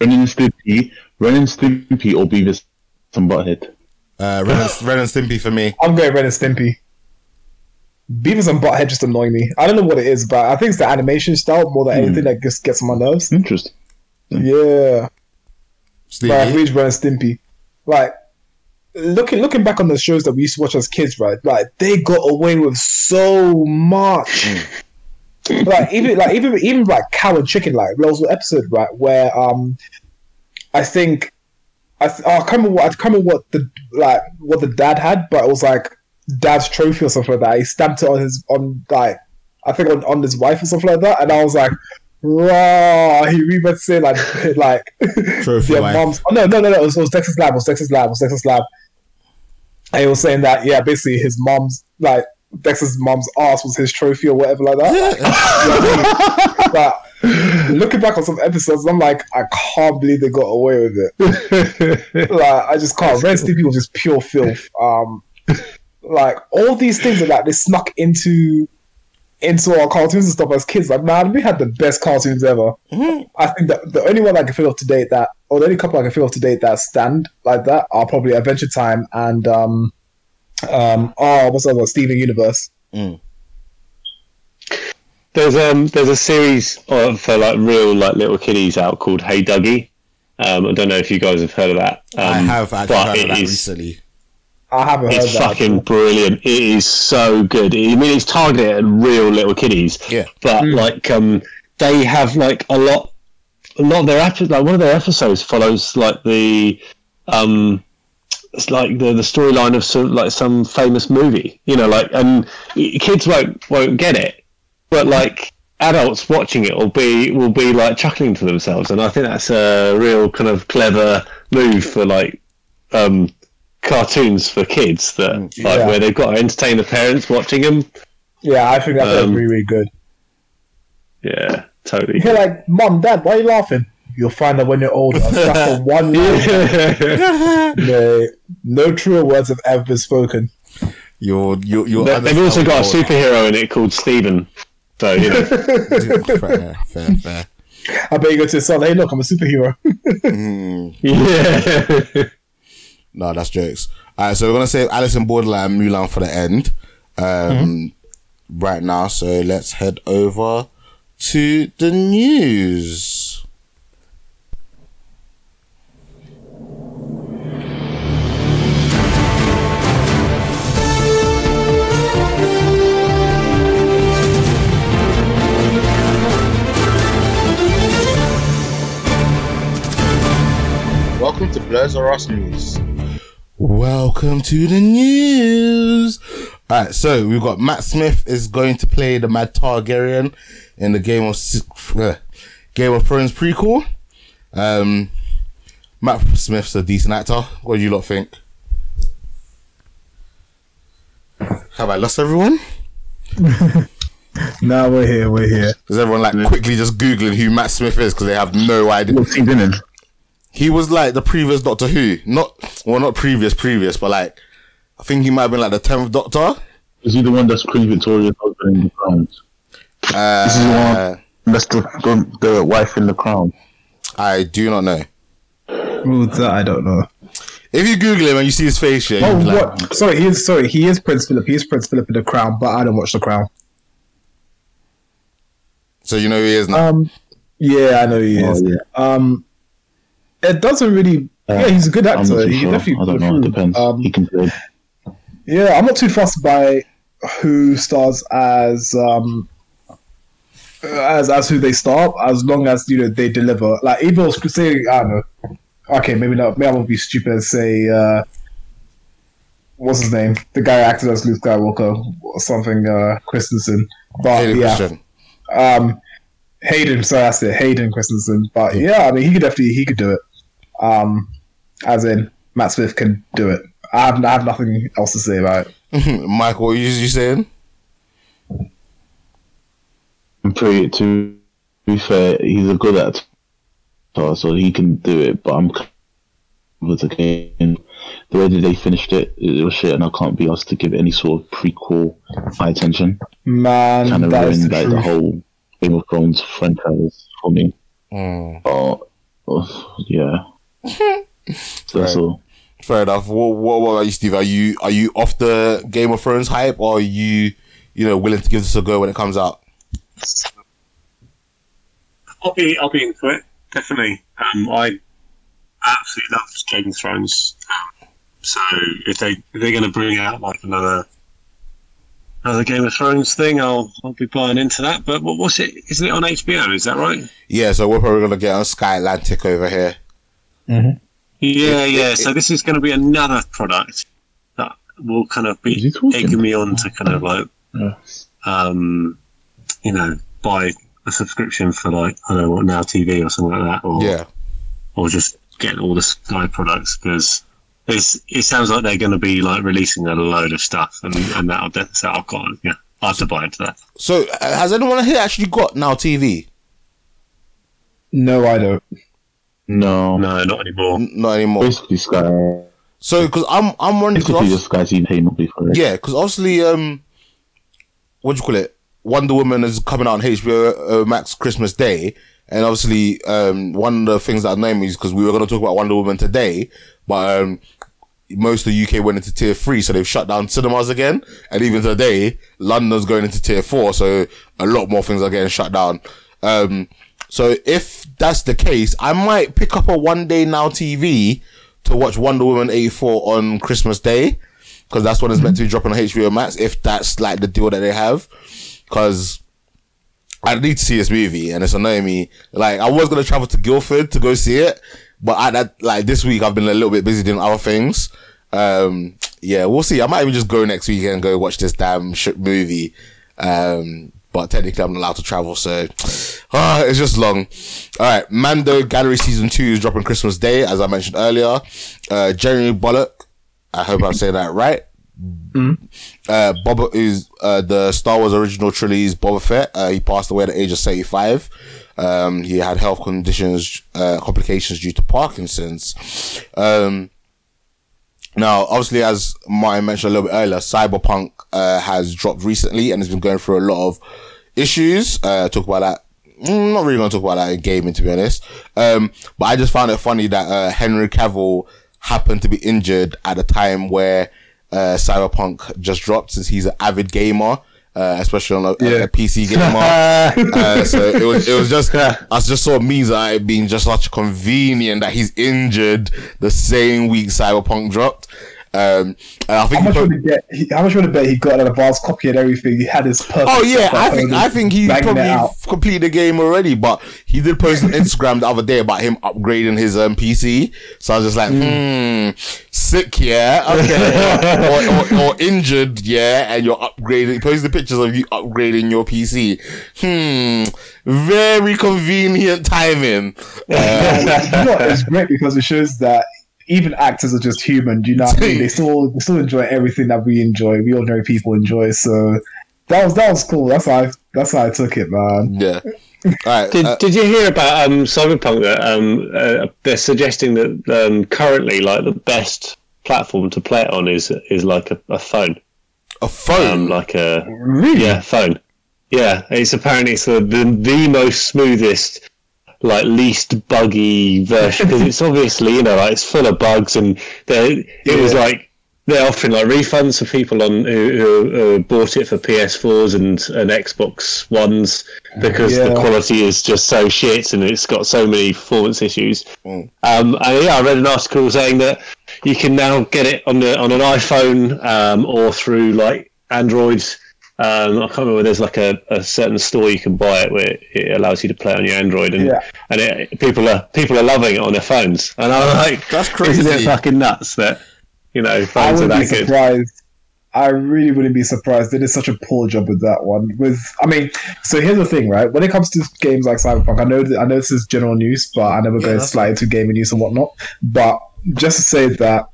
Ren and Stimpy, Ren and Stimpy or Beavis and Butthead. Uh, Ren, and, Ren and Stimpy for me. I'm going Ren and Stimpy. Beavis and Butthead just annoy me. I don't know what it is, but I think it's the animation style more than anything that just gets on my nerves. Interesting. Yeah, Stevie. like reach Ren and Stimpy. Like looking looking back on the shows that we used to watch as kids, right? Like they got away with so much. like even like even even like cow and chicken. Like there was an episode right where um, I think I th- oh, I can't remember what I can't remember what the like what the dad had, but it was like dad's trophy or something like that. He stamped it on his on like I think on, on his wife or something like that, and I was like, Raw. He remembered saying like like Trophy wife. moms. Oh, no, no, no, no. It was, it was Dexter's Lab. It was Dexter's Lab. It was Dexter's Lab. And he was saying that yeah, basically his mom's like Dexter's mom's ass was his trophy or whatever like that. You know what I mean? But looking back on some episodes, I'm like, I can't believe they got away with it. like, I just can't. Red Steve people just pure filth. Um, like all these things are like they snuck into into our cartoons and stuff as kids. Like, man, we had the best cartoons ever. I think that the only one I can feel of to date that, or the only couple I can feel of to date that stand like that are probably Adventure Time and um, um, oh, what's that one? Steven Universe. Mm. There's um there's a series of for like real like little kiddies out called Hey Duggee. Um, I don't know if you guys have heard of that. Um, I have actually but heard of that is- recently. I haven't heard It's that. fucking brilliant. It is so good. I mean, it's targeted at real little kiddies. Yeah. But like, um, they have like a lot, a lot of their episodes. Like one of their episodes follows like the, um, it's like the the storyline of some like some famous movie. You know, like and kids won't won't get it, but like adults watching it will be will be like chuckling to themselves, and I think that's a real kind of clever move for like um, cartoons for kids that like Yeah. where they've got to entertain the parents watching them. Yeah, I think that's Um, really, really good. Yeah, totally. You're like, Mom, Dad, why are you laughing? You'll find out when you're older. That's the one line. No, no truer words have ever been spoken. You're, you're, you're They- They've also got a superhero in it called Stephen. So you know, fair, fair, fair. I bet you go to the son, hey, look, I'm a superhero. yeah. No, that's jokes. All right, so we're gonna say Alice in Borderland, Mulan for the end, um, right now. So let's head over to the news. Welcome to Blerds R Us News. Welcome to the news. All right, so we've got Matt Smith is going to play the Mad Targaryen in the Game of uh, Game of Thrones prequel. Um, Matt Smith's a decent actor. What do you lot think? Have I lost everyone? nah, we're here, we're here. Is everyone like quickly just googling who Matt Smith is because they have no idea? What's he been in? He was like the previous Doctor Who, not well, not previous, previous, but like I think he might have been like the tenth Doctor. Is he the one that's Queen Victoria's husband in the crown? Uh, This is the one That's the, the the wife in the crown. I do not know. Ooh, that I don't know. If you Google him and you see his face, yeah, Oh, you'll like, what? Sorry, he is. Sorry, he is Prince Philip. He is Prince Philip in the Crown, but I don't watch the Crown. so you know who he is now. Um, yeah, I know he Oh, is. yeah. Um, it doesn't really. yeah, he's a good I'm actor. not He sure. definitely I don't put know. It depends. Um, he can play. Yeah, I'm not too fussed by who stars as um as as who they star, as long as you know they deliver. Like even if say I don't know. Okay, maybe not. Maybe I won't be stupid and say uh what's his name? The guy who acted as Luke Skywalker or something. uh Christensen. But Hayden yeah, Christian. um Hayden. Sorry, that's it. Hayden Christensen. But yeah, I mean, he could definitely he could do it. Um, as in Matt Smith can do it. I have I have nothing else to say about it. Michael, what you you saying? And pretty, to be fair, he's a good actor, so he can do it. But I'm with the game. The way that they finished it, it was shit, and I can't be asked to give it any sort of prequel high attention. Man, Kind of that is ruined the like the whole Game of Thrones franchise for me. Mm, But uh, yeah, so that's Right. all. fair enough. What, what, what about you, Steve? Are you are you off the Game of Thrones hype, or are you you know willing to give this a go when it comes out? I'll be I'll be into it definitely. Um, I absolutely love Game of Thrones. Um, so if they if they're going to bring out like another another Game of Thrones thing, I'll I'll be buying into that. But what what's it? Isn't it on HBO? Is that right? Yeah, so we're probably gonna get on Sky Atlantic over here. Yeah, yeah. So this is going to be another product that will kind of be egging me on to kind of like, Yeah. um, you know, buy a subscription for like I don't know what now TV or something like that, or Yeah. or just get all the Sky products because it's it sounds like they're going to be like releasing a load of stuff, and and that'll that's that'll got yeah. I have to buy into that. So uh, has anyone here actually got now TV? No, I don't. No, No, not anymore. N- Not anymore. basically Sky. So because I'm I'm wondering. 'cause Basically, obvi- just Sky TV pay monthly for it. Yeah, because obviously, um, what do you call it? Wonder Woman is coming out on HBO uh, Max Christmas Day, and obviously, um, one of the things that I me is because we were going to talk about Wonder Woman today, but um, most of the UK went into tier three, so they've shut down cinemas again, and even today, London's going into tier four, so a lot more things are getting shut down. Um, so if that's the case, I might pick up a one day now TV to watch Wonder Woman 84 on Christmas Day because that's when it's meant to be dropping on HBO Max. If that's like the deal that they have, because I need to see this movie and it's annoying me. Like I was gonna travel to Guildford to go see it, but I, that like this week I've been a little bit busy doing other things. Um, yeah, we'll see. I might even just go next week and go watch this damn shit movie. Um, but technically I'm not allowed to travel, so ah, it's just long. All right, Mando Gallery season two is dropping Christmas Day, as I mentioned earlier. Uh, Jeremy Bulloch, I hope I'm saying that right. Uh, Boba is uh, the Star Wars original trilogy's Boba Fett. Uh, he passed away at the age of 75. Um, he had health conditions, uh, complications due to Parkinson's. Um, now, obviously, as Martin mentioned a little bit earlier, Cyberpunk uh, has dropped recently and has been going through a lot of issues. Uh, talk about that. Mm, not really going to talk about that in gaming, to be honest. Um, but I just found it funny that uh, Henry Cavill happened to be injured at a time where uh, Cyberpunk just dropped, since he's an avid gamer. Uh, especially on a, Yeah. a PC game. uh, so it was it was just I just saw it being just such convenient that he's injured the same week Cyberpunk dropped. Um, I think How he much put- would he get? He, how much would he bet he got an advanced copy and everything? He had his perfect. Oh yeah, I think I think he probably completed the game already, but he did post on Instagram the other day about him upgrading his um, PC. So I was just like, hmm, sick, yeah, okay, or, or, or injured, yeah, and you're upgrading. Posted pictures of you upgrading your PC. Hmm, very convenient timing. Uh, you know, it's great because it shows that even actors are just human. Do you know what I mean? They still they still enjoy everything that we enjoy. We ordinary people enjoy. So that was that was cool. That's how I, that's how I took it, man. yeah. All right. Did, uh, did you hear about um, Cyberpunk? That um, uh, they're suggesting that um, currently, like the best platform to play it on is is like a, a phone, a phone. um, like a Really? yeah phone. Yeah, it's apparently it's the the, the most smoothest, like least buggy version because it's obviously you know like it's full of bugs and they it was like they're offering like refunds for people on who, who, who bought it for PS4s and and Xbox Ones because the quality is just so shit and it's got so many performance issues. Mm. Um, and yeah, I read an article saying that you can now get it on the on an iPhone um, or through like Android. Um, I can't remember. There's like a, a certain store you can buy it where it allows you to play it on your Android, and Yeah. and it, people are people are loving it on their phones. And I'm like, That's Isn't it crazy. fucking nuts that you know I phones are wouldn't be that good? surprised. I really wouldn't be surprised. They did such a poor job with that one. With, I mean, so here's the thing, right? When it comes to games like Cyberpunk, I know that, I know this is general news, but I never Yeah, go that's slide into gaming news and whatnot. But just to say that,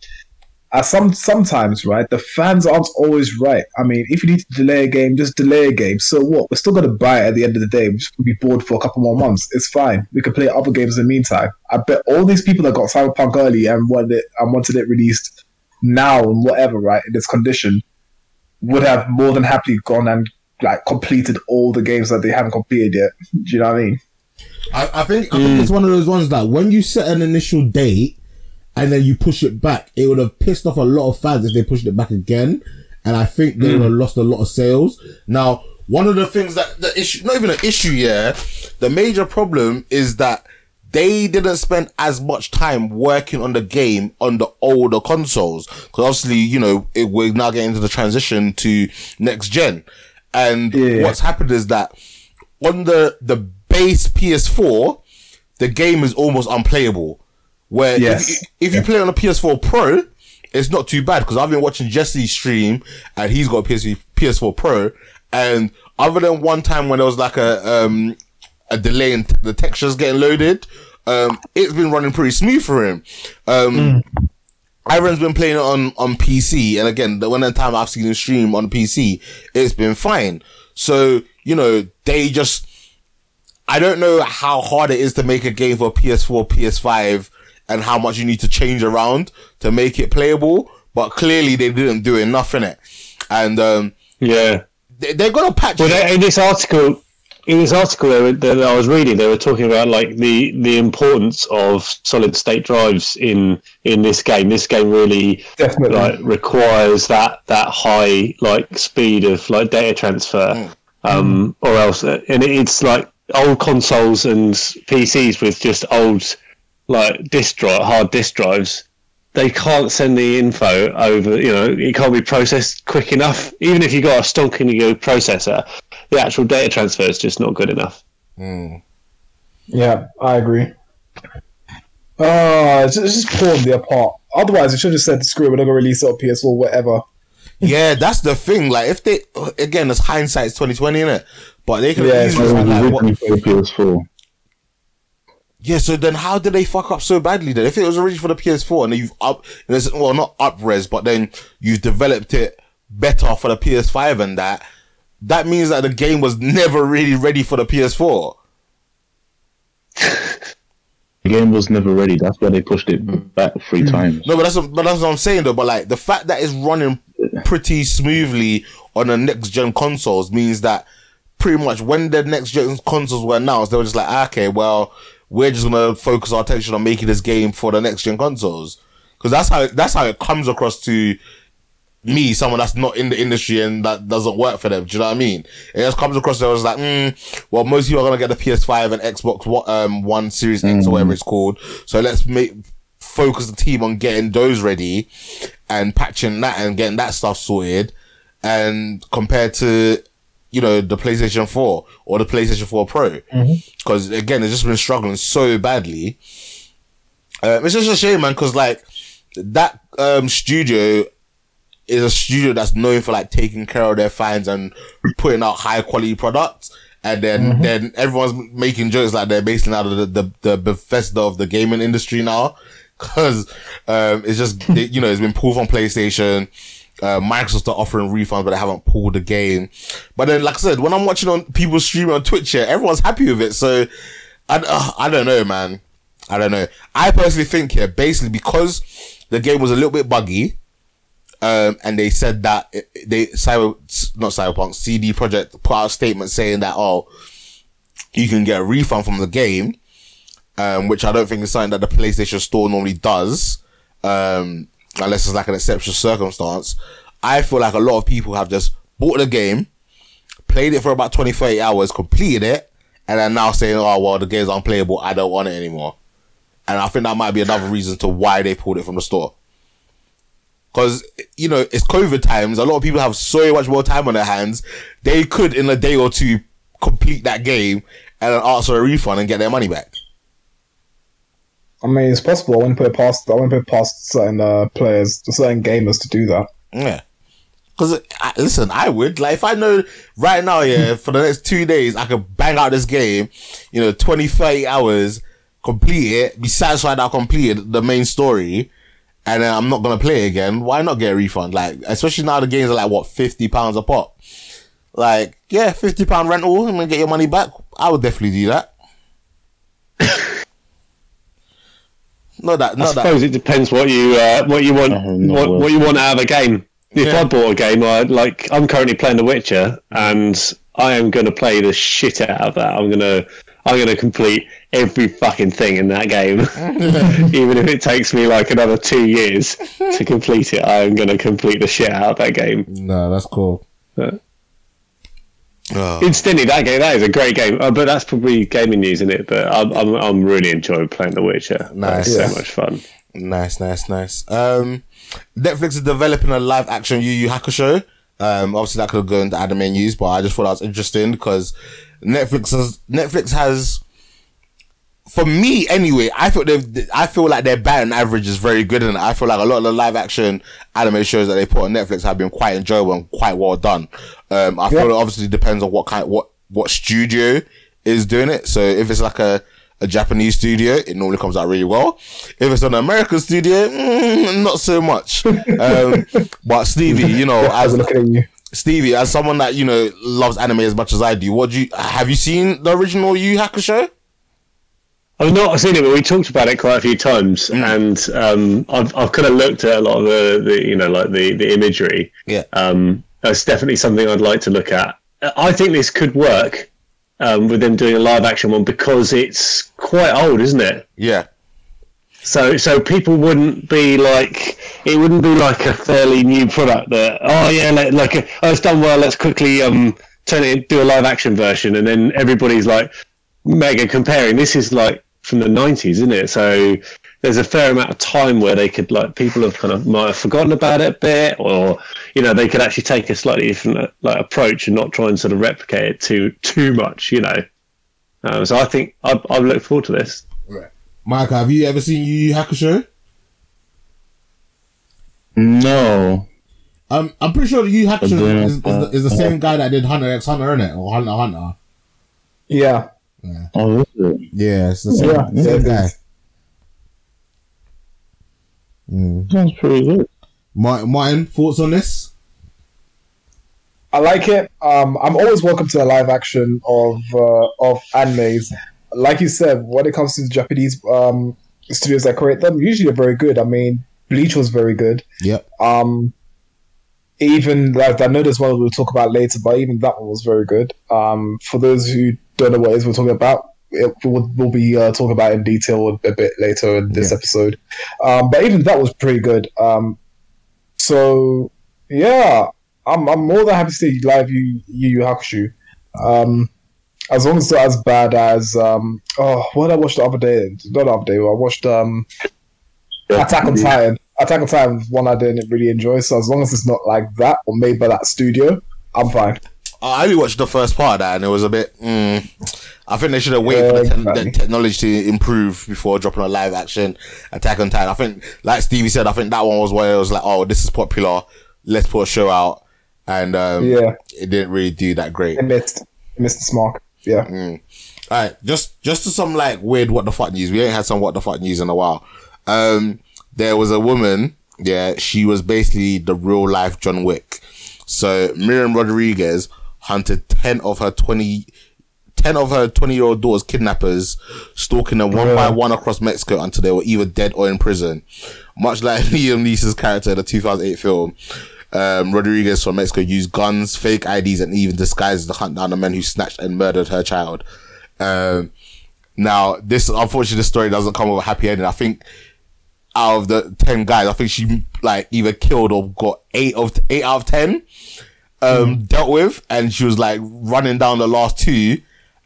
uh, some sometimes, right, the fans aren't always right. I mean, if you need to delay a game, just delay a game. So what? We're still going to buy it at the end of the day. We're just going to be bored for a couple more months. It's fine. We can play other games in the meantime. I bet all these people that got Cyberpunk early and wanted it and wanted it released now and whatever, right, in this condition, would have more than happily gone and like completed all the games that they haven't completed yet. Do you know what I mean? I, I think I think it's one of those ones that when you set an initial date and then you push it back, it would have pissed off a lot of fans if they pushed it back again, and I think they would have lost a lot of sales. Now, one of the things that the issue, not even an issue, yeah, the major problem is that they didn't spend as much time working on the game on the older consoles. Cause obviously, you know, it, we're now getting into the transition to next gen. And Yeah. what's happened is that on the, the base PS4, the game is almost unplayable. Where Yes. if, if you play on a PS4 Pro, it's not too bad because I've been watching Jesse stream and he's got a PS, PS4 Pro. And other than one time when there was like a, um, a delay in t- the textures getting loaded. Um, it's been running pretty smooth for him. Um, Iron's been playing it on, on PC, and again, the one time I've seen him stream on PC, it's been fine. So, you know, they just, I don't know how hard it is to make a game for PS4, PS5, and how much you need to change around to make it playable, but clearly they didn't do enough in it. And, um, Yeah. they, they're gonna patch Well, it. they, in this article, in this article they were, that I was reading, they were talking about like the the importance of solid state drives in in this game. This game really Definitely. like requires that that high like speed of like data transfer, um, or else, and it's like old consoles and PCs with just old like disk drive, hard disk drives. They can't send the info over. You know, it can't be processed quick enough. Even if you got a stonking good processor, the actual data transfer is just not good enough. Yeah, I agree. Uh, it's just, it's just pulling the apart. Otherwise, it should have said, screw it, we're not going to release it on PS4, whatever. Yeah, that's the thing. Like, if they, again, it's hindsight's 2020, innit? But they could Yeah, have easily It been was like, what, originally for PS4. Yeah, so then how did they fuck up so badly then? If it was originally for the PS4 and then you've up, and it's, well, not up res, but then you've developed it better for the PS5 and that, that means that the game was never really ready for the PS4. The game was never ready. That's why they pushed it back three times. No, but that's, what- but that's what I'm saying though. But like the fact that it's running pretty smoothly on the next gen consoles means that pretty much when the next gen consoles were announced, they were just like, "Ah, okay, well, we're just gonna focus our attention on making this game for the next gen consoles. Because that's how that's how it comes across to me, someone that's not in the industry and that doesn't work for them. Do you know what I mean? It just comes across. I was like, mm, well, most people are gonna get the PS5 and Xbox One- um, One Series X or whatever it's called. So let's make focus the team on getting those ready and patching that and getting that stuff sorted. And compared to you know the PlayStation 4 or the PlayStation 4 Pro, because again, it's just been struggling so badly. Um, it's just a shame, man, because like that um, studio is a studio that's known for like taking care of their fans and putting out high quality products. And then, then everyone's making jokes like they're basically out of the, the, the Bethesda of the gaming industry now. Cause, um, it's just, they- you know, it's been pulled from PlayStation. Uh, Microsoft are offering refunds, but they haven't pulled the game. But then, like I said, when I'm watching on people streaming on Twitch here, everyone's happy with it. So, I, uh, I don't know, man. I don't know. I personally think here, basically because the game was a little bit buggy, um, and they said that they cyber not cyberpunk CD Projekt put out a statement saying that oh, you can get a refund from the game, um, which I don't think is something that the PlayStation Store normally does, um, unless it's like an exceptional circumstance. I feel like a lot of people have just bought the game, played it for about 20, 30 hours, completed it, and then now saying, oh, well, the game's unplayable, I don't want it anymore. And I think that might be another reason to why they pulled it from the store. Because, you know, it's COVID times. A lot of people have so much more time on their hands. They could, in a day or two, complete that game and then ask for a refund and get their money back. I mean, it's possible. I wouldn't put it past. I wouldn't put it past certain uh, players, certain gamers to do that. Yeah. Because, listen, I would. Like, if I know right now, yeah, for the next two days, I could bang out this game, you know, 20, 30 hours, complete it, be satisfied I completed the main story, and then I'm not going to play again, why not get a refund? Like, especially now the games are like, what, 50 pounds a pop? Like, yeah, 50 pound rental, and then get your money back. I would definitely do that. not that, I not that. suppose it depends what you uh, what you want I have what, what you want out of a game. If Yeah. I bought a game, I like I'm currently playing The Witcher, and I am going to play the shit out of that. I'm gonna I'm gonna complete every fucking thing in that game, even if it takes me like another two years to complete it. I am gonna complete the shit out of that game. No, that's cool. Oh. Instantly, that game that is a great game, uh, but that's probably gaming news in it. But I'm, I'm I'm really enjoying playing The Witcher. Nice. Yeah. so much fun. Nice, nice, nice. Um, Netflix is developing a live action Yu Yu Hakusho. Um, obviously that could go into anime news, but I just thought that was interesting because Netflix has Netflix has, for me anyway, I feel they've, I feel like their batting average is very good, and I feel like a lot of the live action anime shows that they put on Netflix have been quite enjoyable and quite well done. Um, I feel it obviously depends on what kind, what what studio is doing it. So if it's like a, a Japanese studio, it normally comes out really well. If it's an American studio, mm, not so much. um, but Stevie, you know, as looking at you. Stevie, as someone that you know loves anime as much as I do, what do you have you seen the original Yu Hakusho? I've not seen it, but we talked about it quite a few times, and um, I've I've kind of looked at a lot of the, the you know like the the imagery. Yeah. Um, that's definitely something I'd like to look at. I think this could work um, with them doing a live action one because it's quite old, isn't it? Yeah, So so people wouldn't be like it wouldn't be like a fairly new product that oh yeah like, like oh it's done well let's quickly um turn it do a live action version and then everybody's like mega comparing this is like from the 90s isn't it so there's a fair amount of time where they could like people have kind of might have forgotten about it a bit or you know they could actually take a slightly different like approach and not try and sort of replicate it too too much you know um, so I think I I look forward to this Right, Mike, have you ever seen Yu Yu Hakusho? No. Um, I'm pretty sure Yu Yu Hakusho I don't. is, is, the, is the same guy that did Hunter x Hunter, innit? Or Hunter Hunter. Yeah. Oh, is it? Yeah, it's the same, Yeah, same it guy. Mm. Sounds pretty good. Ma- Martin, thoughts on this? I like it. Um, I'm always welcome to a live action of uh, of animes. Like you said, when it comes to the Japanese um, studios that create them, usually are very good. I mean, Bleach was very good. Yep. Um, even like I know there's one we'll talk about later, but even that one was very good. Um, for those who don't know what it is we're talking about, it, we'll, we'll be uh, talking about it in detail a bit later in this Yeah. episode. Um, but even that was pretty good. Um, so yeah, I'm I'm more than happy to see you live Yu Yu Yu Hakusho. Um, as long as it's not as bad as um, oh, what did I watched the other day? Not the other day. I watched um, Attack on Titan. Attack on Titan one I didn't really enjoy. So as long as it's not like that or made by that studio, I'm fine. I only watched the first part of that, and it was a bit. Mm, I think they should have waited for the, te- exactly. the technology to improve before dropping a live action Attack on Titan. I think, like Stevie said, I think that one was where it was like, oh, this is popular. Let's put a show out, and um, Yeah. it didn't really do that great. It missed, it missed the mark. Yeah. All right, just just to some like weird what the fuck news. We ain't had some what the fuck news in a while. Um, there was a woman. Yeah, she was basically the real life John Wick. So Miriam Rodriguez hunted ten of her twenty. 10 of her 20 year old daughter's kidnappers, stalking them one by one across Mexico until they were either dead or in prison. Much like Liam Neeson's character in the 2008 film, um, Rodriguez from Mexico used guns, fake IDs, and even disguises to hunt down the men who snatched and murdered her child. Um, now, this unfortunately, the story doesn't come with a happy ending. I think out of the ten guys, I think she like either killed or got eight of eight out of ten um, dealt with, and she was like running down the last two,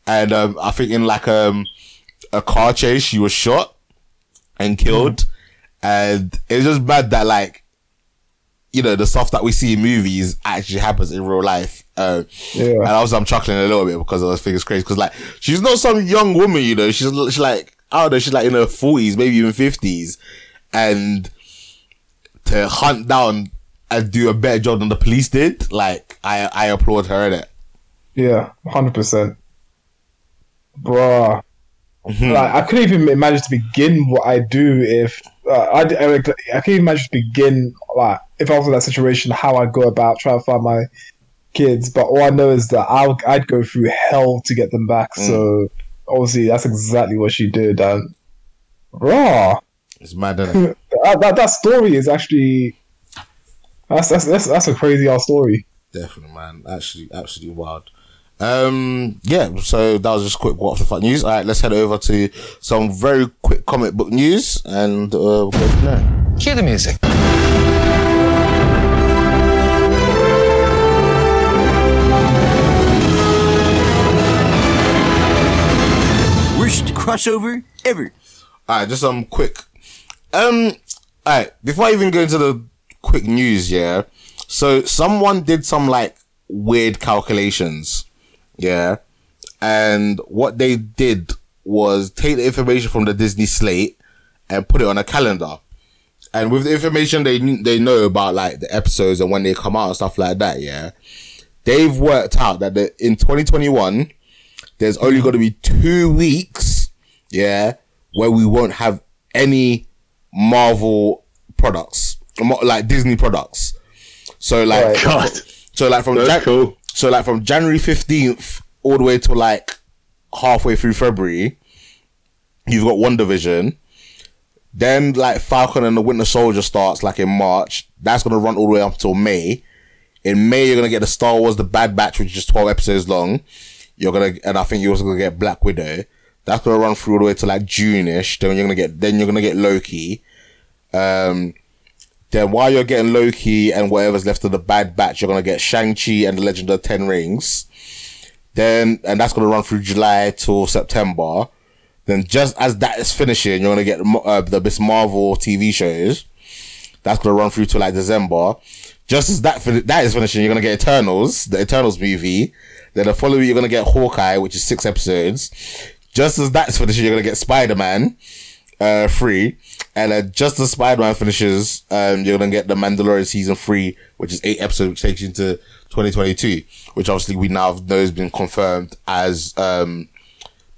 and um, I think in like um, a car chase, she was shot and killed, and it's just bad that like you know the stuff that we see in movies actually happens in real life. Uh, Yeah. and also I'm chuckling a little bit because I think it's crazy because like she's not some young woman, you know. She's she's like I don't know, she's like in her forties, maybe even fifties, and to hunt down and do a better job than the police did, like I I applaud her in it. Yeah, hundred percent, bruh. Like I couldn't even imagine to begin what I do if uh, I, I I couldn't even imagine to begin like if I was in that situation how I'd go about trying to find my kids. But all I know is that I'll, I'd go through hell to get them back. So obviously that's exactly what she did. And raw, It's mad, isn't it? that, that that story is actually that's that's that's, that's a crazy ass story. Definitely, man. Actually, absolutely wild. Um, yeah. So that was just quick what off the fuck news. All right, let's head over to some very quick comic book news, and uh, we'll go from there. Cue the music. Worst crossover ever. All right, just some quick. Um, all right. Before I even go into the quick news, yeah. So someone did some like weird calculations, yeah, and what they did was take the information from the Disney slate and put it on a calendar. And with the information they they know about like the episodes and when they come out and stuff like that, yeah, they've worked out that the, in 2021 there's only going to be two weeks, yeah, where we won't have any Marvel products, like Disney products. So like, Right. God, so like from that's Jan- cool. so like from January fifteenth all the way to like halfway through February, you've got WandaVision. Then like Falcon and the Winter Soldier starts like in March. That's gonna run all the way up until May. In May, you're gonna get the Star Wars: The Bad Batch, which is just twelve episodes long. You're gonna, and I think you're also gonna get Black Widow. That's gonna run through all the way to like June-ish. Then you're gonna get, then you're gonna get Loki. Um, then while you're getting Loki and whatever's left of the Bad Batch, you're gonna get Shang Chi and the Legend of the Ten Rings. Then, and that's gonna run through July till September. Then, just as that is finishing, you're gonna get uh, the Miss Marvel TV shows. That's gonna run through to like December. Just as that fin- that is finishing, you're gonna get Eternals, the Eternals movie. Then the following, you're gonna get Hawkeye, which is six episodes. Just as that's finishing, you're gonna get Spider Man, uh, three, and then just as Spider Man finishes, um, you're gonna get the Mandalorian season three, which is eight episodes, which takes you into 2022, which obviously we now know has been confirmed as um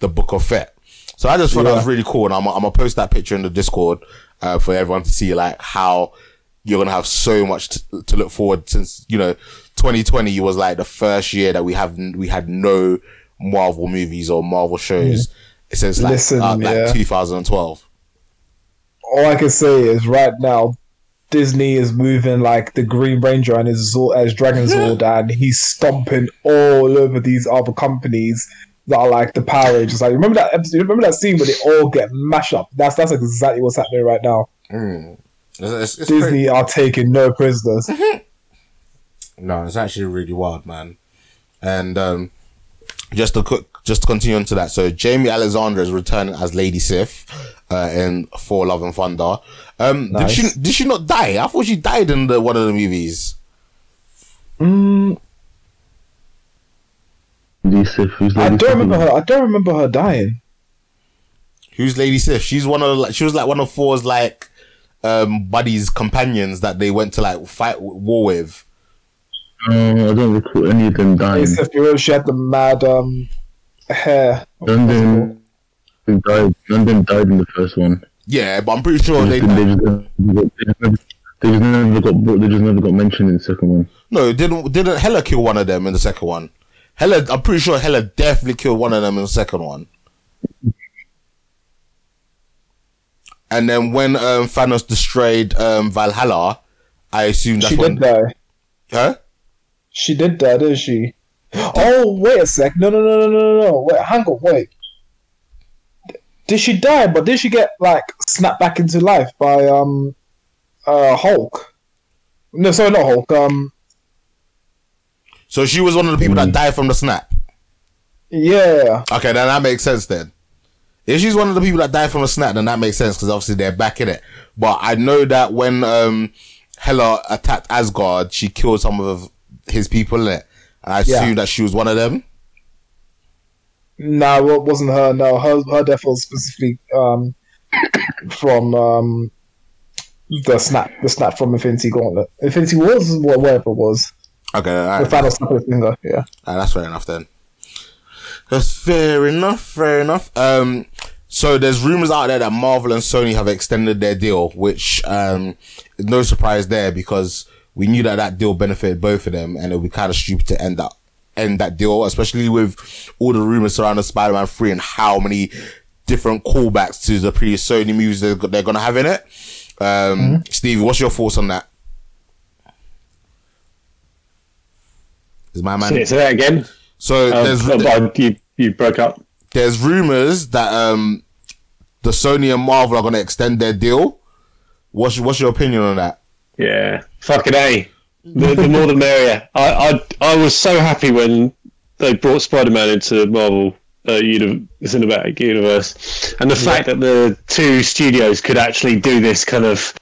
the Book of Fett. So I just thought that was really cool, and I'm, I'm gonna post that picture in the Discord uh, for everyone to see, like how you're gonna have so much to, to look forward since you know 2020 was like the first year that we have we had no Marvel movies or Marvel shows since like Listen, uh, like yeah. 2012. All I can say is right now, Disney is moving like the Green Ranger and his Zord, as Dragon Zord, and he's stomping all over these other companies that are like the Power Rangers. Like remember that episode? Remember that scene where they all get mashed up? That's that's exactly what's happening right now. It's, it's, it's Disney crazy. are taking no prisoners. No, it's actually really wild, man. And um, just to quick, just to continue on to that. So Jaimie Alexander is returning as Lady Sif uh, in Thor Love and Thunder. Um, Nice. Did she did she not die? I thought she died in the one of the movies. Mm, Lisa, who's I don't remember her. I don't remember her dying. Who's Lady Sif? She's one of the, like she was like one of Thor's like um buddies companions that they went to like fight war with. Oh, I don't recall any of them dying. Except you she had the mad um hair. None of them them died. None of them died in the first one. Yeah, but I'm pretty sure They, they just, they, just never, they, just never, they just never got. They just never got mentioned in the second one. no didn't didn't Hela kill one of them in the second one. Hela, I'm pretty sure Hela definitely killed one of them in the second one. And then when um, Thanos destroyed um, Valhalla, I assume that's She when. did die. Huh? She did die, didn't she? Oh, wait a sec. No, no, no, no, no, no, no. Wait, hang on, wait. Did she die? But did she get like snapped back into life by um, uh, Hulk? No, sorry, not Hulk. Um, So she was one of the people that died from the snap. yeah, Okay, then that makes sense then. If she's one of the people that died from a snap, then that makes sense because obviously they're back in it. But I know that when um, Hela attacked Asgard, she killed some of his people in it. And I Yeah. assume that she was one of them. No, it wasn't her. No, her her death was specifically um from um the snap, the snap from Infinity Gauntlet, Infinity Wars, wha- whatever it was. Okay, The final snap of the finger. Yeah. Ah, that's fair enough then. That's fair enough. Fair enough. Um, so there's rumors out there that Marvel and Sony have extended their deal, which um, no surprise there because we knew that that deal benefited both of them, and it would be kind of stupid to end that end that deal, especially with all the rumors surrounding Spider-Man Three and how many different callbacks to the previous Sony movies they're, they're gonna have in it. Um, Stevie, what's your thoughts on that? Is my man? Say, say that again. So Um, there's but you, you broke up. there's rumors that um the Sony and Marvel are going to extend their deal. What's what's your opinion on that? Yeah, fucking a. The, the more the merrier. I, I I was so happy when they brought Spider Man into Marvel uh, uni- cinematic universe, and the fact that the two studios could actually do this kind of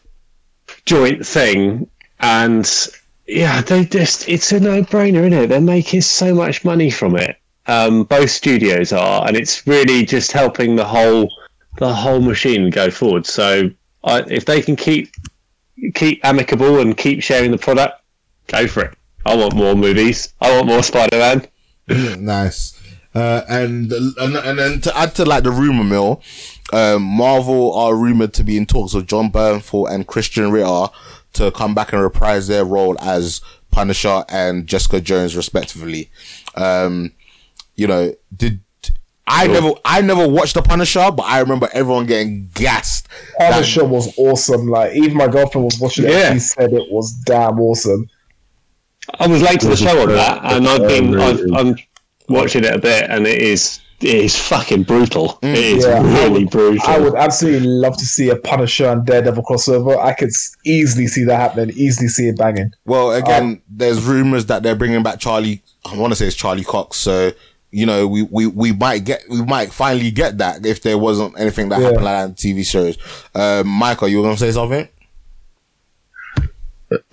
joint thing, and yeah, they just it's a no brainer, isn't it? They're making so much money from it. Um, both studios are, and it's really just helping the whole the whole machine go forward. So I, if they can keep keep amicable and keep sharing the product, go for it. I want more movies. I want more Spider Man. nice. Uh, and, and and then to add to like the rumor mill, um, Marvel are rumored to be in talks with Jon Bernthal and Krysten Ritter to come back and reprise their role as Punisher and Jessica Jones, respectively. Um, you know, did I never I never watched the Punisher, but I remember everyone getting gassed. that- Punisher was awesome. Like even my girlfriend was watching it. Yeah. and She said it was damn awesome. I was late to the show on that, and I've been I've, I'm watching it a bit, and it is it is fucking brutal. It is Yeah, I really brutal. I would absolutely love to see a Punisher and Daredevil crossover. I could easily see that happening. Easily see it banging. Well, again, there's rumors that they're bringing back Charlie. I want to say it's Charlie Cox. So you know, we, we, we might get we might finally get that if there wasn't anything that Yeah. happened like that in TV shows. Um, Michael, you were gonna say something?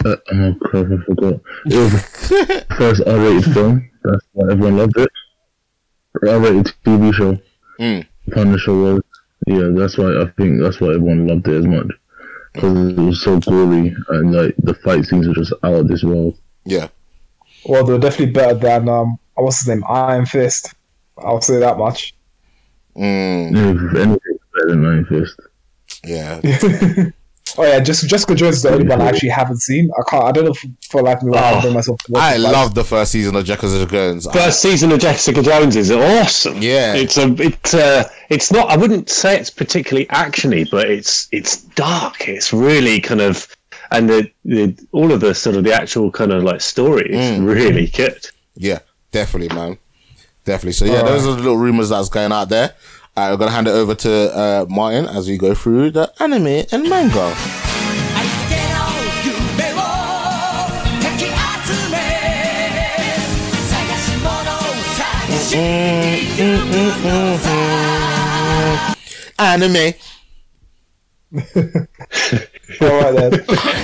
Uh, oh crap, I forgot. It was the first R-rated film. That's why everyone loved it. R-rated TV show. Mm. Punisher was. Yeah, that's why I think that's why everyone loved it as much because it was so gory and like the fight scenes were just out of this world. Yeah. Well, they're definitely better than um, what's his name, Iron Fist. I'll say that much. Mm, If anything, better than Iron Fist. yeah. Oh yeah, just Jessica Jones is the only one I actually haven't seen. I can't. I don't know if for like me, I Oh, bring myself. To I love the first season of Jessica Jones. I- First season of Jessica Jones is awesome. Yeah. it's a it's uh it's not. I wouldn't say it's particularly actiony, but it's it's dark. It's really kind of and the, the all of the sort of the actual kind of like story is Mm. really good. Yeah, definitely, man. Definitely. So yeah, those are the little rumors that's going out there. Right, we're gonna hand it over to uh, Martin as we go through the anime and manga. Mm-hmm. anime. All right then.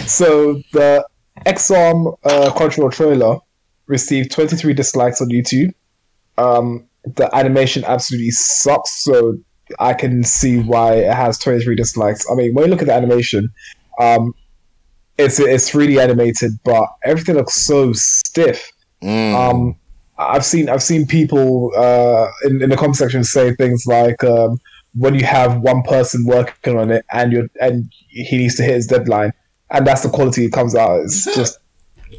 so the Ex-Arm uh, Crunchyroll trailer received 23 dislikes on YouTube. Um, the animation absolutely sucks, so I can see why it has 23 dislikes. I mean, when you look at the animation, um, it's it's 3D animated, but everything looks so stiff. Mm. Um, I've seen I've seen people uh, in in the comment section say things like um, when you have one person working on it and you and he needs to hit his deadline, and that's the quality it comes out. It's just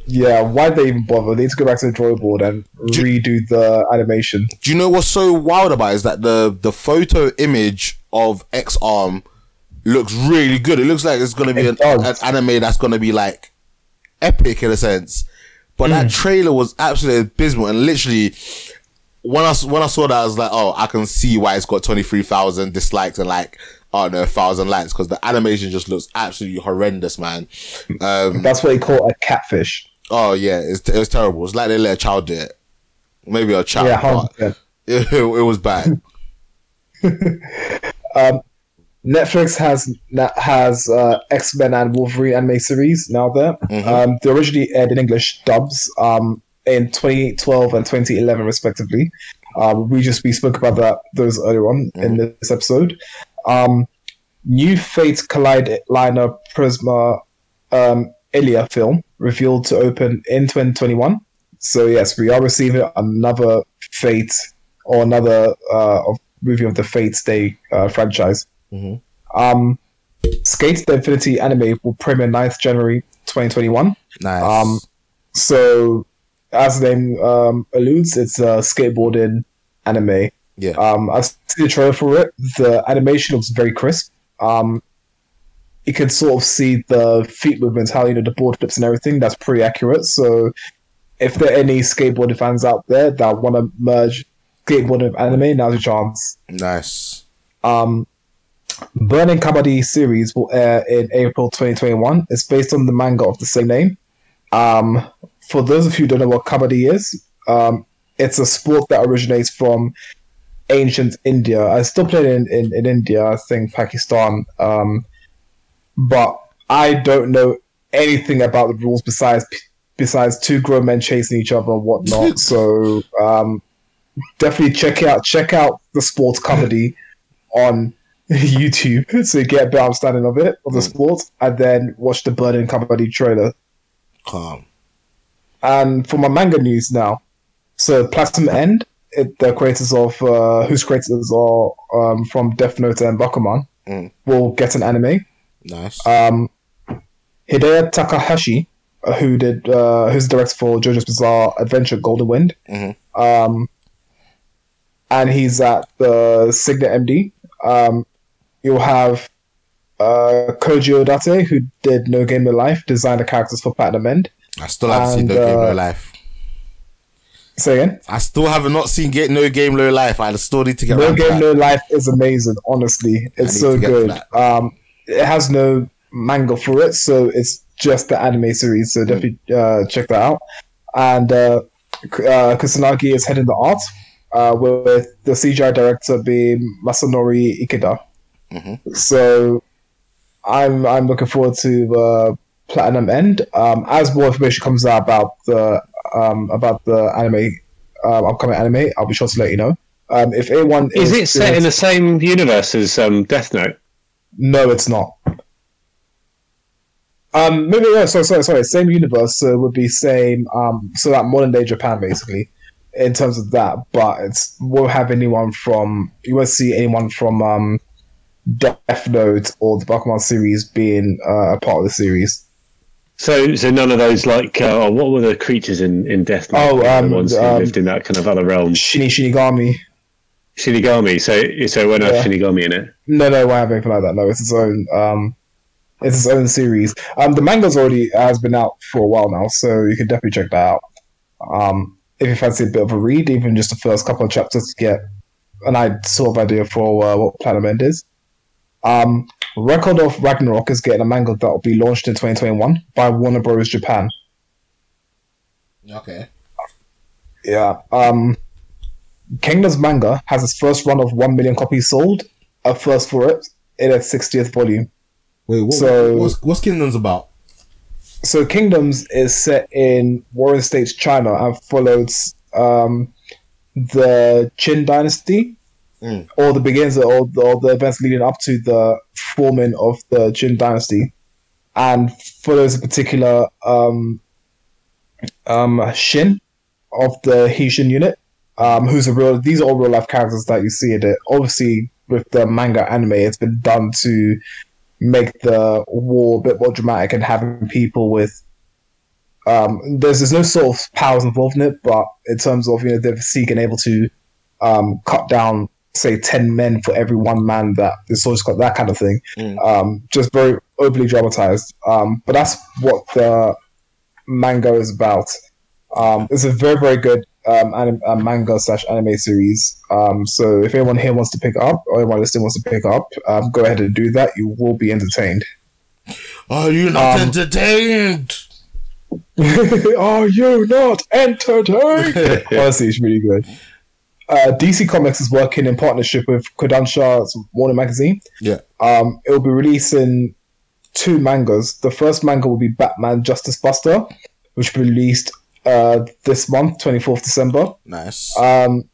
yeah. why'd they even bother? They need to go back to the drawing board and redo the animation. Do you know what's so wild about it is that the the photo image of Ex-Arm looks really good. It looks like it's gonna be an, an anime that's gonna be like epic in a sense. But that mm. trailer was absolutely abysmal and literally when I when I saw that I was like, oh, I can see why it's got twenty three thousand dislikes and like oh no, thousand likes because the animation just looks absolutely horrendous, man. Um, That's what they call a catfish. oh yeah, it's, it was terrible. It's like they let a child do it. Maybe a child, Yeah, but 100%. it, it was bad. Netflix has has uh, X Men and Wolverine anime series now there. Um, they originally aired in English dubs um, in 2012 and 2011 respectively. Um, we just we spoke about that those earlier on in this episode. Um, new Fate/kaleid liner Prisma um, Illya film revealed to open in 2021. So yes, we are receiving another Fate or another uh, of movie of the Fate Day uh, franchise. Um, SK8 the Infinity anime will premiere 9th January 2021. Nice. Um, so, as the name um, alludes, it's a skateboarding anime. Yeah. Um, I've seen the trailer for it. The animation looks very crisp. Um, you can sort of see the feet movements, how you know the board flips and everything. That's pretty accurate. So, if there are any skateboarding fans out there that want to merge skateboarding with anime, now's your chance. nice. Um, Burning Kabaddi series will air in April 2021. It's based on the manga of the same name. Um, for those of you who don't know what Kabaddi is, um, it's a sport that originates from ancient India. I still play in, in, in India, I think Pakistan. Um, but I don't know anything about the rules besides besides two grown men chasing each other and whatnot. so um, definitely check out check out the sports comedy on YouTube so you get a better understanding of it of the sport, and then watch the Burning Kabaddi trailer. Calm. And for my manga news now, so Platinum End it, the creators of uh, whose creators are um, from Death Note and Bakuman Mm. will get an anime. Nice. Um, Hideo Takahashi, uh, who did uh, who's the director for JoJo's Bizarre Adventure Golden Wind, Mhm. um, and he's at the Signal MD. Um, you'll have uh, Koji Odate, who did No Game No Life, designed the characters for Platinum End. I still haven't seen and, No Game No uh, Life. Say again. I still have not seen Get No Game No Life. I still need to get No Game. No Life is amazing. Honestly, it's so to get to good. Um, it has no manga for it, so it's just the anime series. So definitely uh, check that out. And uh, uh, Kusanagi is heading the art, uh, with the CGI director being Masanori Ikeda. Mm-hmm. So I'm I'm looking forward to uh, Platinum End. Um, as more information comes out about the um, about the anime, um, upcoming anime, I'll be sure to let you know. Um, if anyone Is it set in the same universe as um, Death Note? No, it's not. Um, maybe no, sorry, sorry, sorry. Same universe, so it would be same. Um, so that modern day Japan, basically, in terms of that. But it's won't have anyone from. You won't see anyone from um, Death Note or the Bakuman series being uh, a part of the series. So, so none of those like uh, oh, what were the creatures in, in Death? Oh, um, the ones who um, lived in that kind of other realm. Shini Shinigami. Shinigami. So, so it won't have Yeah. Shinigami in it. No, no, won't have anything like that. No, it's its own. Um, it's its own series. Um, the manga's already has been out for a while now, so you can definitely check that out. Um, if you fancy a bit of a read, even just the first couple of chapters to get an I sort of idea for uh, what Platinum End is. Um, Record of Ragnarok is getting a manga that will be launched in 2021 by Warner Bros. Japan. Okay. Yeah. Um, Kingdom's manga has its first run of 1 million copies sold, a first for it, in its 60th volume. Wait, what, So- what's what's Kingdoms about? so Kingdoms is set in Warring States, China, and follows um, the Qin Dynasty, Mm. or the beginnings of the, all the events leading up to the forming of the Qin Dynasty, and follows a particular um, um, Shin of the Heishin unit, um, who's a real. These are all real life characters that you see in it. Obviously, with the manga anime, it's been done to make the war a bit more dramatic and having people with um there's there's no sort of powers involved in it, but in terms of you know they're seeking able to um cut down say ten men for every one man that the soldier's got that kind of thing. Mm. Um just very overly dramatized. Um but that's what the manga is about. Um it's a very, very good um anim- uh, manga slash anime series. Um so if anyone here wants to pick up or anyone listening wants to pick up, um go ahead and do that. You will be entertained. Are you not Um, entertained? Are you not entertained? Honestly, it's really good. Uh, DC Comics is working in partnership with Kodansha's Warner Magazine. Yeah. Um, it will be releasing two mangas. The first manga will be Batman Justice Buster, which will be released uh, this month, 24th December. Nice. Um,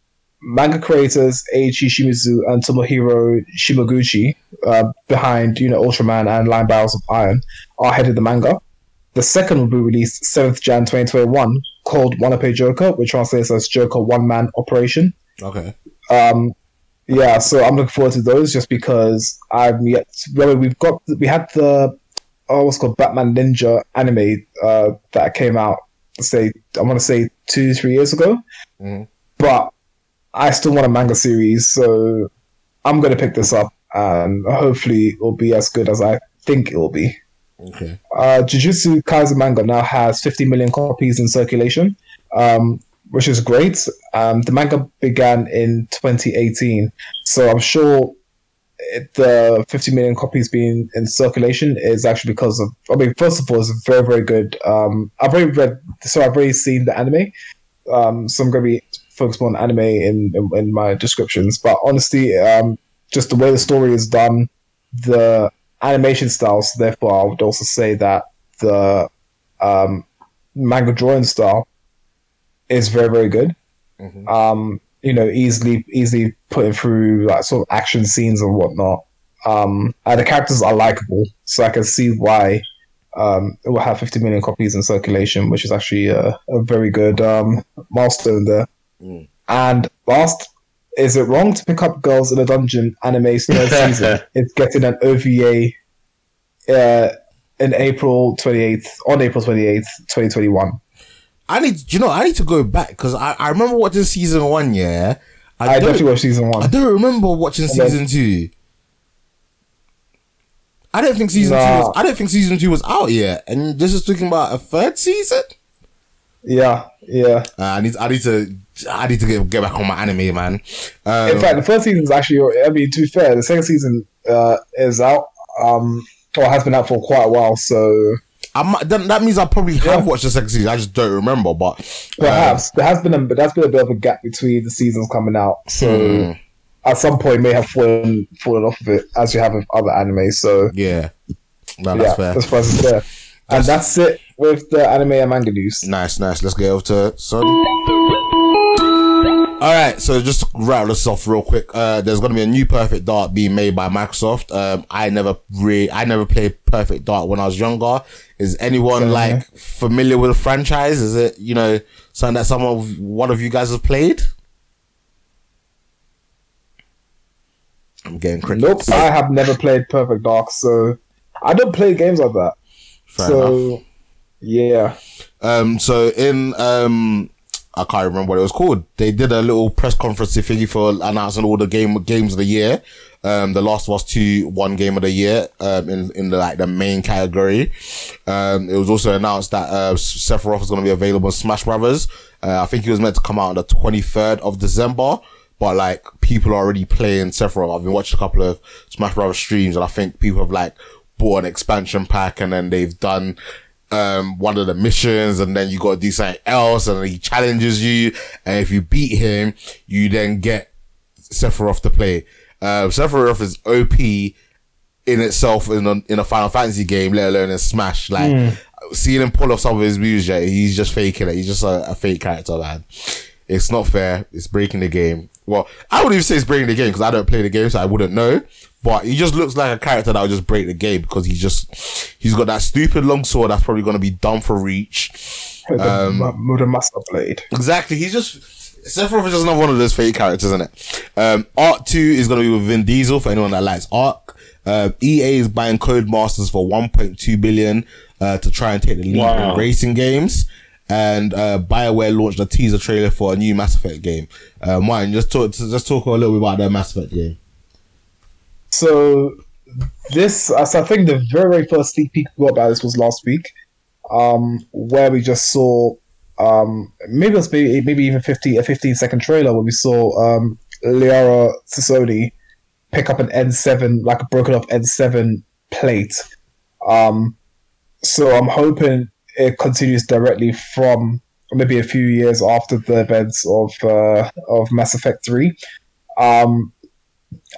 manga creators Eiichi Shimizu and Tomohiro Shimoguchi, uh, behind you know Ultraman and Line Barrels of Iron, are headed the manga. The second will be released 7th Jan 2021, called One Pay Joker, which translates as Joker One Man Operation. Okay. Um, yeah, so I'm looking forward to those just because I'm yet. Well, we've got we had the oh, what's called Batman Ninja anime uh, that came out. Say I want to say two three years ago, Mhm. but I still want a manga series, so I'm gonna pick this up and hopefully it will be as good as I think it will be. Okay. Uh, Jujutsu Kaisen manga now has 50 million copies in circulation, um, which is great. Um, the manga began in 2018, so I'm sure it, the 50 million copies being in circulation is actually because of. I mean, first of all, it's very, very good. Um, I've already read, so I've already seen the anime, um, so I'm going to be focused more on anime in, in, in my descriptions. But honestly, um, just the way the story is done, the animation style. So therefore, I would also say that the um, manga drawing style is very very good. Mhm. Um, you know, easily easily putting through like sort of action scenes and whatnot. Um, and the characters are likable, so I can see why um, it will have 50 million copies in circulation, which is actually a, a very good um, milestone there. Mm. And Last, is it wrong to pick up girls in a dungeon anime's third season? It's getting an OVA uh, in April 28th, on April 28th, 2021. I need, you know, I need to go back because I, I remember watching season one. Yeah, I, don't, definitely watched season I don't remember watching then- season two. I don't think season two. Was, I don't think season two was out yet, and this is talking about a third season. Yeah, yeah. Uh, I need, I need to, I need to get, get back on my anime, man. Um, In fact, the first season is actually, I mean, to be fair, the second season uh, is out, um, or has been out for quite a while, so I might, that, that means I probably have Yeah. watched the second season. I just don't remember. But perhaps there has been a but that's been a bit of a gap between the seasons coming out. So Hmm. at some point, may have fallen fallen off of it as you have with other anime. So yeah, no, yeah, that's fair. as far as it's there, and that's it with the anime and manga news. Nice, nice. Let's get over to Son. All right, so just to rattle this off real quick. Uh, there's gonna be a new Perfect Dark being made by Microsoft. Um, I never re- I never played Perfect Dark when I was younger. Is anyone like familiar with the franchise? Is it you know something that some of one of you guys have played? I'm getting crickets. Nope, I have never played Perfect Dark, so I don't play games like that. Fair so enough. yeah, Um, so in um, I can't remember what it was called. They did a little press conference thingy for announcing all the game games of the year. Um, the Last of Us Two one game of the year. Um, in in the like the main category. Um, it was also announced that uh, Sephiroth is going to be available in Smash Brothers. Uh, I think he was meant to come out on the twenty third of December. But like people are already playing Sephiroth. I've been watching a couple of Smash Brothers streams, and I think people have like bought an expansion pack, and then they've done um, one of the missions and then you got to do something else and he challenges you. And if you beat him, you then get Sephiroth to play. Uh, Sephiroth is OP in itself in a, in a Final Fantasy game, let alone in Smash. Like, seeing him pull off some of his moves, yeah, he's just faking it. He's just a, a fake character, man. It's not fair. It's breaking the game. Well, I wouldn't even say it's breaking the game because I don't play the game, so I wouldn't know. But he just looks like a character that would just break the game because he just he's got that stupid long sword that's probably going to be done for reach. the Um, um, the Master Blade. Exactly. He's just Sephiroth is just another one of those fake characters, isn't it? Um, ARK Two is going to be with Vin Diesel for anyone that likes ARK. Uh, EA is buying Codemasters for 1.2 billion uh, to try and take the lead Wow. in racing games. And uh, Bioware launched a teaser trailer for a new Mass Effect game. Uh, Martin, just talk, just talk a little bit about that Mass Effect game. So this, as I think the very, very first sneak peek we got about this was last week, um, where we just saw, um, maybe it was maybe, maybe even 15, a 15 second trailer where we saw um, Liara T'Soni pick up an N7, like a broken up N7 plate. Um, so I'm hoping it continues directly from maybe a few years after the events of uh, of Mass Effect 3. Um,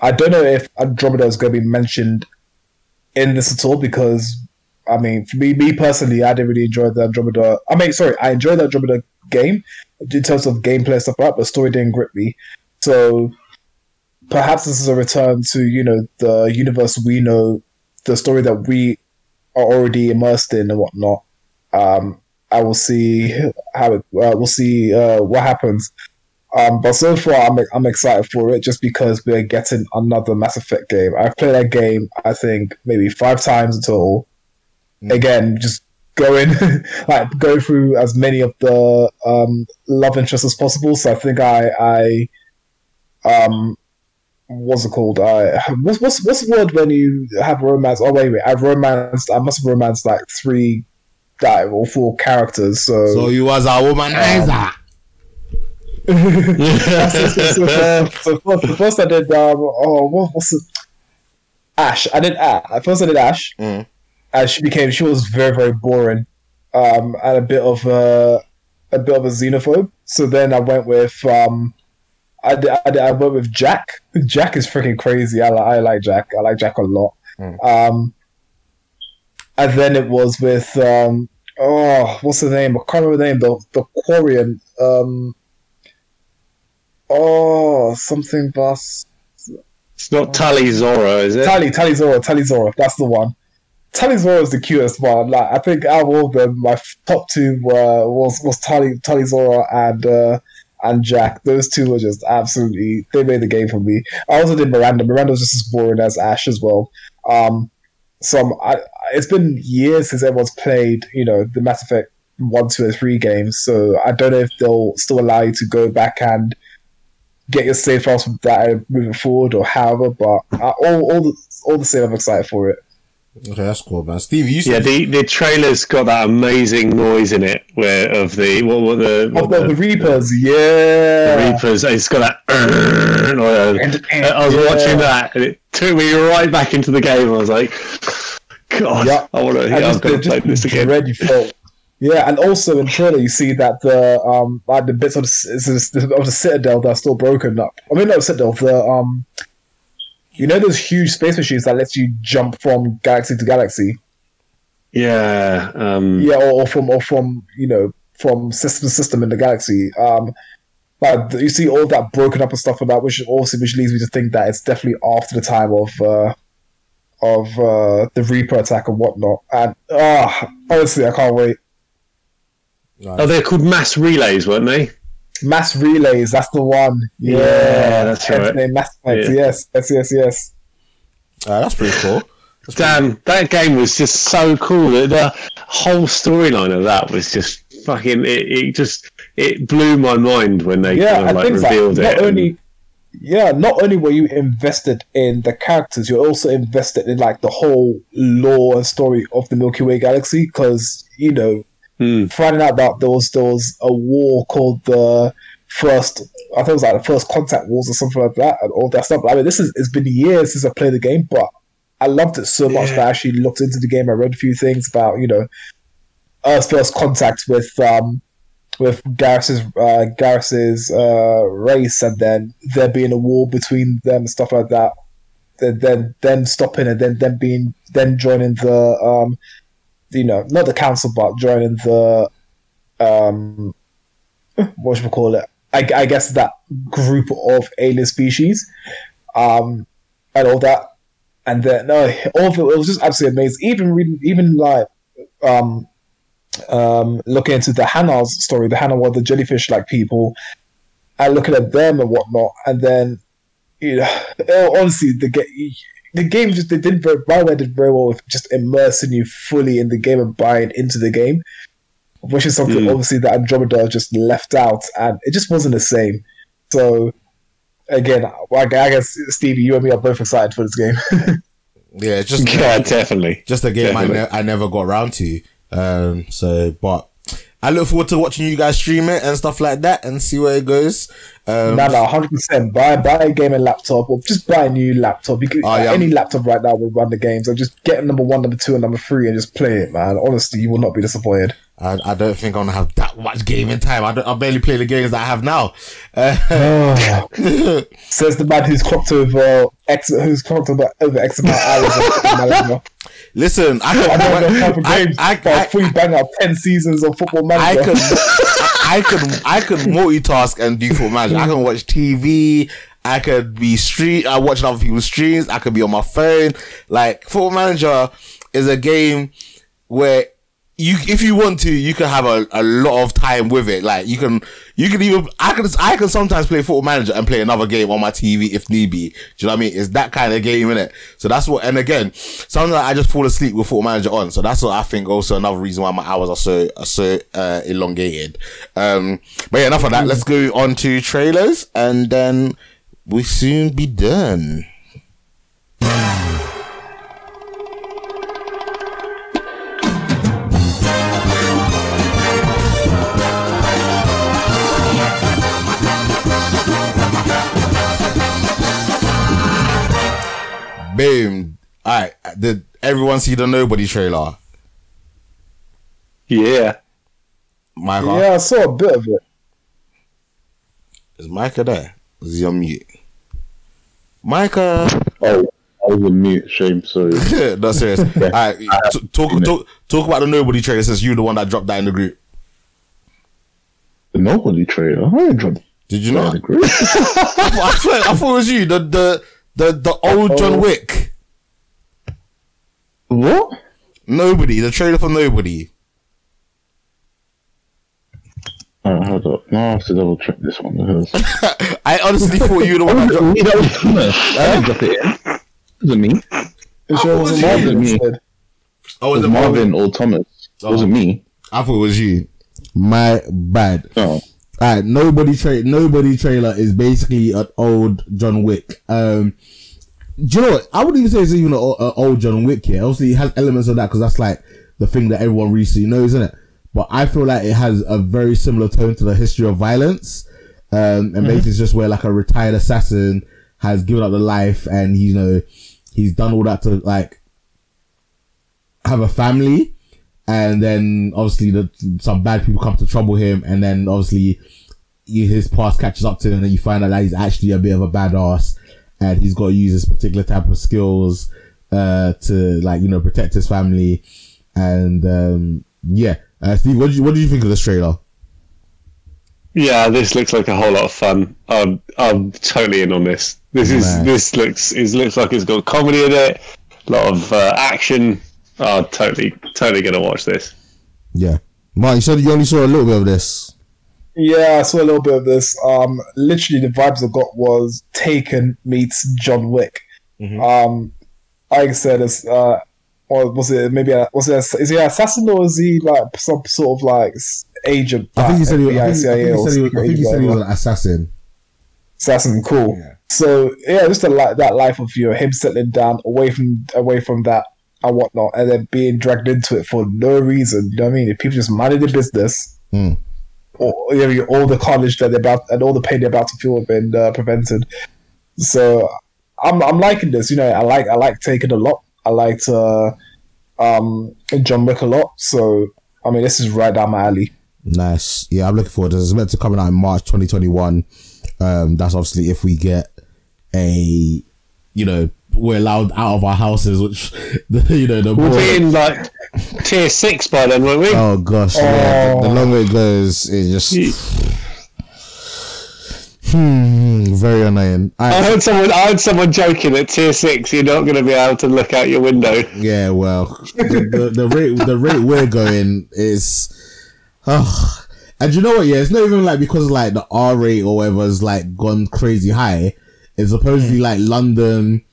I don't know if Andromeda is going to be mentioned in this at all because, I mean, for me, me personally, I didn't really enjoy the Andromeda. I mean, sorry, I enjoyed the Andromeda game in terms of gameplay stuff but the story didn't grip me. So perhaps this is a return to, you know, the universe we know, the story that we are already immersed in and whatnot. Um, I will see how it, uh, we'll see uh, what happens. Um, but so far, I'm I'm excited for it just because we're getting another Mass Effect game. I've played that game, I think maybe five times in total. Again, just going like go through as many of the um, love interests as possible. So I think I I um what's it called? I what's what's what's the word when you have romance? Oh wait, wait, I've romanced. I must have romanced like three, like, or four characters. So, So you was a womanizer. So, so, so, so first, I did um oh what what's it? Ash. I did Ash. At first I did Ash, Mm. and she became she was very very boring, um and a bit of a a bit of a xenophobe. So then I went with um. I, did, I, did, I went with Jack. Jack is freaking crazy. I, li- I like Jack. I like Jack a lot. Um, and then it was with um, oh, what's the name? I can't remember the name. The the Quarian. Um, oh, something bus. It's not Tali Zorah, is it? Tali, Tali Zorah, Tali Zorah. That's the one. Tali Zorah is the cutest one. Like I think out of all of them, my top two were was was Tali Tali Zorah and uh, and Jack. Those two were just absolutely they made the game for me. I also did Miranda. Miranda was just as boring as Ash as well. Um, so I'm- I, it's been years since everyone's played, you know, the Mass Effect one, two, and three games. So I don't know if they'll still allow you to go back and get your save files from that and moving forward or however. But uh, all all the all the same, I'm excited for it. Okay, that's cool, man. Steve, you Yeah, the, the trailer's got that amazing noise in it where of the what were the, Oh, what the, the, the Reapers, the yeah. Reapers. It's got that. I was Yeah. watching that and it took me right back into the game. I was like, God, Yeah. I want to. And Yeah, I'm just, gonna play this again. dread you felt. Yeah, and also in trailer you see that the um like the bits of the, of the citadel that are still broken up. I mean, not the citadel. The um, you know those huge space machines that lets you jump from galaxy to galaxy. Yeah. Um, Yeah, or, or from or from you know from system to system in the galaxy. Um, but you see all that broken up and stuff like that, which also which leads me to think that it's definitely after the time of uh, of uh, the Reaper attack and whatnot. And ah, honestly, I can't wait. Oh, they're called mass relays, weren't they? Mass relays, that's the one. Yeah, Yeah, that's right. the name Mass Effect. Yeah. Yes, yes, yes, yes. uh, that's pretty cool. Damn, that game was just so cool. The, the whole storyline of that was just fucking. It, it just it blew my mind when they Yeah, kind of like things like revealed not it. and- only yeah, not only were you invested in the characters, you're also invested in like the whole lore and story of the Milky Way galaxy. Because you know, Hmm. finding out that there was there was a war called the first, I think it was like the first contact wars or something like that, and all that stuff. I mean, this is it's been years since I played the game, but I loved it so much that I actually looked into the game. I read a few things about you know Earth's first contact with um with Garrus's uh, Garrus's uh, race, and then there being a war between them and stuff like that. Then then, then stopping and then then being then joining the um you know not the council but joining the um what should we call it? I, I guess that group of alien species, um, and all that, and then no, all of it, it was just absolutely amazing. Even reading, even like um um, looking into the Hanar's story, the Hanar were the jellyfish like people, and looking at them and whatnot, and then you know, honestly, the the game just they did very, Bioware did very well with just immersing you fully in the game and buying into the game, which is something Mm. obviously that Andromeda just left out, and it just wasn't the same. So. Again, I I guess Stevie, you and me are both excited for this game. Yeah, it's just Yeah, definitely. just a game I, ne- I never got around to. Um, so, but I look forward to watching you guys stream it and stuff like that and see where it goes. Um, No, no, hundred percent. Buy buy a gaming laptop or just buy a new laptop. You can, Oh, yeah. any laptop right now will run the games. And just get number one, number two, and number three, and just play it, man. Honestly, you will not be disappointed. I, I don't think I'm gonna have that much gaming time. I, I barely play the games that I have now. Uh, Says the man who's clocked over X, who's clocked over over X amount of hours. of Football Manager. listen, I I don't know I, games, I, I, bang out ten seasons of Football manager. I could, I could, I could multitask and do football manager. I can watch TV. I could be stream. I watch other people's streams. I could be on my phone. Like football manager is a game where you, if you want to, you can have a, a lot of time with it. Like you can, you can even, I can, I can sometimes play football manager and play another game on my TV if need be. Do you know what I mean? It's that kind of game, in it. So that's what, and again, sometimes I just fall asleep with football manager on. So that's what I think also another reason why my hours are so, are so, uh, elongated. Um, but yeah, enough of that. Let's go on to trailers and then we soon be done. Boom. All right. Did everyone see the Nobody trailer? Yeah. Michael, yeah, I saw a bit of it. is Micah there? Is he on mute? Micah. Oh, I was on mute. Shame. Sorry. no, serious. All right. t- talk, talk, talk about the Nobody trailer since you're the one that dropped that in the group. The nobody trailer. I didn't drop Did you that in not? the group. I, thought, I, swear, I thought it was you. The the the the old John Wick. what? Nobody. The trailer for Nobody. Uh, hold hold up. Now I have to double check this one because I honestly thought you were the one that dropped. me that was Thomas. I didn't drop it wasn't me. It It sure was was Marvin you. instead. Oh, was Marvin or Thomas. It wasn't me. I thought it was you. My bad. No. Alright, nobody tra- nobody trailer is basically an old John Wick. Um, do you know what? I wouldn't even say it's even an old John Wick here. Obviously, it has elements of that because that's like the thing that everyone recently knows, isn't it? But I feel like it has a very similar tone to the history of violence. Um, and basically it's just where like a retired assassin has given up the life and you know, he's done all that to like have a family and then obviously the, some bad people come to trouble him and then obviously his past catches up to him and then you find out that he's actually a bit of a badass and he's got to use this particular type of skills uh to like you know protect his family and um yeah uh, Steve what do you what did you think of this trailer Yeah, this looks like a whole lot of fun. I'm, I'm totally in on this. This is Nice. this looks it looks like it's got comedy in it, a lot of uh, action. Oh, totally, totally gonna watch this. yeah Mark you said you only saw a little bit of this Yeah, I saw a little bit of this. Um, literally, the vibes I got was Taken meets John Wick. Um, like I said, it's uh, or was it maybe a, was it a, is he an assassin or is he like some sort of like agent? I think he said he, FBI, I think, I think CIA, he or said he, was- I think he said he was an assassin assassin. Cool. So yeah, just a, like that life of you know him settling down away from away from that and whatnot, and then being dragged into it for no reason. You know what I mean? If people just minded their business, Hmm. or you know, all the carnage that they're about and all the pain they're about to feel have been uh, prevented. So I'm I'm liking this. You know, I like I like taking a lot. I liked uh, um, John Wick a lot. So I mean, this is right down my alley. Nice. Yeah, I'm looking forward to this. It's meant to come out in March 2021. Um, that's obviously if we get a, you know, we're allowed out of our houses, which, the, you know, the We'll more, be in like tier six by then, won't we? oh gosh, yeah, the, the Oh. longer it goes, it just, hmm, very annoying. I I, heard someone. I heard someone joking at tier six. You're not going to be able to look out your window. yeah, well, the, the, the rate, the rate we're going is, oh, and you know what? Yeah, it's not even like because like the R rate or whatever is like gone crazy high. It's supposedly like London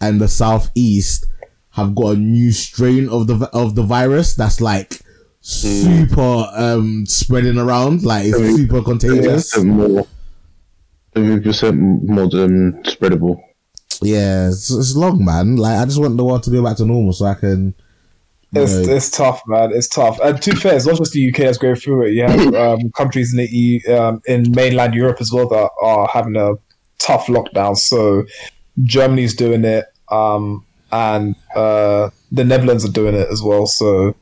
and the southeast have got a new strain of the of the virus that's like super um spreading around, like it's super contagious. Percent more. Seventy percent more than spreadable. Yeah, it's, it's long, man. Like I just want the world to go back to normal so I can. It's, know, it's tough, man. It's tough. And to be fair, it's not just the UK that's going through it. You have um, countries in the EU, um, in mainland Europe as well that are having a tough lockdown. So Germany's doing it, um, and uh, the Netherlands are doing it as well. So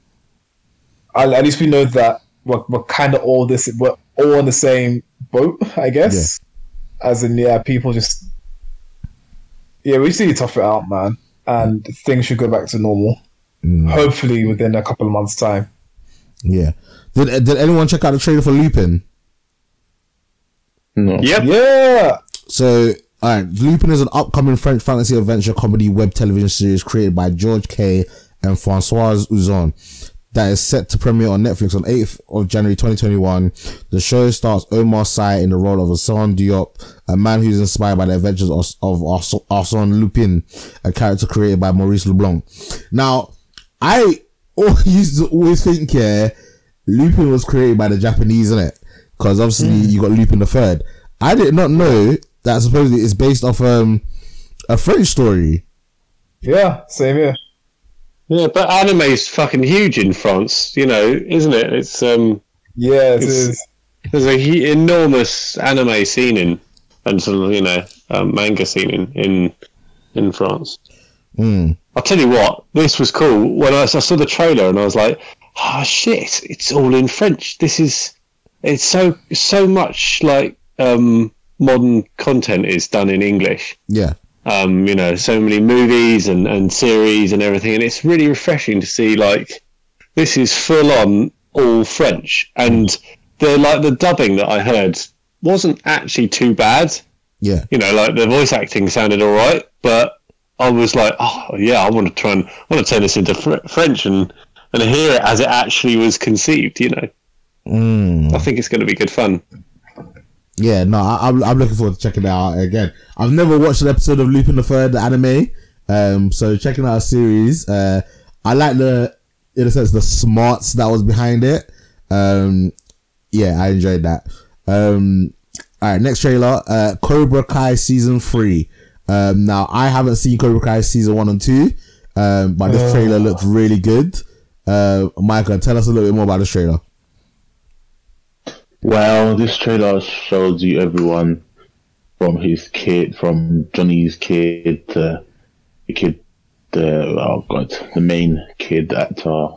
at, at least we know that we're, we're kind of all this. We're all on the same boat, I guess. As in, yeah, people just yeah, we just need to tough it out, man, and things should go back to normal hopefully within a couple of months' time. yeah. Did Did anyone check out the trailer for Lupin? No. Yep. Yeah, So, alright, Lupin is an upcoming French fantasy adventure comedy web television series created by George Kay and François Uzan that is set to premiere on Netflix on 8th of January 2021. The show stars Omar Sy in the role of Hassan Diop, a man who's inspired by the adventures of, of Ars- Arsène Lupin, a character created by Maurice Leblanc. Now, I used to always think, yeah, Lupin was created by the Japanese, isn't it? Because obviously mm. you got Lupin the Third. I did not know that supposedly it's based off um a French story. yeah, same here. Yeah, but anime's fucking huge in France. You know, isn't it? It's um, Yeah, it It's- is. there's a he- enormous anime scene in, and sort of you know, um, manga scene in in, in France. Mm. I'll tell you what, this was cool. When I, I saw the trailer and I was like, oh shit, it's all in French. This is, it's so, so much like, um, modern content is done in English. Yeah. Um, you know, so many movies and, and series and everything. And it's really refreshing to see like, this is full on all French. And the, like the dubbing that I heard wasn't actually too bad Yeah. you know, like the voice acting sounded all right, but I was like, oh yeah, I want to try and I want to turn this into fr- French and and hear it as it actually was conceived. You know, I think it's going to be good fun. Yeah, no, I, I'm, I'm looking forward to checking it out again. I've never watched an episode of Lupin the Third, the anime. Um, so checking out a series. Uh, I like the, in a sense, the smarts that was behind it. Um, yeah, I enjoyed that. Um, all right, next trailer, uh, Cobra Kai season three. Um, now I haven't seen Cobra Kai season one and two, um, but this trailer looks really good. Uh, Michael, tell us a little bit more about this trailer. Well, this trailer shows you everyone from his kid, from Johnny's kid to the kid, the oh god, the main kid at uh,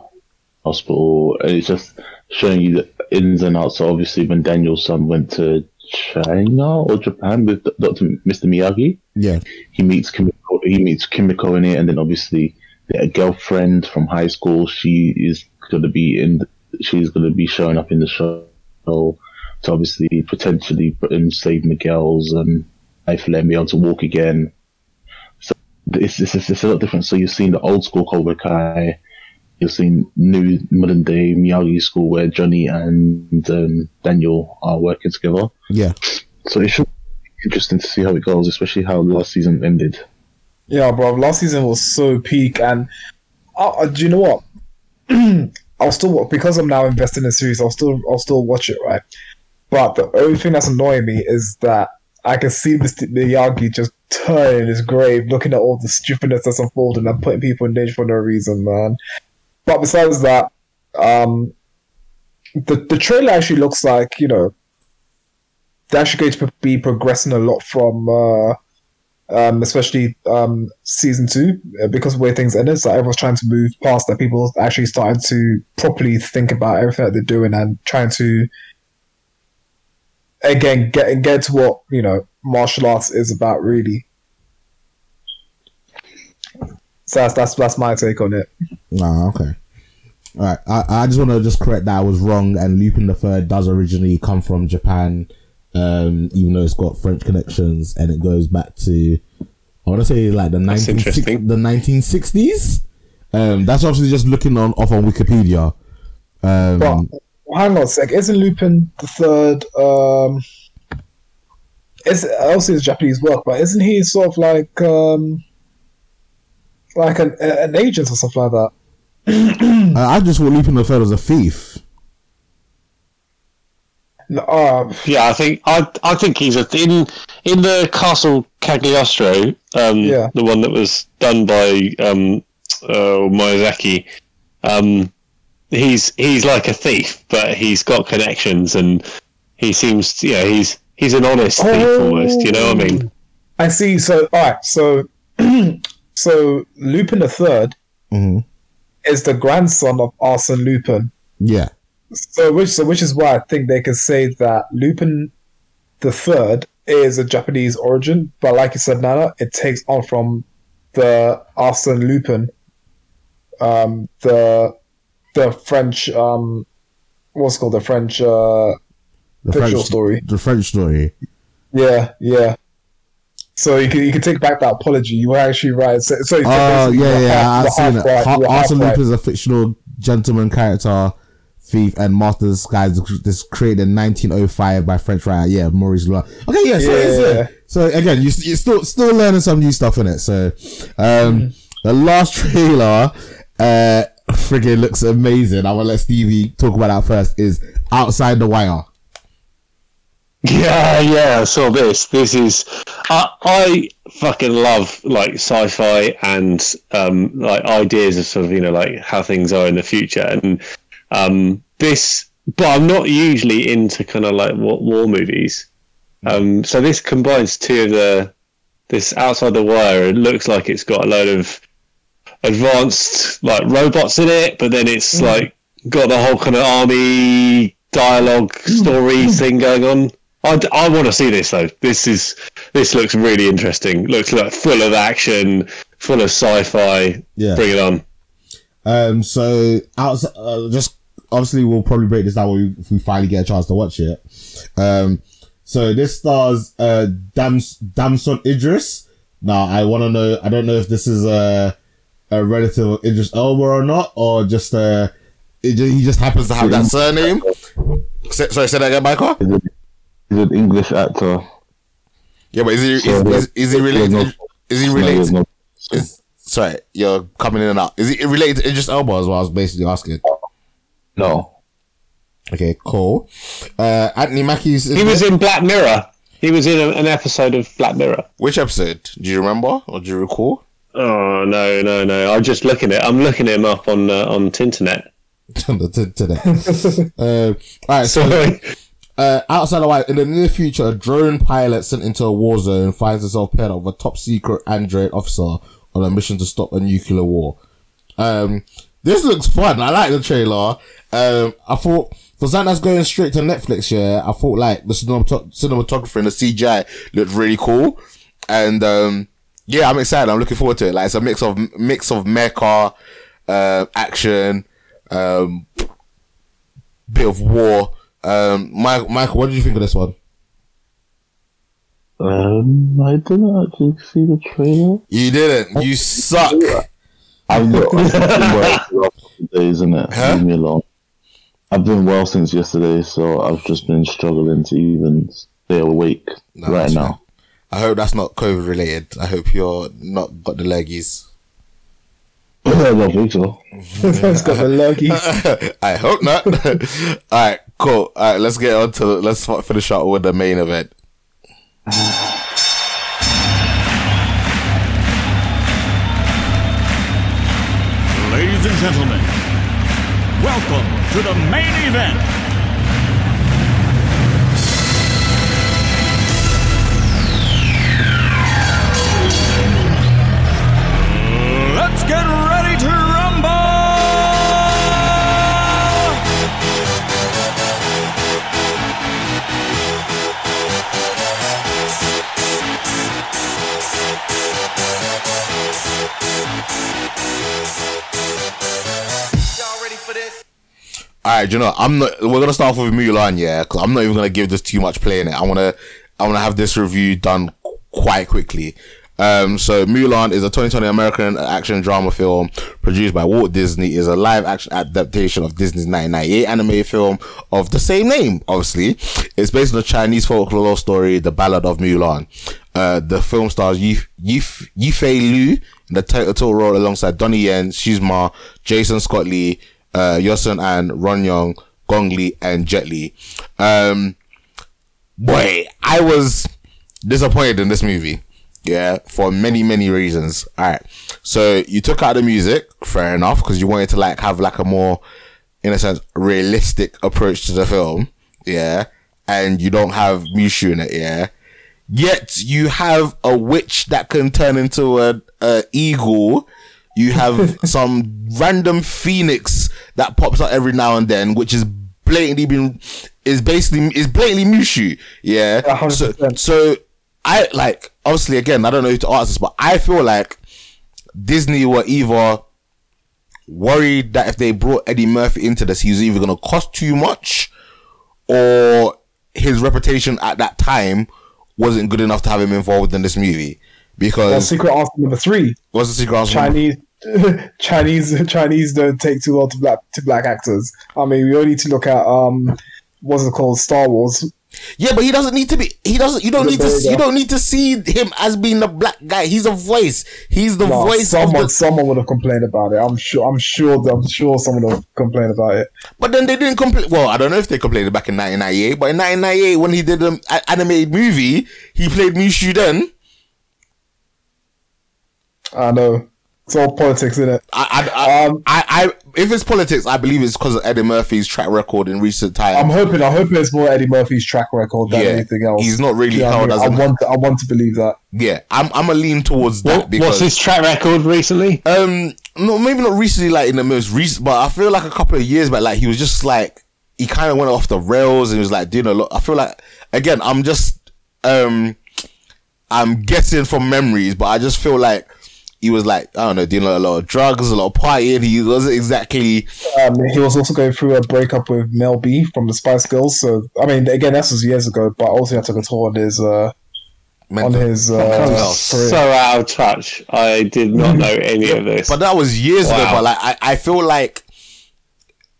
hospital. And it's just showing you the ins and outs. So obviously, when Daniel's son went to China or Japan with Dr. Mr. Miyagi, Yeah, he meets Kimiko, he meets Kimiko in it, and then obviously their girlfriend from high school. She is going to be in. She's going to be showing up in the show to obviously potentially um, save Miguel's life, let him be able to walk again. So it's, it's, it's, it's a lot different. So you've seen the old school Cobra Kai, you've seen new modern day Miyagi school where Johnny and um, Daniel are working together. yeah. So it should be interesting to see how it goes, especially how last season ended. Yeah, bro. Last season was so peak, and uh, uh, do you know what? I'll still because I'm now invested in the series. I'll still I'll still watch it, right? But the only thing that's annoying me is that I can see Mr. Miyagi just turning in his grave, looking at all the stupidness that's unfolding and putting people in danger for no reason, man. But besides that, um, the the trailer actually looks like you know they're actually going to be progressing a lot from. Uh, um, especially um, season two, uh, because of way things ended. So everyone's trying to move past that. People actually started to properly think about everything that they're doing and trying to again get get to what you know martial arts is about, really. So that's that's that's my take on it. Ah, okay. All right. I, I just want to just correct that I was wrong. And Lupin the Third does originally come from Japan, um, even though it's got French connections, and it goes back to I want to say like the nineteen the nineteen sixties. Um, that's obviously just looking on off on Wikipedia. Um, But hang on a sec, isn't Lupin the third? Um, is obviously it's Japanese work, but isn't he sort of like um, like an an agent or something like that? I I just thought Lupin the Third was a thief. No, uh, Yeah, I think I I think he's a, in in the Castle Cagliostro, um, Yeah. the one that was done by um, uh, Miyazaki. Um, he's he's like a thief, but he's got connections, and he seems yeah he's he's an honest thief almost. You know what I mean? I see. So all right, so so Lupin the 3rd Mhm. is the grandson of Arsene Lupin. Yeah. So which so which is why I think they could say that Lupin the third is a Japanese origin, but like you said, Nana, it takes on from the Arsene Lupin, um, the the French um, what's called the French uh, The fictional story. The French story. Yeah, yeah. So you can you can take back that apology. You were actually right. So, so Oh yeah, yeah, half- I've seen half it. right, Har- you were half Arsene. Lupin is a fictional gentleman character, thief, and master of disguise. This created in 1905 by French writer, yeah, Maurice Loire. Okay, yeah, so, Yeah. uh, so again, you you're still still learning some new stuff in it. So, um, the last trailer, uh, friggin' looks amazing. I want to let Stevie talk about that first. Is outside the wire. Yeah, yeah, I saw this. This is I I fucking love like sci-fi and um like ideas of sort of you know like how things are in the future and um this but I'm not usually into kind of like war, war movies. Um so this combines two of the this outside the wire it looks like it's got a load of advanced like robots in it but then it's like got the whole kind of army dialogue story thing going on. I, I want to see this though. This is this looks really interesting. Looks like full of action, full of sci-fi. Yeah. Bring it on. Um, so outside, uh, just obviously we'll probably break this down when we, if we finally get a chance to watch it. Um, so this stars uh Dams Damson Idris. Now I want to know. I don't know if this is a a relative of Idris Elba or not, or just It he just happens to have that surname. Sorry, say that again, Michael. He's, he's an English actor. Yeah, but is he is, So is, is he related? is he related? no- Is, sorry, you're coming in and out. Is he related to Idris Elba? As well, I was basically asking. No. Okay, cool. Uh, Anthony Mackie's. He was in Black Mirror. He was in a, an episode of Black Mirror. Which episode? Do you remember or do you recall? Oh no, no, no! I'm just looking at. I'm looking him up on uh, on Tinternet. to, to that. uh, all right, so uh, outside the wire, in the near future, a drone pilot sent into a war zone finds himself paired up with a top secret android officer on a mission to stop a nuclear war. Um, this looks fun. I like the trailer. Um, I thought for something that's going straight to Netflix, yeah, I thought like the cinemat- cinematography and the CGI looked really cool. And, um, yeah, I'm excited. I'm looking forward to it. Like, it's a mix of, mix of mecha, uh, action, um, bit of war. Um, Mike, Michael, what did you think of this one? Um, I didn't actually see the trailer. You didn't. You suck. I've. I've been well for the last couple of days, innit? Huh? Leave me alone. I've been well since yesterday, so I've just been struggling to even stay awake No, right that's now. I hope that's not COVID related. I hope you're not got the leggies. I don't think so. it's got the lurgy. I hope not. All right, cool. All right, let's get on to let's finish up with the main event. gentlemen, welcome to the main event. Let's get ready to All right, you know, I'm not. We're gonna start off with Mulan, yeah, because I'm not even gonna give this too much play in it. I wanna, I wanna have this review done quite quickly. Um, so Mulan is a 2020 American action drama film produced by Walt Disney. is a live action adaptation of Disney's 1998 anime film of the same name. Obviously, it's based on the Chinese folklore story, The Ballad of Mulan. Uh, the film stars Yi Yi Yifei Liu in the title role alongside Donnie Yen, Tzi Ma, Jason Scott Lee, uh, Yoson An Ron Yuan, Gong Li, and Jet Li. Um, boy, I was disappointed in this movie. Yeah, for many, many reasons. Alright. So you took out the music, fair enough, because you wanted to like have like a more, in a sense, realistic approach to the film. Yeah. And you don't have Mushu in it, yeah. Yet you have a witch that can turn into a, a eagle. You have some random phoenix that pops up every now and then, which is blatantly been is basically is blatantly Mushu. Yeah. A hundred So percent. so I like obviously again I don't know who to ask this, but I feel like Disney were either worried that if they brought Eddie Murphy into this, he was either going to cost too much, or his reputation at that time wasn't good enough to have him involved in this movie. Well, Because secret answer number three: what's the secret answer? Chinese. Chinese Chinese don't take too well to black to black actors. I mean, we only need to look at um, what's it called, Star Wars. Yeah, but he doesn't need to be. He doesn't. You don't need to. There you don't need to see him as being the black guy. He's a voice. He's the No, voice of someone the. someone would have complained about it. I'm sure. I'm sure. I'm sure someone would have complained about it. But then they didn't complain. Well, I don't know if they complained back in 1998. But in 1998, when he did an animated movie, he played Mushu. Then I know it's all politics, isn't it? I, I, I, Um, I, I, if it's politics, I believe it's because of Eddie Murphy's track record in recent times. I'm hoping. I'm hoping it's more Eddie Murphy's track record than Yeah, anything else. he's not really You know what held I, mean? an- I want. To, I want to believe that. yeah, I'm, I'm a lean towards that What, because what's his track record recently? um no maybe not recently like in the most recent but I feel like a couple of years back like he was just like he kind of went off the rails and he was like doing a lot I feel like again I'm just um I'm guessing from memories but I just feel like he was like I don't know doing a lot of drugs a lot of partying he wasn't exactly Um, he was also going through a breakup with Mel B from the Spice Girls. So I mean, again, that was years ago, but also had took a toll on his uh, on his uh, So out of touch. I did not know any of this. but that was years ago but like I, I feel like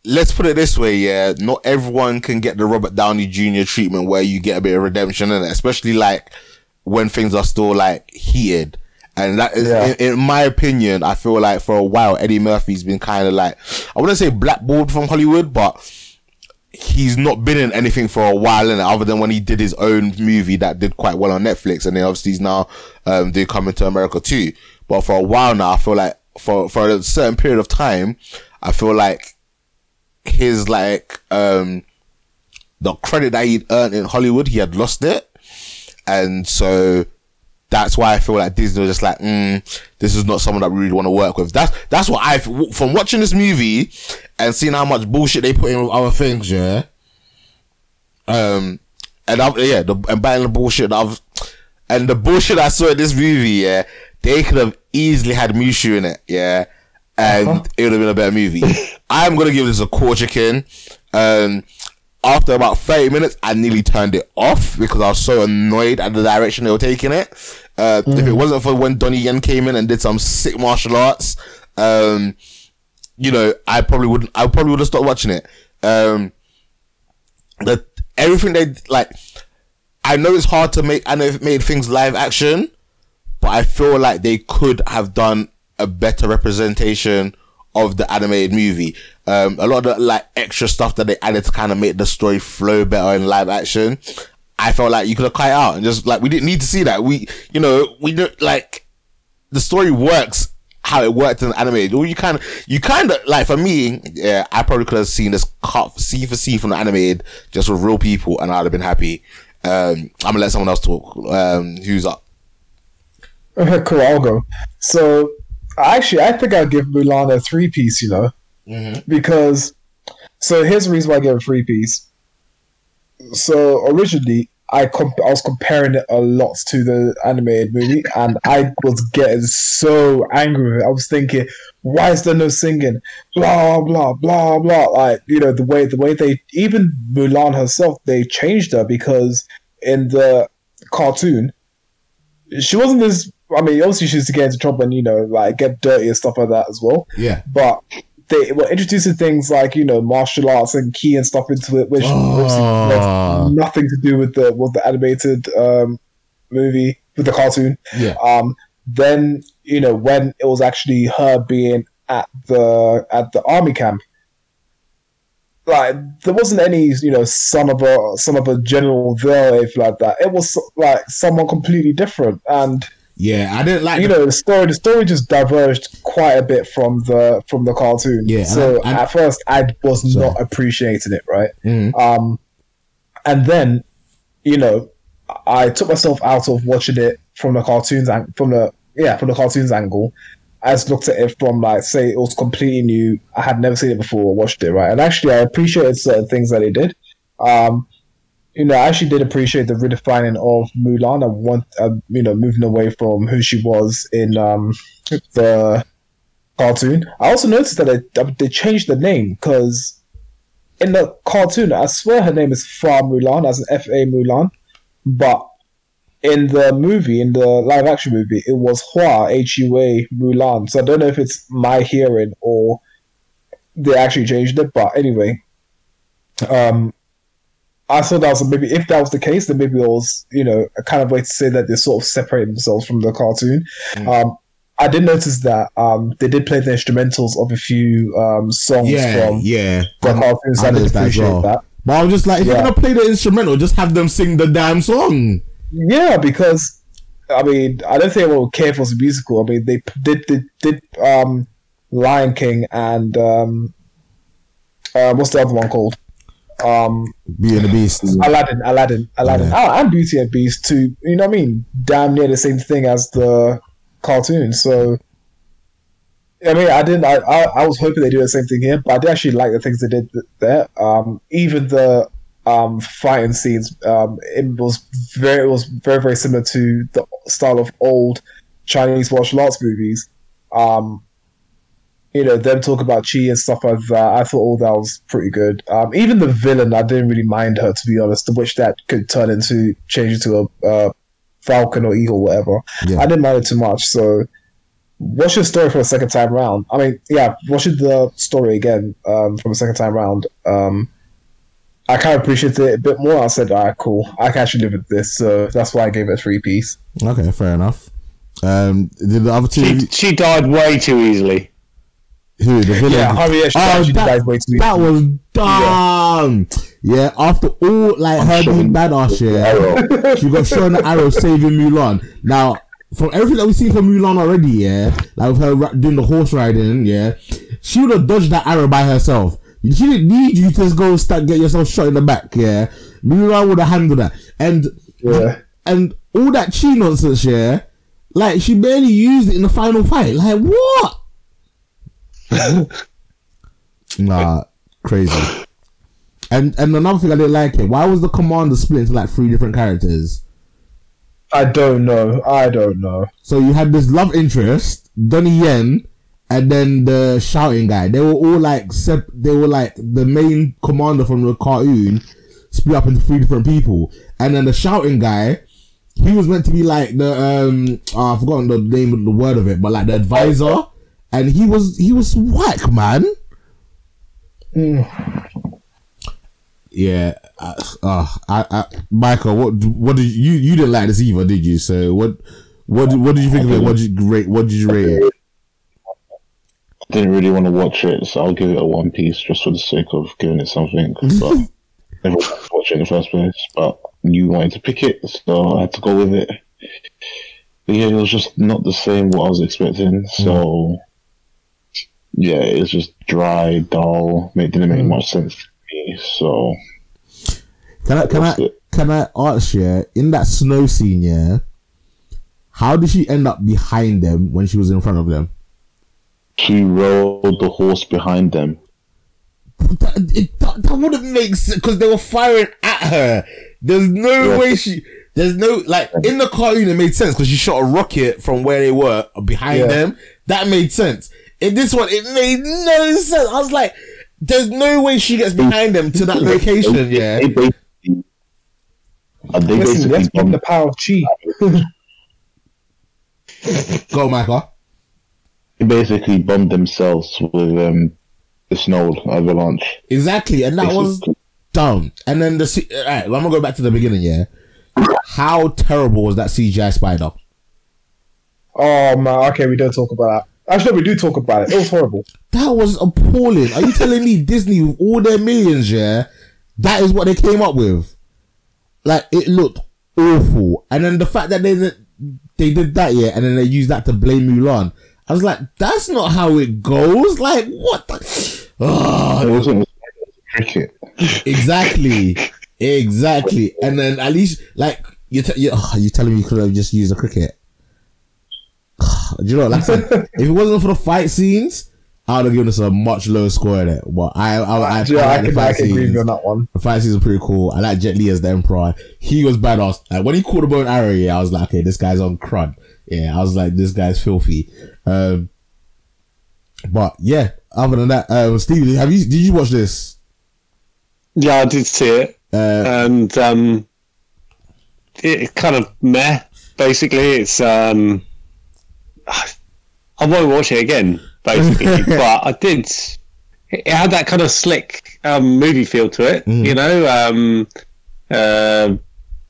let's put it this way, yeah. Not everyone can get the Robert Downey Jr. treatment where you get a bit of redemption in it, especially like when things are still like heated. And that is, Yeah. in, in my opinion, I feel like for a while Eddie Murphy's been kind of like I wouldn't say blackballed from Hollywood, but he's not been in anything for a while, and other than when he did his own movie that did quite well on Netflix, and then obviously he's now um doing Coming to America too. But for a while now, I feel like for for a certain period of time, I feel like his like um the credit that he'd earned in Hollywood, he had lost it, and so that's why I feel like Disney was just like, mm, this is not someone that we really want to work with. That's that's what I from watching this movie and seeing how much bullshit they put in with other things. Yeah. Um, and I've, yeah, the, and buying the bullshit I've, and the bullshit I saw in this movie. Yeah, they could have easily had Mushu in it. Yeah, and it would have been a better movie. I'm gonna give this a core chicken. Um, after about 30 minutes, I nearly turned it off because I was so annoyed at the direction they were taking it. Uh, If it wasn't for when Donnie Yen came in and did some sick martial arts, um, you know, I probably wouldn't, I probably would have stopped watching it. Um, the, everything they, like, I know it's hard to make, I know it made things live action, but I feel like they could have done a better representation of the animated movie. Um, a lot of the like extra stuff that they added to kind of make the story flow better in live action. I felt like you could have cut it out and just like we didn't need to see that. We, you know, we don't like the story works how it worked in animated. Or you kind of, you kind of like for me, yeah, I probably could have seen this cut scene for scene from the animated just with real people, and I'd have been happy. Um, I'm gonna let someone else talk. Um, who's up? Cool. I'll go. So, actually, I think I'd give Mulan a three piece. You know, Mm-hmm. because so here's the reason why I gave a three piece. So originally, I comp- I was comparing it a lot to the animated movie, and I was getting so angry with it. I was thinking, why is there no singing? Blah blah blah blah. Like you know the way the way they even Mulan herself they changed her because in the cartoon she wasn't this. I mean, obviously she used to get into trouble and you know like get dirty and stuff like that as well. Yeah. But they were introducing things like you know martial arts and key and stuff into it, which Oh. has nothing to do with the with the animated um, movie with the cartoon. Yeah. Um, then you know when it was actually her being at the at the army camp, like there wasn't any you know son of a son of a general there if like that. It was like someone completely different and Yeah, I didn't like you the- know the story the story just diverged quite a bit from the from the cartoon Yeah, so and- and- at first i was Sorry. not appreciating it right Mhm. um and then you know i took myself out of watching it from the cartoons and from the yeah from the cartoons angle I just looked at it from like say it was completely new. I had never seen it before or watched it, right? And actually I appreciated certain things that it did. Um you know, I actually did appreciate the redefining of Mulan. I want, uh, you know, moving away from who she was in um, the cartoon. I also noticed that they, they changed the name because in the cartoon, I swear her name is Fa Mulan, as an F A Mulan, but in the movie, in the live action movie, it was Hua H U A Mulan. So I don't know if it's my hearing or they actually changed it. But anyway, um, I thought that was maybe if that was the case, then maybe it was you know a kind of way to say that they sort of separated themselves from the cartoon. Um, I did notice that um, they did play the instrumentals of a few um, songs yeah, from yeah. the I- cartoon, I I, did noticed that appreciate well. that. But I was just like, if Yeah. you're gonna play the instrumental, just have them sing the damn song. Yeah, because I mean, I don't think anyone would care if it was musical. I mean, they did did, did um, Lion King and um, uh, what's the other one called? Um, Beauty and the Beast. Aladdin, Aladdin, Aladdin. Yeah. Oh, and Beauty and Beast too. You know what I mean? Damn near the same thing as the cartoon. So, I mean, I didn't. I, I, I was hoping they do the same thing here, but I did actually like the things they did there. Um, even the um fighting scenes. Um, it was very, it was very, very similar to the style of old Chinese martial arts movies. Um, you know, them talk about chi and stuff like that. I thought all that was pretty good. Um, even the villain, I didn't really mind her to be honest. The which that could turn into change into a uh, falcon or eagle, whatever. Yeah. I didn't mind it too much. So, watch the story for a second time round. I mean, yeah, watching the story again um, from a second time round. Um, I kind of appreciated it a bit more. I said, "All right, cool. I can actually live with this." So that's why I gave it a three piece. Okay, fair enough. Um, did the other two? She, she died way too easily. Who the villain? Yeah, Harriet Oh, that, died way too that was dumb. Yeah. after all, like her being badass, yeah, she got shown the arrow saving Mulan. Now, from everything that we've seen from Mulan already, yeah, like with her ra- doing the horse riding, yeah, she would have dodged that arrow by herself. She didn't need you to just go start get yourself shot in the back, yeah. Mulan would have handled that, and Yeah. and all that chi nonsense, yeah. Like she barely used it in the final fight. Like what? nah, crazy. And and another thing I didn't like it. Why was the commander split into like three different characters? I don't know. I don't know. So you had this love interest, Donnie Yen, and then the shouting guy. They were all like sep- They were like the main commander from the cartoon, split up into three different people. And then the shouting guy, he was meant to be like the um. oh, I've forgotten the name of the word of it, but like the advisor. And he was he was whack, man. Yeah, uh, uh, I, I, Michael, what what did you you didn't like this either, did you? So what what did, what did you think of it? What did you rate? What did you rate it? didn't really want to watch it, so I'll give it a one piece just for the sake of giving it something. But never wanted watch it in the first place. But you wanted to pick it, so I had to go with it. But yeah, it was just not the same what I was expecting. So yeah, it's just dry, dull. It didn't make hmm. much sense to me. So Can I can I can I ask you in that snow scene? Yeah, how did she end up behind them when she was in front of them? she rode the horse behind them. That, it, that, that wouldn't make sense because they were firing at her. There's no Yeah. way she. There's no like in the cartoon it made sense because she shot a rocket from where they were behind Yeah. them. That made sense. In this one, it made no sense. I was like, "There's no way she gets behind them to that location." Yeah, They basically, uh, they Listen, basically let's give the power of chi. go, Michael. they basically bombed themselves with um, the snow avalanche. Exactly, and that was dumb. And then the C- all right, I'm gonna go back to the beginning. Yeah, how terrible was that CGI spider? Oh man, okay, we don't talk about that. Actually, we do talk about it. It was horrible. That was appalling. Are you telling me Disney, with all their millions, yeah, that is what they came up with? Like it looked awful, and then the fact that they they did that, yeah, and then they used that to blame Mulan. I was like, that's not how it goes. Like what? The- It wasn't cricket. exactly, exactly. And then at least, like you, t- you, oh, you telling me you could have just used a cricket? Do you know? Like I said, if it wasn't for the fight scenes, I would have given this a much lower score than it. But I, I, I, I, Yeah, I like the can, I can agree with you on that one. The fight scenes are pretty cool. I like Jet Li as the Emperor. He was badass. Like when he caught the bow and arrow, yeah, I was like, okay, this guy's on crud. Yeah, I was like, this guy's filthy. Um, but yeah, other than that, um, Steve, have you did you watch this? Yeah, I did see it, Uh, and um, it, it kind of meh. Basically, it's um, I won't watch it again. Basically, but I did. It had that kind of slick um, movie feel to it. You know, um, uh,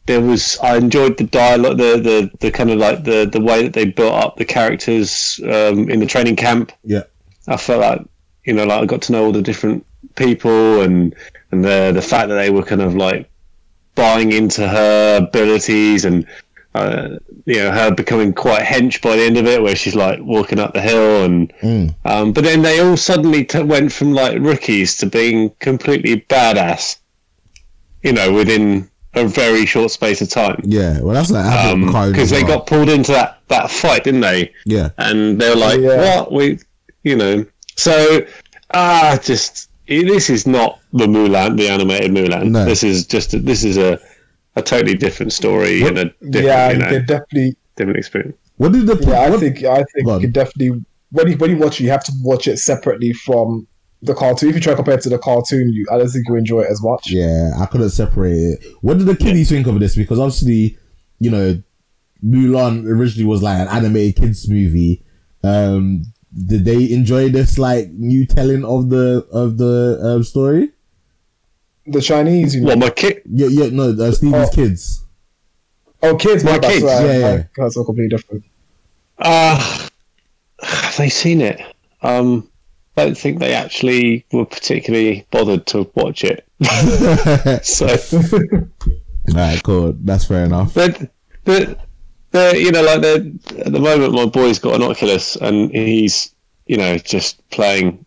there was. I enjoyed the dialogue, the the, the kind of like the the way that they built up the characters um, in the training camp. yeah, I felt like you know, like I got to know all the different people and and the the fact that they were kind of like buying into her abilities and uh, you know her becoming quite hench by the end of it, where she's like walking up the hill and um, but then they all suddenly t- went from like rookies to being completely badass, you know, within a very short space of time. yeah. Well, that's like happened Because Um, they well. got pulled into that, that fight, didn't they? yeah. and they're like, Yeah. "What we, you know?" So, ah, just this is not the Mulan, the animated Mulan. No. This is just a, this is a a totally different story and a different, yeah, you know, definitely. different experience. What did the Yeah, I think I think Go on. you could definitely when you when you watch it, you have to watch it separately from the cartoon. If you try to compare it to the cartoon, you I don't think you enjoy it as much. Yeah, I couldn't separate it. What did the kiddies think of this? Because obviously, you know, Mulan originally was like an animated kids movie, Um, did they enjoy this like new telling of the of the um, story? The Chinese, you know. What my kid? Yeah, yeah, no, uh, Stephen's Oh. kids. Oh, kids, My my kids, right. yeah, yeah. My- That's all completely different. Uh, have they seen it? Um, I don't think they actually were particularly bothered to watch it. so, All right, cool. That's fair enough. but, but, but you know, like at the moment, my boy's got an Oculus, and he's you know just playing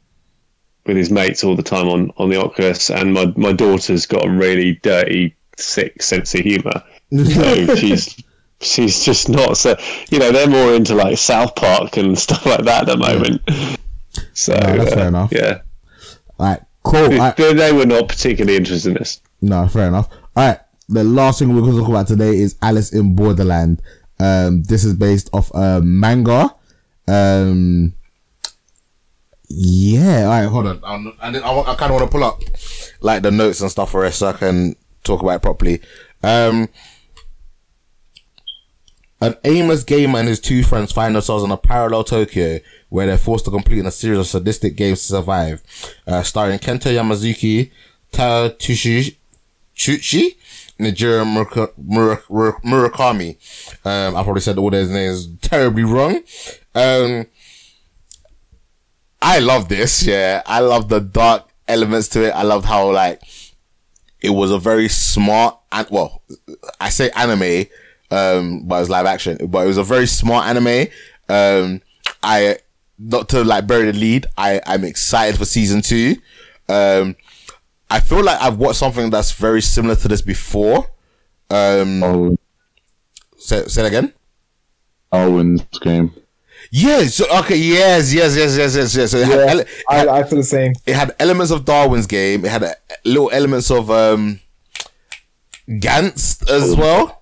with his mates all the time on on the Oculus, and my my daughter's got a really dirty, sick sense of humour. So she's she's just not so you know they're more into like South Park and stuff like that at the moment. So No, that's uh, fair enough. Yeah, All right, cool. they, right. they were not particularly interested in this. No, fair enough. All right. The last thing we're going to talk about today is Alice in Borderland. Um, this is based off a manga. Um, yeah. All right. Hold on. And then I, I kind of want to pull up like the notes and stuff for us so I can talk about it properly. Um, an aimless gamer and his two friends find themselves in a parallel Tokyo where they're forced to complete a series of sadistic games to survive. Uh, starring Kento Yamazaki, Tatsushi Chuchi, Murak- Murak- Murakami. Um, I probably said all those names terribly wrong. Um, I love this. Yeah, I love the dark elements to it. I loved how like it was a very smart and well, I say anime, um, but it was live action. But it was a very smart anime. Um, I not to like bury the lead. I I'm excited for season two. Um, I feel like I've watched something that's very similar to this before. Um, Oh, say, say that again. Darwin's game. Yes. Okay. Yes. Yes. Yes. Yes. Yes. Yes. So it, had, Yeah, ele- it, had, I, I feel the same. it had elements of Darwin's game. It had a, little elements of um, Gantz as well.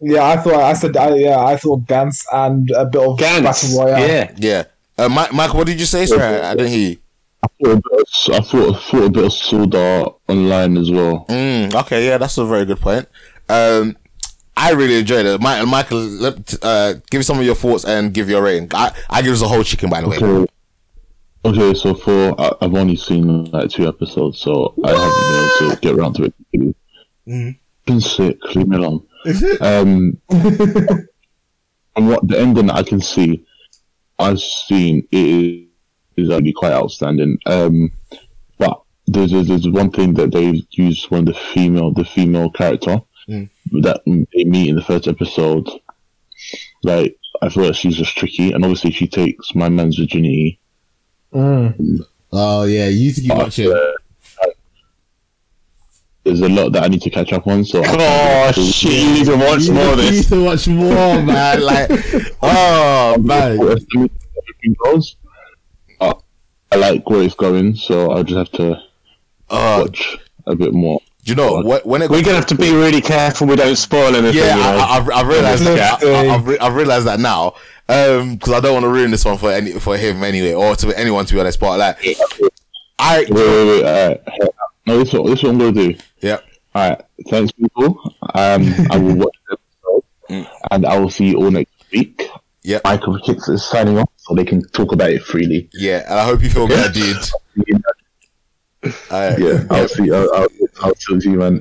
Yeah, I thought I said I, yeah, I thought Gantz and a bit of Gantz, Battle Royale. yeah. Yeah. Uh, Mike, Michael, what did you say? Sorry, I didn't hear you. I thought, a bit of, I thought, I thought a bit of Sword Art online as well. Mm, okay, yeah, that's a very good point. Um, I really enjoyed it. Mi- Michael, let, uh, give some of your thoughts and give your rating. I, I give us a whole chicken, by the way. Okay. Okay, so for I, I've only seen like two episodes, so I haven't been able to get around to it. Mm-hmm. Been sick, leave me alone. um, and what the ending that I can see, I've seen it is, is actually quite outstanding. Um, but there's, there's there's one thing that they used when the female the female character Mm. That they meet in the first episode. Like I feel like she's just tricky, and obviously she takes my man's virginity. Mm. Oh yeah, you need to keep But, watching. uh, there's a lot that I need to catch up on. So I Oh shit! You need to watch you, more of need- you need to watch more, man. Like, oh man. goes. I like where it's going, so I'll just have to Uh, watch a bit more. You know what? When it We're gonna have to be really careful we don't spoil anything. yeah, you know? I, I, I realized that. I, I've, re- I've realized that now. Um, because I don't want to ruin this one for any for him anyway, or to anyone to be honest. But like, I Wait, wait, wait. No, this is what, this I'm gonna do. yeah. Alright, thanks, people. Um, I will watch the episode, and I will see you all next week. Yeah. Michael Kicks is signing off, so they can talk about it freely. Yeah, and I hope you feel better, dude. Alright, Yeah, I'll see. I'll, I'll, I'll talk to you, man,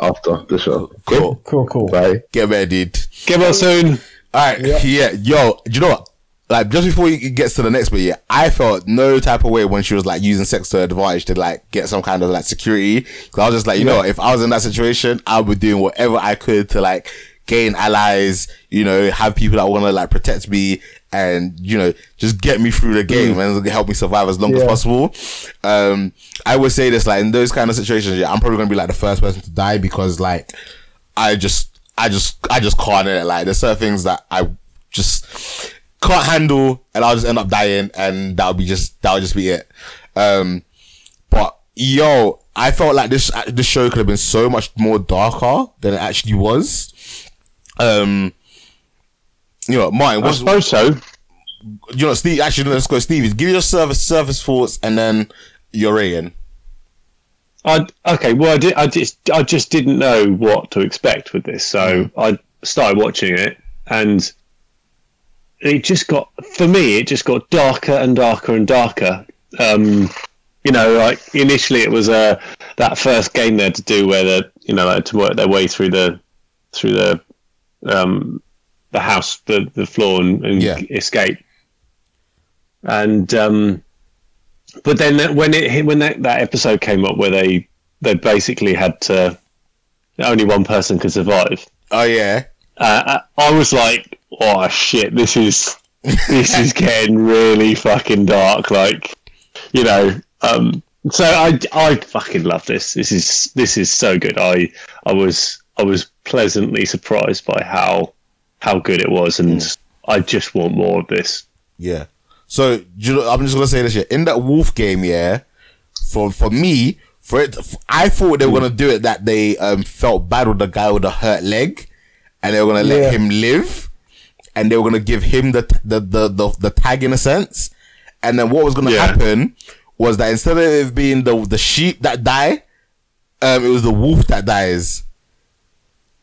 after the show. cool. Cool, cool. Bye. Get better, dude. Get well soon. All right, yeah. yo, do you know what? Like just before he gets to the next bit, yeah, I felt no type of way when she was like using sex to her advantage to like get some kind of like security. Cause I was just like, you know, if I was in that situation, I would be doing whatever I could to like gain allies, you know, have people that want to like protect me and you know just get me through the game and help me survive as long as possible. Um, I would say this like in those kind of situations, yeah, I'm probably gonna be like the first person to die because like I just, I just, I just can't. innit? Like, there's certain things that I just can't handle, and I'll just end up dying, and that'll be just, that'll just be it. Um, but yo, I felt like this, this show could have been so much more darker than it actually was. Um, you know, Martin, I suppose so. you know, Steve, actually, let's go, Steve, give your service, service thoughts, and then your rating. I okay. Well, I did. I just. I just didn't know what to expect with this, so I started watching it, and it just got for me. It just got darker and darker and darker. Um, you know, like initially it was uh, that first game they had to do where they you know had to work their way through the through the um, the house, the the floor, and, and Yeah. escape. And um, but then that- when it when that, that episode came up where they they basically had to only one person could survive. Oh yeah. Uh, I was like, "Oh shit! This is this is getting really fucking dark." Like, you know. Um, so I I fucking love this. This is this is so good. I I was I was pleasantly surprised by how how good it was, and I just want more of this. Yeah. So you know, I'm just gonna say this shit. In that Wolf game, yeah, for for me, for it, I thought they were gonna do it that they um felt bad with the guy with the hurt leg, and they were gonna let Yeah. him live, and they were gonna give him the the the the, the tag in a sense, and then what was gonna Yeah. happen was that instead of it being the the sheep that die, um, it was the wolf that dies.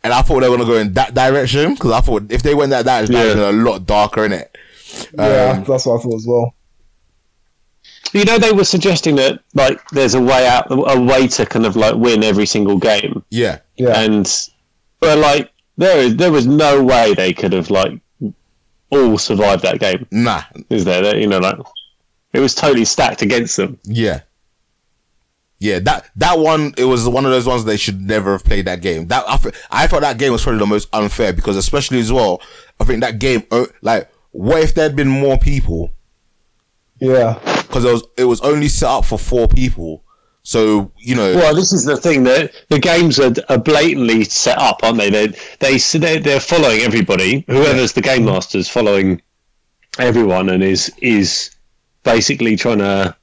And I thought they were gonna go in that direction because I thought if they went that direction, Yeah. it'd be a lot darker in it. Yeah, Um, that's what I thought as well. You know, they were suggesting that like there's a way out, a way to kind of like win every single game. Yeah. Yeah. and but like there is there was no way they could have like all survived that game Nah. is there That, you know like it was totally stacked against them Yeah. Yeah, that that one it was one of those ones they should never have played that game. That I, I thought that game was probably the most unfair because especially as well, I think that game uh, like what if there'd been more people? Yeah. because it was it was only set up for four people. So, you know, well this is the thing that the games are, are blatantly set up aren't they? They they they're, they're following everybody. Whoever's the game master's following everyone and is is basically trying to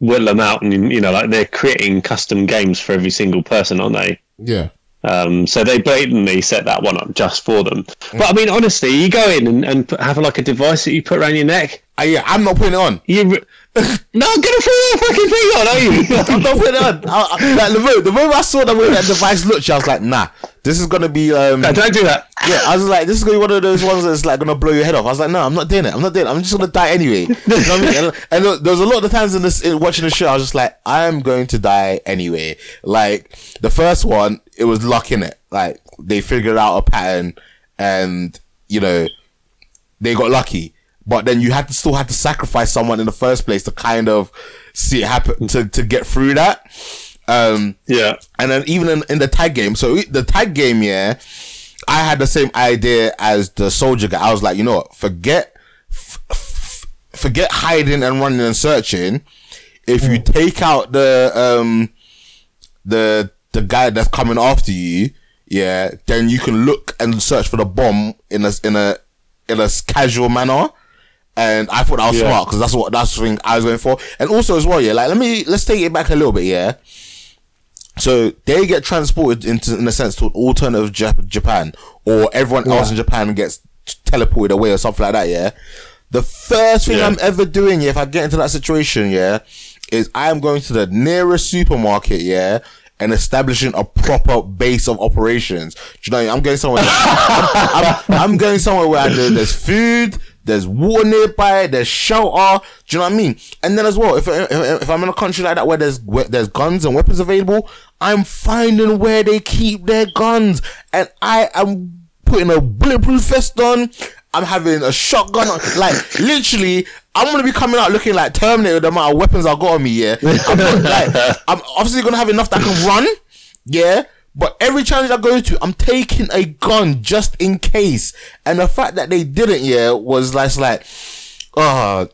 whittle them out and you know like they're creating custom games for every single person aren't they? Yeah. Um, so they blatantly set that one up just for them. But I mean, honestly, you go in and, and have like a device that you put around your neck. I, yeah, I'm not putting it on. You re- no, get a full fucking thing on, are you? I'm not putting it on. I, I, like, the, moment, the moment I saw the way that device looked, I was like, nah, this is gonna be um. no, don't do that. Yeah, I was like, this is gonna be one of those ones that's like gonna blow your head off. I was like, no, I'm not doing it. I'm not doing it. I'm just gonna die anyway. You know what I mean? And, and look, there was a lot of times in this in watching the show, I was just like, I'm going to die anyway. Like the first one, it was luck in it. Like they figured out a pattern, and you know, they got lucky. But then you had to still had to sacrifice someone in the first place to kind of see it happen to to get through that. Um, Yeah, and then even in, in the tag game, so the tag game, yeah, I had the same idea as the soldier guy. I was like, you know what? Forget, f- f- forget hiding and running and searching. If you take out the um the the guy that's coming after you, yeah, then you can look and search for the bomb in a in a in a casual manner. And I thought that was Yeah. smart because that's what that's the thing I was going for. And also as well, yeah, like let me let's take it back a little bit, yeah. So they get transported into, in a sense, to an alternative Jap- Japan, or everyone else in Japan gets teleported away or something like that. Yeah. The first thing Yeah. I'm ever doing, yeah, if I get into that situation, yeah, is I'm going to the nearest supermarket, yeah, and establishing a proper base of operations. Do you know? I? I'm going somewhere. I'm, I'm- I'm going somewhere where there- there's food, there's water nearby, there's shelter. Do you know what I mean? And then as well, if if, if I'm in a country like that where there's where there's guns and weapons available, I'm finding where they keep their guns, and I am putting a bulletproof vest on. I'm having a shotgun on. Like, literally, I'm gonna be coming out looking like Terminator the amount of weapons I got on me, yeah. I'm, like, I'm obviously gonna have enough that I can run, yeah. But every challenge I go to, I'm taking a gun just in case. And the fact that they didn't, yeah, was like, like, uh,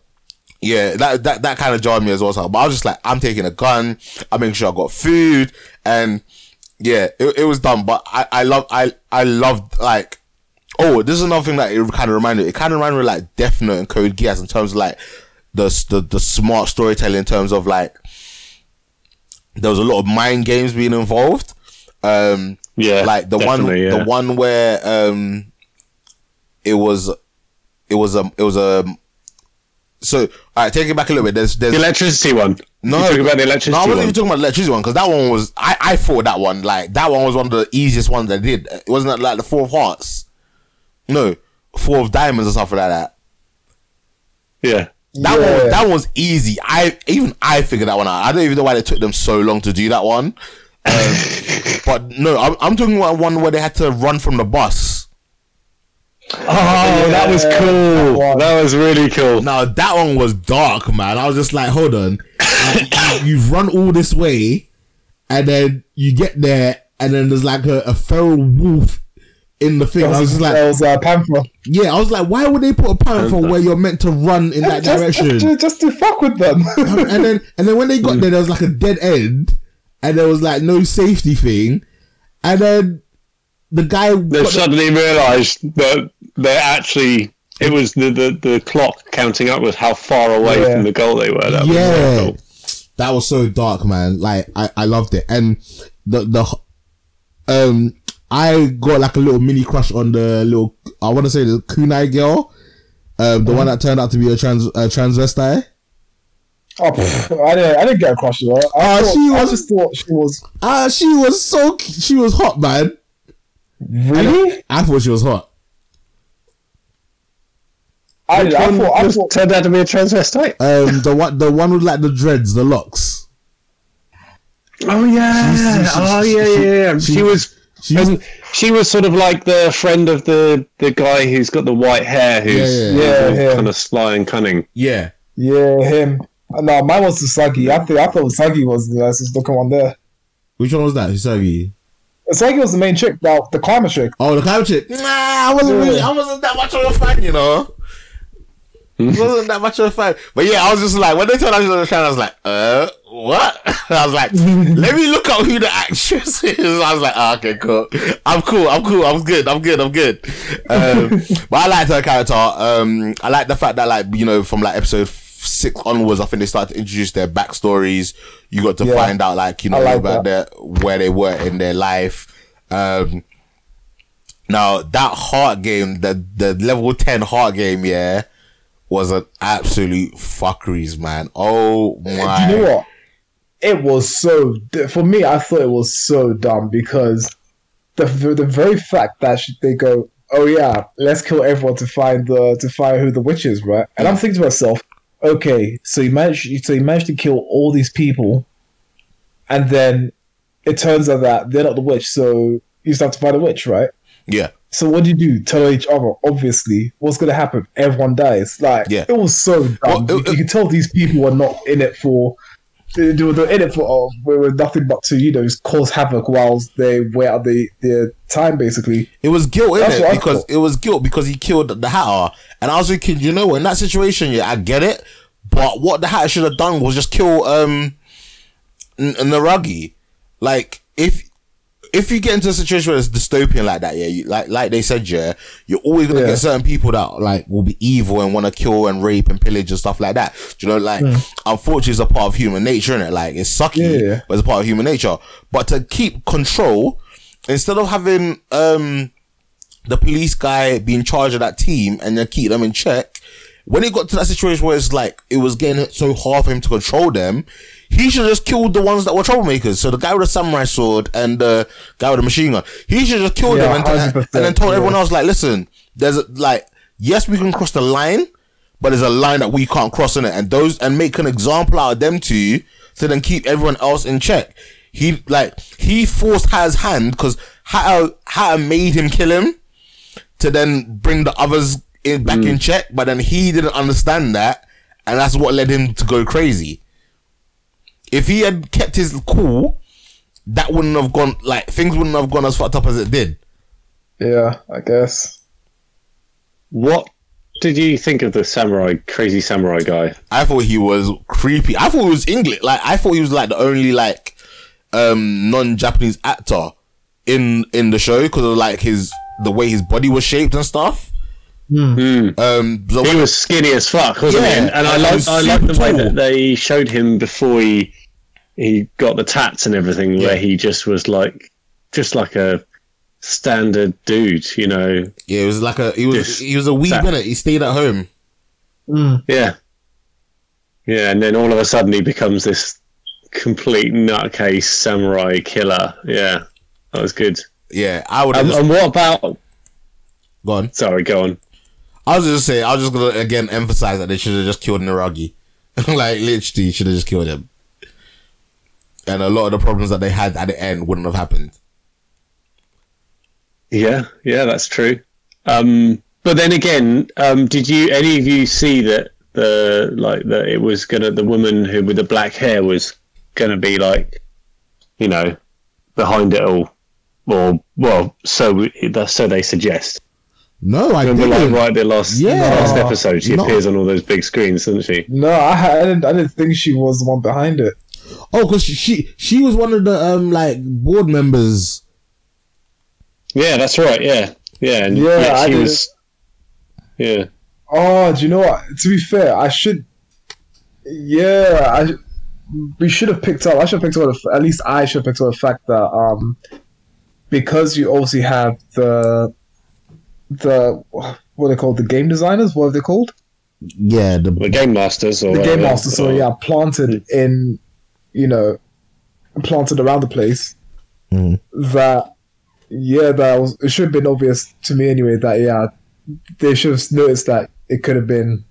yeah, that, that, that kind of jarred me as well. So, but I was just like, I'm taking a gun. I'm making sure I got food. And yeah, it, it was done. But I, I love, I, I loved like, oh, this is another thing that it kind of reminded me. It kind of reminded me like Death Note and Code Geass in terms of like the, the, the smart storytelling in terms of like, there was a lot of mind games being involved. Um, Yeah, like the one, yeah. the one where um, it was, it was a, it was a. So, all right, take it back a little bit. There's, there's the electricity one. no, you talking about the electricity No, I wasn't one. even talking about the electricity one because that one was. I, I thought that one like that one was one of the easiest ones I did. It wasn't that like the four of hearts. No, four of diamonds or something like that. Yeah. That Yeah. one, that was easy. I even I figured that one out. I don't even know why it took them so long to do that one. Um, but no, I'm, I'm talking about one where they had to run from the bus. Oh, that was cool. one. That was really cool. Now that one was dark, man. I was just like, hold on, Like, you- you've run all this way, and then you get there, and then there's like a, a feral wolf in the thing. I was just like, was uh, Panther. yeah, I was like, why would they put a panther where you're meant to run in that just, direction? Just, just to fuck with them. and then and then when they got there, there was like a dead end, and there was like no safety thing, and then the guy They got the- suddenly realised that they're actually. It was the, the, the clock counting up was how far away Yeah. from the goal they were. That was yeah, very cool. that was so dark, man. Like I, I loved it, and the the um I got like a little mini crush on the little I want to say the kunai girl, um the one that turned out to be a trans a transvestite. Oh, pff, I didn't. I didn't get a crush on her. I, Ah, thought, she I was- just thought she was Ah, she was so she was hot, man. really. I thought she was hot. I, Which I one thought. I was- thought. turned out to be a transvestite. Um, the one the one with like the dreads, the locks. Oh yeah. oh yeah, yeah, yeah. She, was. She and she was sort of like the friend of the the guy who's got the white hair, who's Yeah, yeah. Yeah, yeah. kind of sly and cunning. yeah. Yeah, him. No, mine was Usagi. I think I thought Usagi was the nicest looking one there. Which one was that? Hisagi. Usagi was the main chick, the, the climber chick. Oh, the climate chick. Nah, I wasn't really. I wasn't that much of a fan, you know. wasn't that much of a fan. But yeah, I was just like when they told us on the channel, I was like, uh, what? I was like, let me look up who the actress is. I was like, oh, okay, cool. I'm cool. I'm cool. I'm good. I'm good. I'm good. Um, but I liked her character. Um, I like the fact that like you know from like episode six onwards, I think they started to introduce their backstories. You got to Yeah. find out like you know like about their where they were in their life. Um, now that heart game, the the level ten heart game, yeah, was an absolute fuckeries, man. Oh my! Do you know what? It was so for me. I thought it was so dumb because the the very fact that they go, oh yeah, let's kill everyone to find the to find who the witch is, right? And I'm thinking to myself, okay, so you managed so you managed to kill all these people, and then it turns out that they're not the witch, so you still have to find a witch, right? Yeah, So what do you do? Tell each other. Obviously, what's gonna happen? Everyone dies. Like Yeah. it was so dumb. Well, you, it- you can tell these people were not in it for. They they were in it for uh, with nothing but to you know just cause havoc whilst they wait out the their time basically. it was guilt, That's innit? what I Because it was guilt because he killed the Hatter, and I was thinking, you know, in that situation, yeah, I get it, but what the Hatter should have done was just kill um N- Naragi. Like if if you get into a situation where it's dystopian like that, yeah, you, like like they said, yeah, you're always gonna Yeah. get certain people that like will be evil and want to kill and rape and pillage and stuff like that. Do you know, like unfortunately, it's a part of human nature, is it? Like it's sucky, Hmm. Yeah. but it's a part of human nature. But to keep control, instead of having um the police guy be in charge of that team and then keep them in check. When it got to that situation where it's like it was getting so hard for him to control them, he should have just killed the ones that were troublemakers. So the guy with the samurai sword and the guy with the machine gun, he should have just killed Yeah, them and, 100%, and then told everyone else like, listen, there's a, like, yes, we can cross the line, but there's a line that we can't cross in it, and those and make an example out of them two to then keep everyone else in check. He like he forced Hatter's hand because Hatter Hatter made him kill him to then bring the others in, back in check, but then he didn't understand that, and that's what led him to go crazy. If he had kept his cool, that wouldn't have gone like things wouldn't have gone as fucked up as it did. Yeah, I guess. What did you think of the samurai, crazy samurai guy? I thought he was creepy. I thought he was English. Like I thought he was like the only like um non-Japanese actor in in the show because of like his the way his body was shaped and stuff. Um, so He when- was skinny as fuck, wasn't Yeah, he? And, and I and he like I like the super way that they showed him before he he got the tats and everything, Yeah. where he just was like just like a standard dude, you know. yeah, it was like a he was Just he was a wee that- minute. He stayed at home. Yeah. Yeah, and then all of a sudden he becomes this complete nutcase samurai killer. Yeah. That was good. Yeah, I would have Um, just and what about gone. sorry, go on. I was just saying, I was just gonna again emphasize that they should have just killed Naragi. like literally, should have just killed him. And a lot of the problems that they had at the end wouldn't have happened. Yeah, yeah, that's true. Um, but then again, um, did you any of you see that the like that it was gonna the woman who with the black hair was gonna be like, you know, behind it all, or well, so that's so they suggest. No, I remember didn't. like right the last yeah. the last episode she no. appears on all those big screens, doesn't she? No, I, I didn't. I didn't think she was the one behind it. Oh, because she she was one of the um like board members. Yeah, that's right. Yeah, yeah, and Yeah, yeah, I she did. was. Yeah, Oh, do you know what? To be fair, I should. Yeah, I. We should have picked up. I should have picked up. the- At least I should have picked up the fact that um, because you obviously have the the what are they called? The game designers. What are they called? Yeah, the the game masters or the game whatever. master. So yeah, planted in, you know, planted around the place. Mm. That yeah, that was it should have been obvious to me anyway. That yeah, they should have noticed that it could have been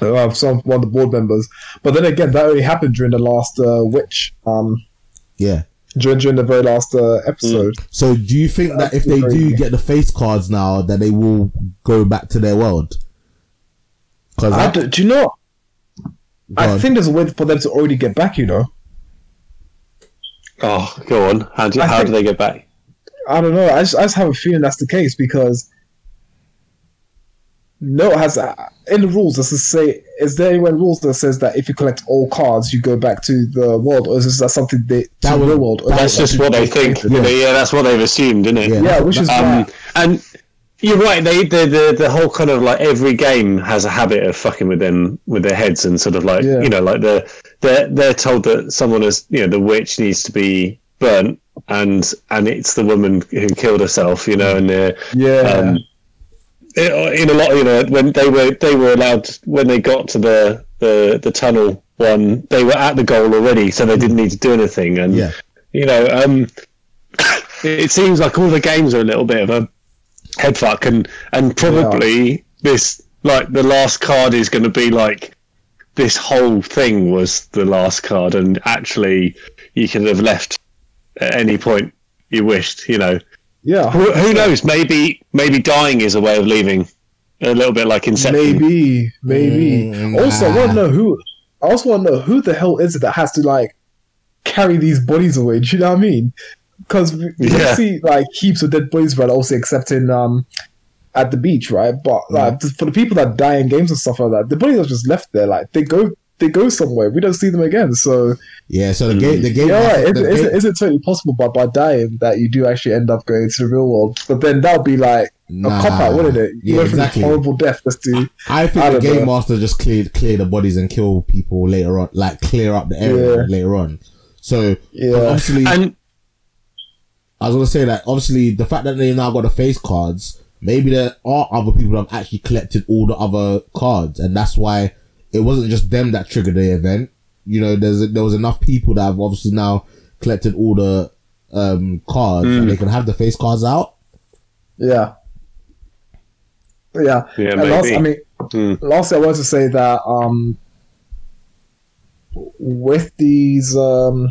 uh, some one of the board members. But then again, that only happened during the last uh, witch. Um, yeah. during during the very last uh, episode. So do you think that if they do get the face cards now, that they will go back to their world? Because I d- do you know? What? I think there's a way for them to already get back. You know. Oh, go on. How do I how do they get back? I don't know. I just, I just have a feeling that's the case because no, it has uh, in the rules. Does it say? Is there anywhere in rules that says that if you collect all cards, you go back to the world, or is that something they to That the was- real world? Or That's that just something what they think. created? Yeah, that's what they've assumed, isn't it? Yeah. Yeah, which is Um, and you're right. They the, the the whole kind of like every game has a habit of fucking with them with their heads and sort of like Yeah. you know like the they're they're told that someone has you know the witch needs to be burnt and and it's the woman who killed herself. You know, and uh, Yeah, um, it- in a lot, you know, when they were they were allowed when they got to the the the tunnel one, they were at the goal already, so they didn't need to do anything. And Yeah. you know, um, it seems like all the games are a little bit of a head fuck, and and probably this like the last card is going to be like this whole thing was the last card, and actually you could have left at any point you wished, you know. yeah. Who, who knows? Maybe maybe dying is a way of leaving. A little bit like Inception. Maybe, maybe. Mm, also, I want to know who. I also want to know who the hell is it that has to like carry these bodies away. Do you know what I mean? Because we, we see like heaps of dead bodies, but Also, except in um at the beach, right? But like for the people that die in games and stuff like that, the bodies are just left there. Like they go, they go somewhere. We don't see them again. So yeah, so the game, the game, yeah, right. Is, the it- is, game- it, is it totally possible by by dying that you do actually end up going to the real world? But then that would be like Nah. a cop out, wouldn't it? You Yeah, went exactly. this horrible death just to. I think I the game know. master just cleared clear the bodies and kill people later on, like clear up the area Yeah. later on. So Yeah. obviously, And I was gonna say that obviously the fact that they now got the face cards, maybe there are other people that have actually collected all the other cards, and that's why it wasn't just them that triggered the event. You know, there's there was enough people that have obviously now collected all the um cards, and they can have the face cards out. Yeah. Yeah. Yeah, last. I mean, Hmm. lastly, I wanted to say that um, with these um,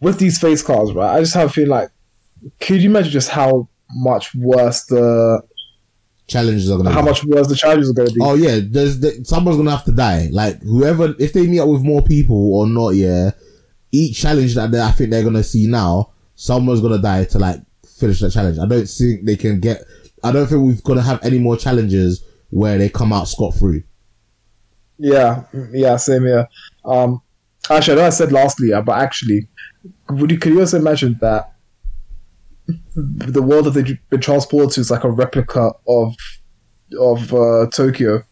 with these face cards, right? I just have a feeling like, could you imagine just how much worse the Challenges are gonna how be. much worse the challenges are going to be? Oh yeah, there's the, someone's gonna have to die. Like whoever, if they meet up with more people or not, yeah. Each challenge that they, I think they're gonna see now, someone's gonna die to like finish that challenge. I don't think they can get. I don't think we're gonna have any more challenges where they come out scot free. Yeah, yeah, same here. Um, actually, I know I said lastly, uh, but actually, would you could you also imagine that the world that they've been transported to is like a replica of of uh, Tokyo?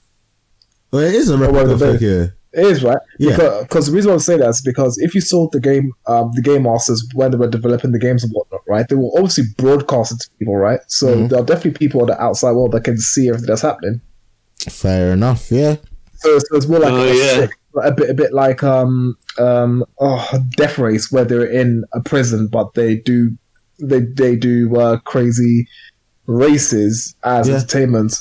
Well, it is a replica of Tokyo. It is right, Yeah. Because, because the reason I say that is because if you saw the game, um, the game masters when they were developing the games and whatnot, right? They were obviously broadcast it to people, right? So Mhm. there are definitely people in the outside world that can see everything that's happening. Fair enough. Yeah. So, so it's more like Oh, a, yeah. sick- a bit, a bit like um, um, oh, Death Race, where they're in a prison, but they do, they they do uh, crazy races as Yeah. entertainment.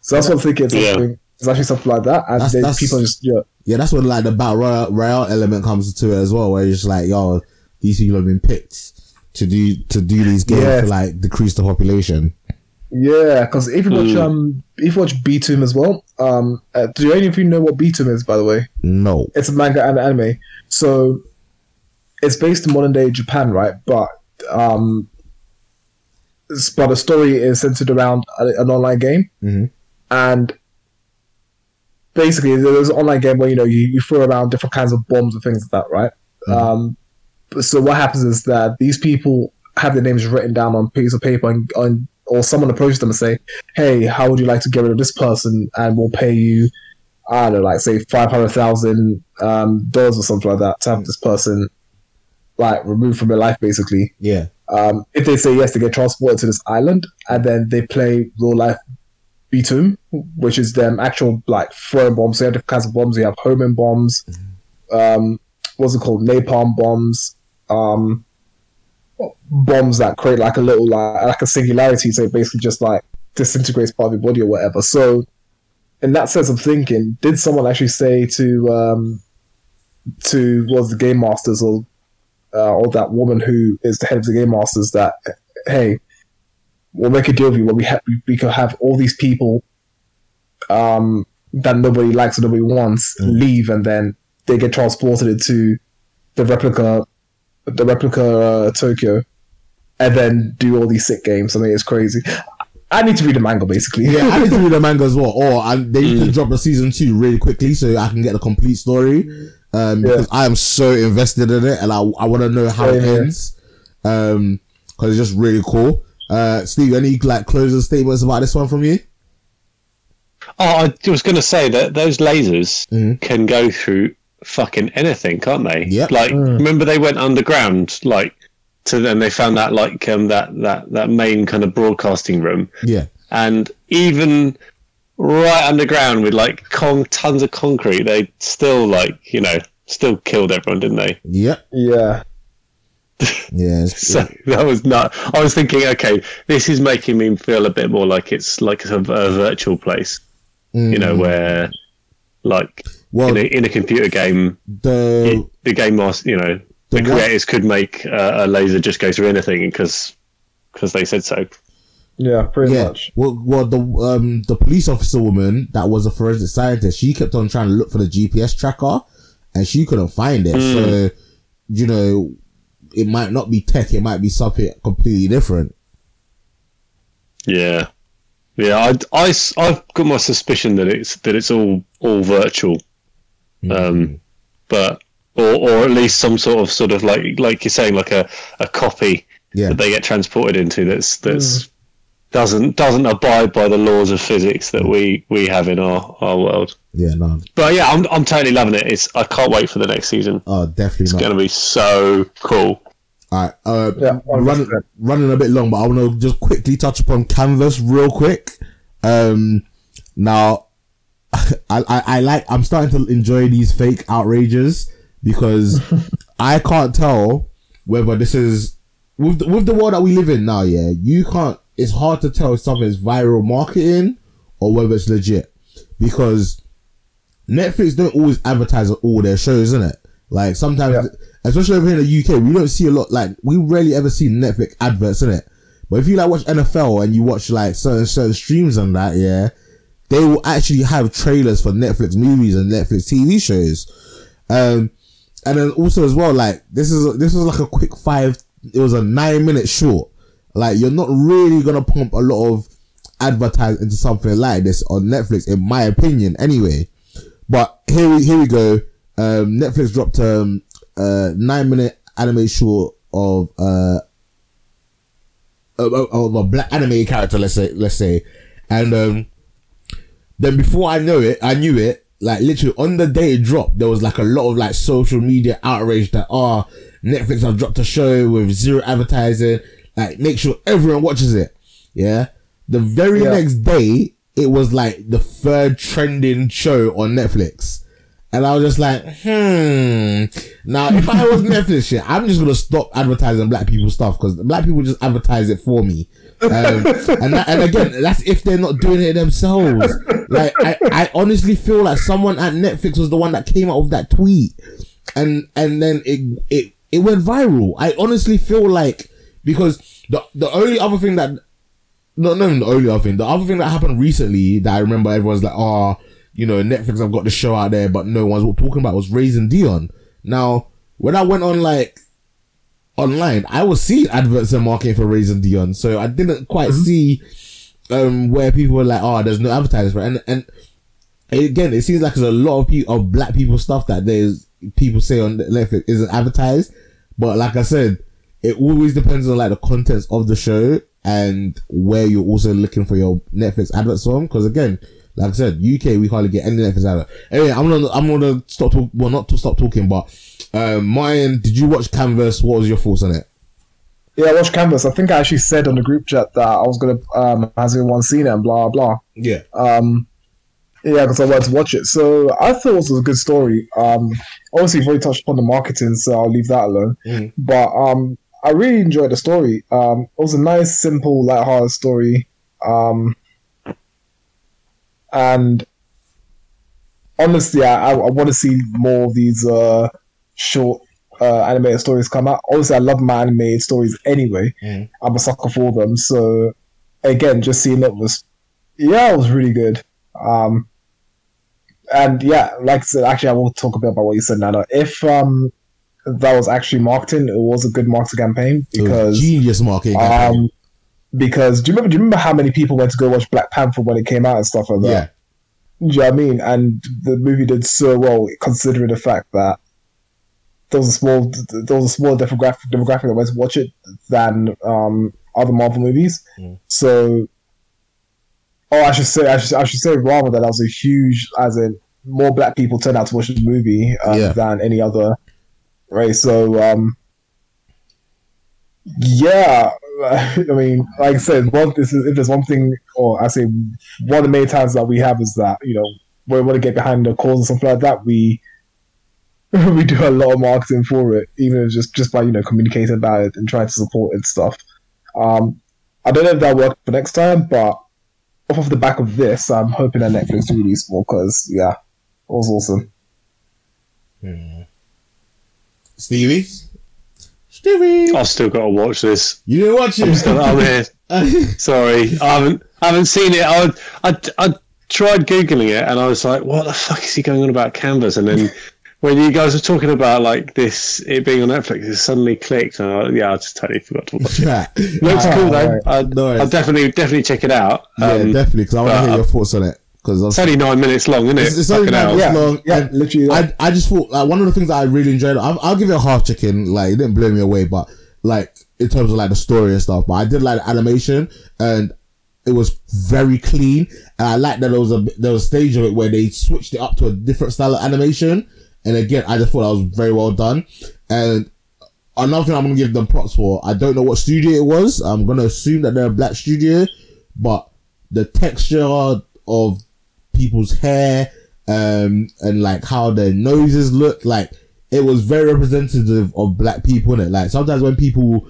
So that's what I'm thinking. It's, Yeah. something, it's actually something like that, and That's- then that's- people just yeah, Yeah, that's when like the battle royale, royale element comes to it as well, where it's just like, yo, these people have been picked to do to do these games Yeah. to like decrease the population. Yeah. Because if you watch um, if you watch Btooom as well, um, uh, do any of you know what Btooom is? By the way, No. it's a manga and anime. So it's based in modern day Japan, right? But um, but the story is centered around an online game, Mhm. and basically there's an online game where you know you, you throw around different kinds of bombs and things like that, right? Um, so what happens is that these people have their names written down on piece of paper and, and or someone approaches them and say, "Hey, how would you like to get rid of this person? And we'll pay you, I don't know, like say five hundred thousand um, dollars or something like that to have this person like removed from your life, basically." Yeah. Um, if they say yes, they get transported to this island, and then they play real life Btooom, which is them actual like throwing bombs. So you have different kinds of bombs. You have homing bombs. Um, what's it called? Napalm bombs. Um, bombs that create like a little like, like a singularity. So it basically just like disintegrates part of your body or whatever. So in that sense of thinking, did someone actually say to um, to was the game masters or uh, or that woman who is the head of the game masters that hey, we'll make a deal with you where we have we could have all these people um, that nobody likes or nobody wants leave, and then they get transported into the replica, the replica uh, Tokyo, and then do all these sick games. I mean, it's crazy. I need to read the manga basically. Yeah, I need to read the manga as well. Or I, they need to drop a season two really quickly so I can get the complete story. Um, because I am so invested in it and I, I want to know how it Same here. ends. Um, cause it's just really cool. Uh, Steve, any like closing statements about this one from you? Oh, I was going to say that those lasers can go through fucking anything, can't they? Yep. Like, remember they went underground, like, to then they found that like um that that that main kind of broadcasting room, Yeah. and even right underground with like con- tons of concrete, they still like you know still killed everyone, didn't they? Yep. yeah. Yeah. So that was not. I was thinking, okay, this is making me feel a bit more like it's like a, a virtual place, you know, where like Mm. Well, in, a, in a computer game, the it, the game master, you know, the, The one- creators could make uh, a laser just go through anything because because they said so. Yeah, pretty yeah. much. Well, well, the um the police officer woman that was a forensic scientist, she kept on trying to look for the GPS tracker, and she couldn't find it. So, you know, it might not be tech; it might be something completely different. Yeah, yeah. I, I, I've got my suspicion that it's that it's all all virtual, um, but or or at least some sort of sort of like like you're saying like a, a copy Yeah. that they get transported into that's that's doesn't doesn't abide by the laws of physics that we we have in our our world. Yeah, no, But yeah, I'm I'm totally loving it. It's I can't wait for the next season. oh, definitely It's going to be so cool. All right, uh, Yeah, running, running a bit long, but I want to just quickly touch upon Canvas real quick. Um, now, I, I, I like, I'm starting to enjoy these fake outrages because I can't tell whether this is with the, with the world that we live in now. Yeah, you can't. It's hard to tell if something is viral marketing or whether it's legit because Netflix don't always advertise all their shows, isn't it? Like sometimes, Yeah. Especially over here in the UK, we don't see a lot. Like we rarely ever see Netflix adverts in it. But if you like watch NFL and you watch like certain certain streams and that, yeah, they will actually have trailers for Netflix movies and Netflix TV shows. Um, and then also as well, like this is this was like a quick five. It was a nine minute short. Like you're not really gonna pump a lot of advertise into something like this on Netflix, in my opinion. Anyway, but here we here we go. Um, Netflix dropped um a nine minute anime short of uh of, a black anime character. Let's say let's say, and um then before I know it, I knew it. Like literally on the day it dropped, there was like a lot of like social media outrage that oh Netflix have dropped a show with zero advertising. Like make sure everyone watches it. Yeah. The very Yeah. next day, it was like the third trending show on Netflix. And I was just like, hmm. Now, if I was Netflix shit, I'm just gonna stop advertising black people stuff because black people just advertise it for me. Um, and that, and again, that's if they're not doing it themselves. Like, I, I honestly feel like someone at Netflix was the one that came out with that tweet, and and then it it it went viral. I honestly feel like because the the only other thing that no, no, the only other thing. The other thing that happened recently that I remember everyone's like, oh, you know, Netflix have got the show out there, but no one's talking about was Raising Dion. Now, when I went on like online, I was seeing adverts and marketing for Raising Dion, so I didn't quite see um where people were like, oh, there's no advertising for it. and and again, it seems like there's a lot of people of black people stuff that there's people say on Netflix isn't advertised, but like I said, it always depends on like the contents of the show and where you're also looking for your Netflix adverts from. Because again, like I said, UK we hardly get any Netflix advert. Anyway, I'm gonna I'm gonna stop talk. Well, not to stop talking, but um, Martin, did you watch Canvas? What was your thoughts on it? Yeah, I watched Canvas. I think I actually said on the group chat that I was gonna um has anyone seen it and blah blah. Yeah. Um, yeah, because I wanted to watch it. So I thought it was a good story. Um, obviously, you've already touched upon the marketing, so I'll leave that alone. Mhm. But um, I really enjoyed the story. Um, it was a nice, simple, light-hearted story. Um, and honestly, I, I, I want to see more of these uh, short uh, animated stories come out. Obviously, I love my animated stories anyway. Mhm. I'm a sucker for them. So again, just seeing it was, yeah, it was really good. Um, and yeah, like I said, actually, I will talk a bit about what you said, Nana. If um, that was actually marketing, it was a good marketing campaign because genius marketing. campaign. Because do you remember? Do you remember how many people went to go watch Black Panther when it came out and stuff like that? yeah. Do you know what I mean? And the movie did so well, considering the fact that there was a small, there was a small demographic, demographic that went to watch it than um, other Marvel movies. Mm. So, oh, I should say, I should, I should say rather that that was a huge, as in more black people turned out to watch the movie uh, Yeah. than any other right? So, um, yeah, I mean, like I said, one this is if there's one thing, or I say one of the main times that we have is that you know we want to get behind the cause or something like that, we we do a lot of marketing for it, even just just by you know communicating about it and trying to support and stuff. Um, I don't know if that'll work for next time, but off of the back of this, I'm hoping that Netflix release more because yeah, it was awesome. Stevie. Stevie. I've still got to watch this. You didn't watch I'm it. still I'm here. Sorry, I haven't I haven't seen it. I, I I tried googling it and I was like, what the fuck is he going on about Canvas? And then when you guys were talking about like this it being on Netflix, it suddenly clicked and I, yeah, I just totally forgot to watch it. Looks cool though. right. I, No worries. I'll definitely definitely check it out. yeah, Um, definitely, because I want to hear your thoughts on it. Because it's only nine minutes long, isn't it? It's- it's only Fucking nine minutes. Yeah, long, yeah, literally. yeah. I, I just thought like one of the things that I really enjoyed. I'll, I'll give it a half chicken. Like it didn't blow me away, but like in terms of like the story and stuff. But I did like the animation and it was very clean. And I like that there was a there was a stage of it where they switched it up to a different style of animation. And again, I just thought that was very well done. And another thing I'm gonna give them props for. I don't know what studio it was. I'm gonna assume that they're a black studio, but the texture of people's hair, um, and like how their noses look, like it was very representative of black people in it. Like sometimes when people,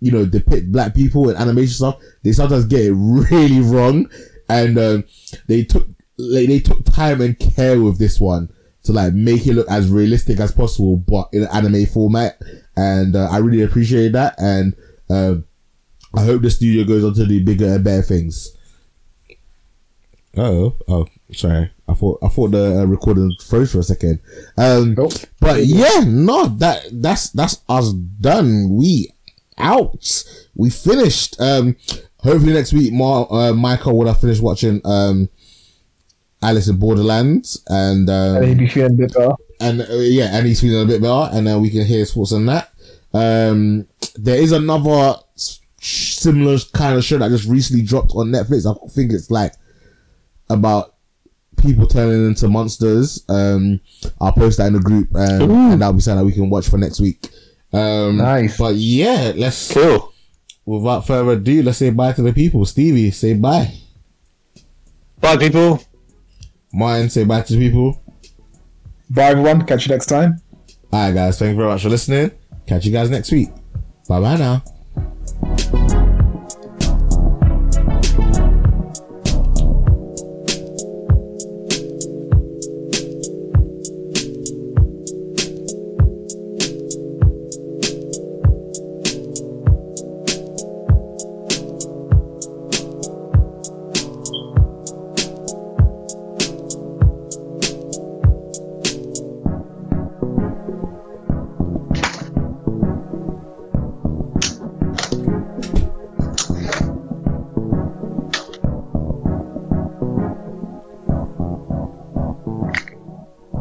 you know, depict black people in animation stuff, they sometimes get it really wrong, and um, they took like they took time and care with this one to like make it look as realistic as possible, but in an anime format. And uh, I really appreciate that, and um, I hope the studio goes on to do bigger and better things. Oh, oh, sorry. I thought I thought the uh, recording froze for a second. Um, Nope. but yeah, no, that that's that's us done. We out. We finished. Um, hopefully next week, Ma, uh, Michael will have finished watching um, Alice in Borderlands, and um, and he'd be feeling a bit better. and uh, yeah, and he's feeling a bit better, and then we can hear sports thoughts on that. Um, there is another similar kind of show that just recently dropped on Netflix. I think it's like about people turning into monsters. Um, I'll post that in the group, um, and that'll be something that we can watch for next week. Um, Nice. But yeah, let's Cool. without further ado, let's say bye to the people. Stevie, say bye. Bye people. Martin, say bye to the people. Bye, everyone. Catch you next time. All right, guys. Thank you very much for listening. Catch you guys next week. Bye bye now.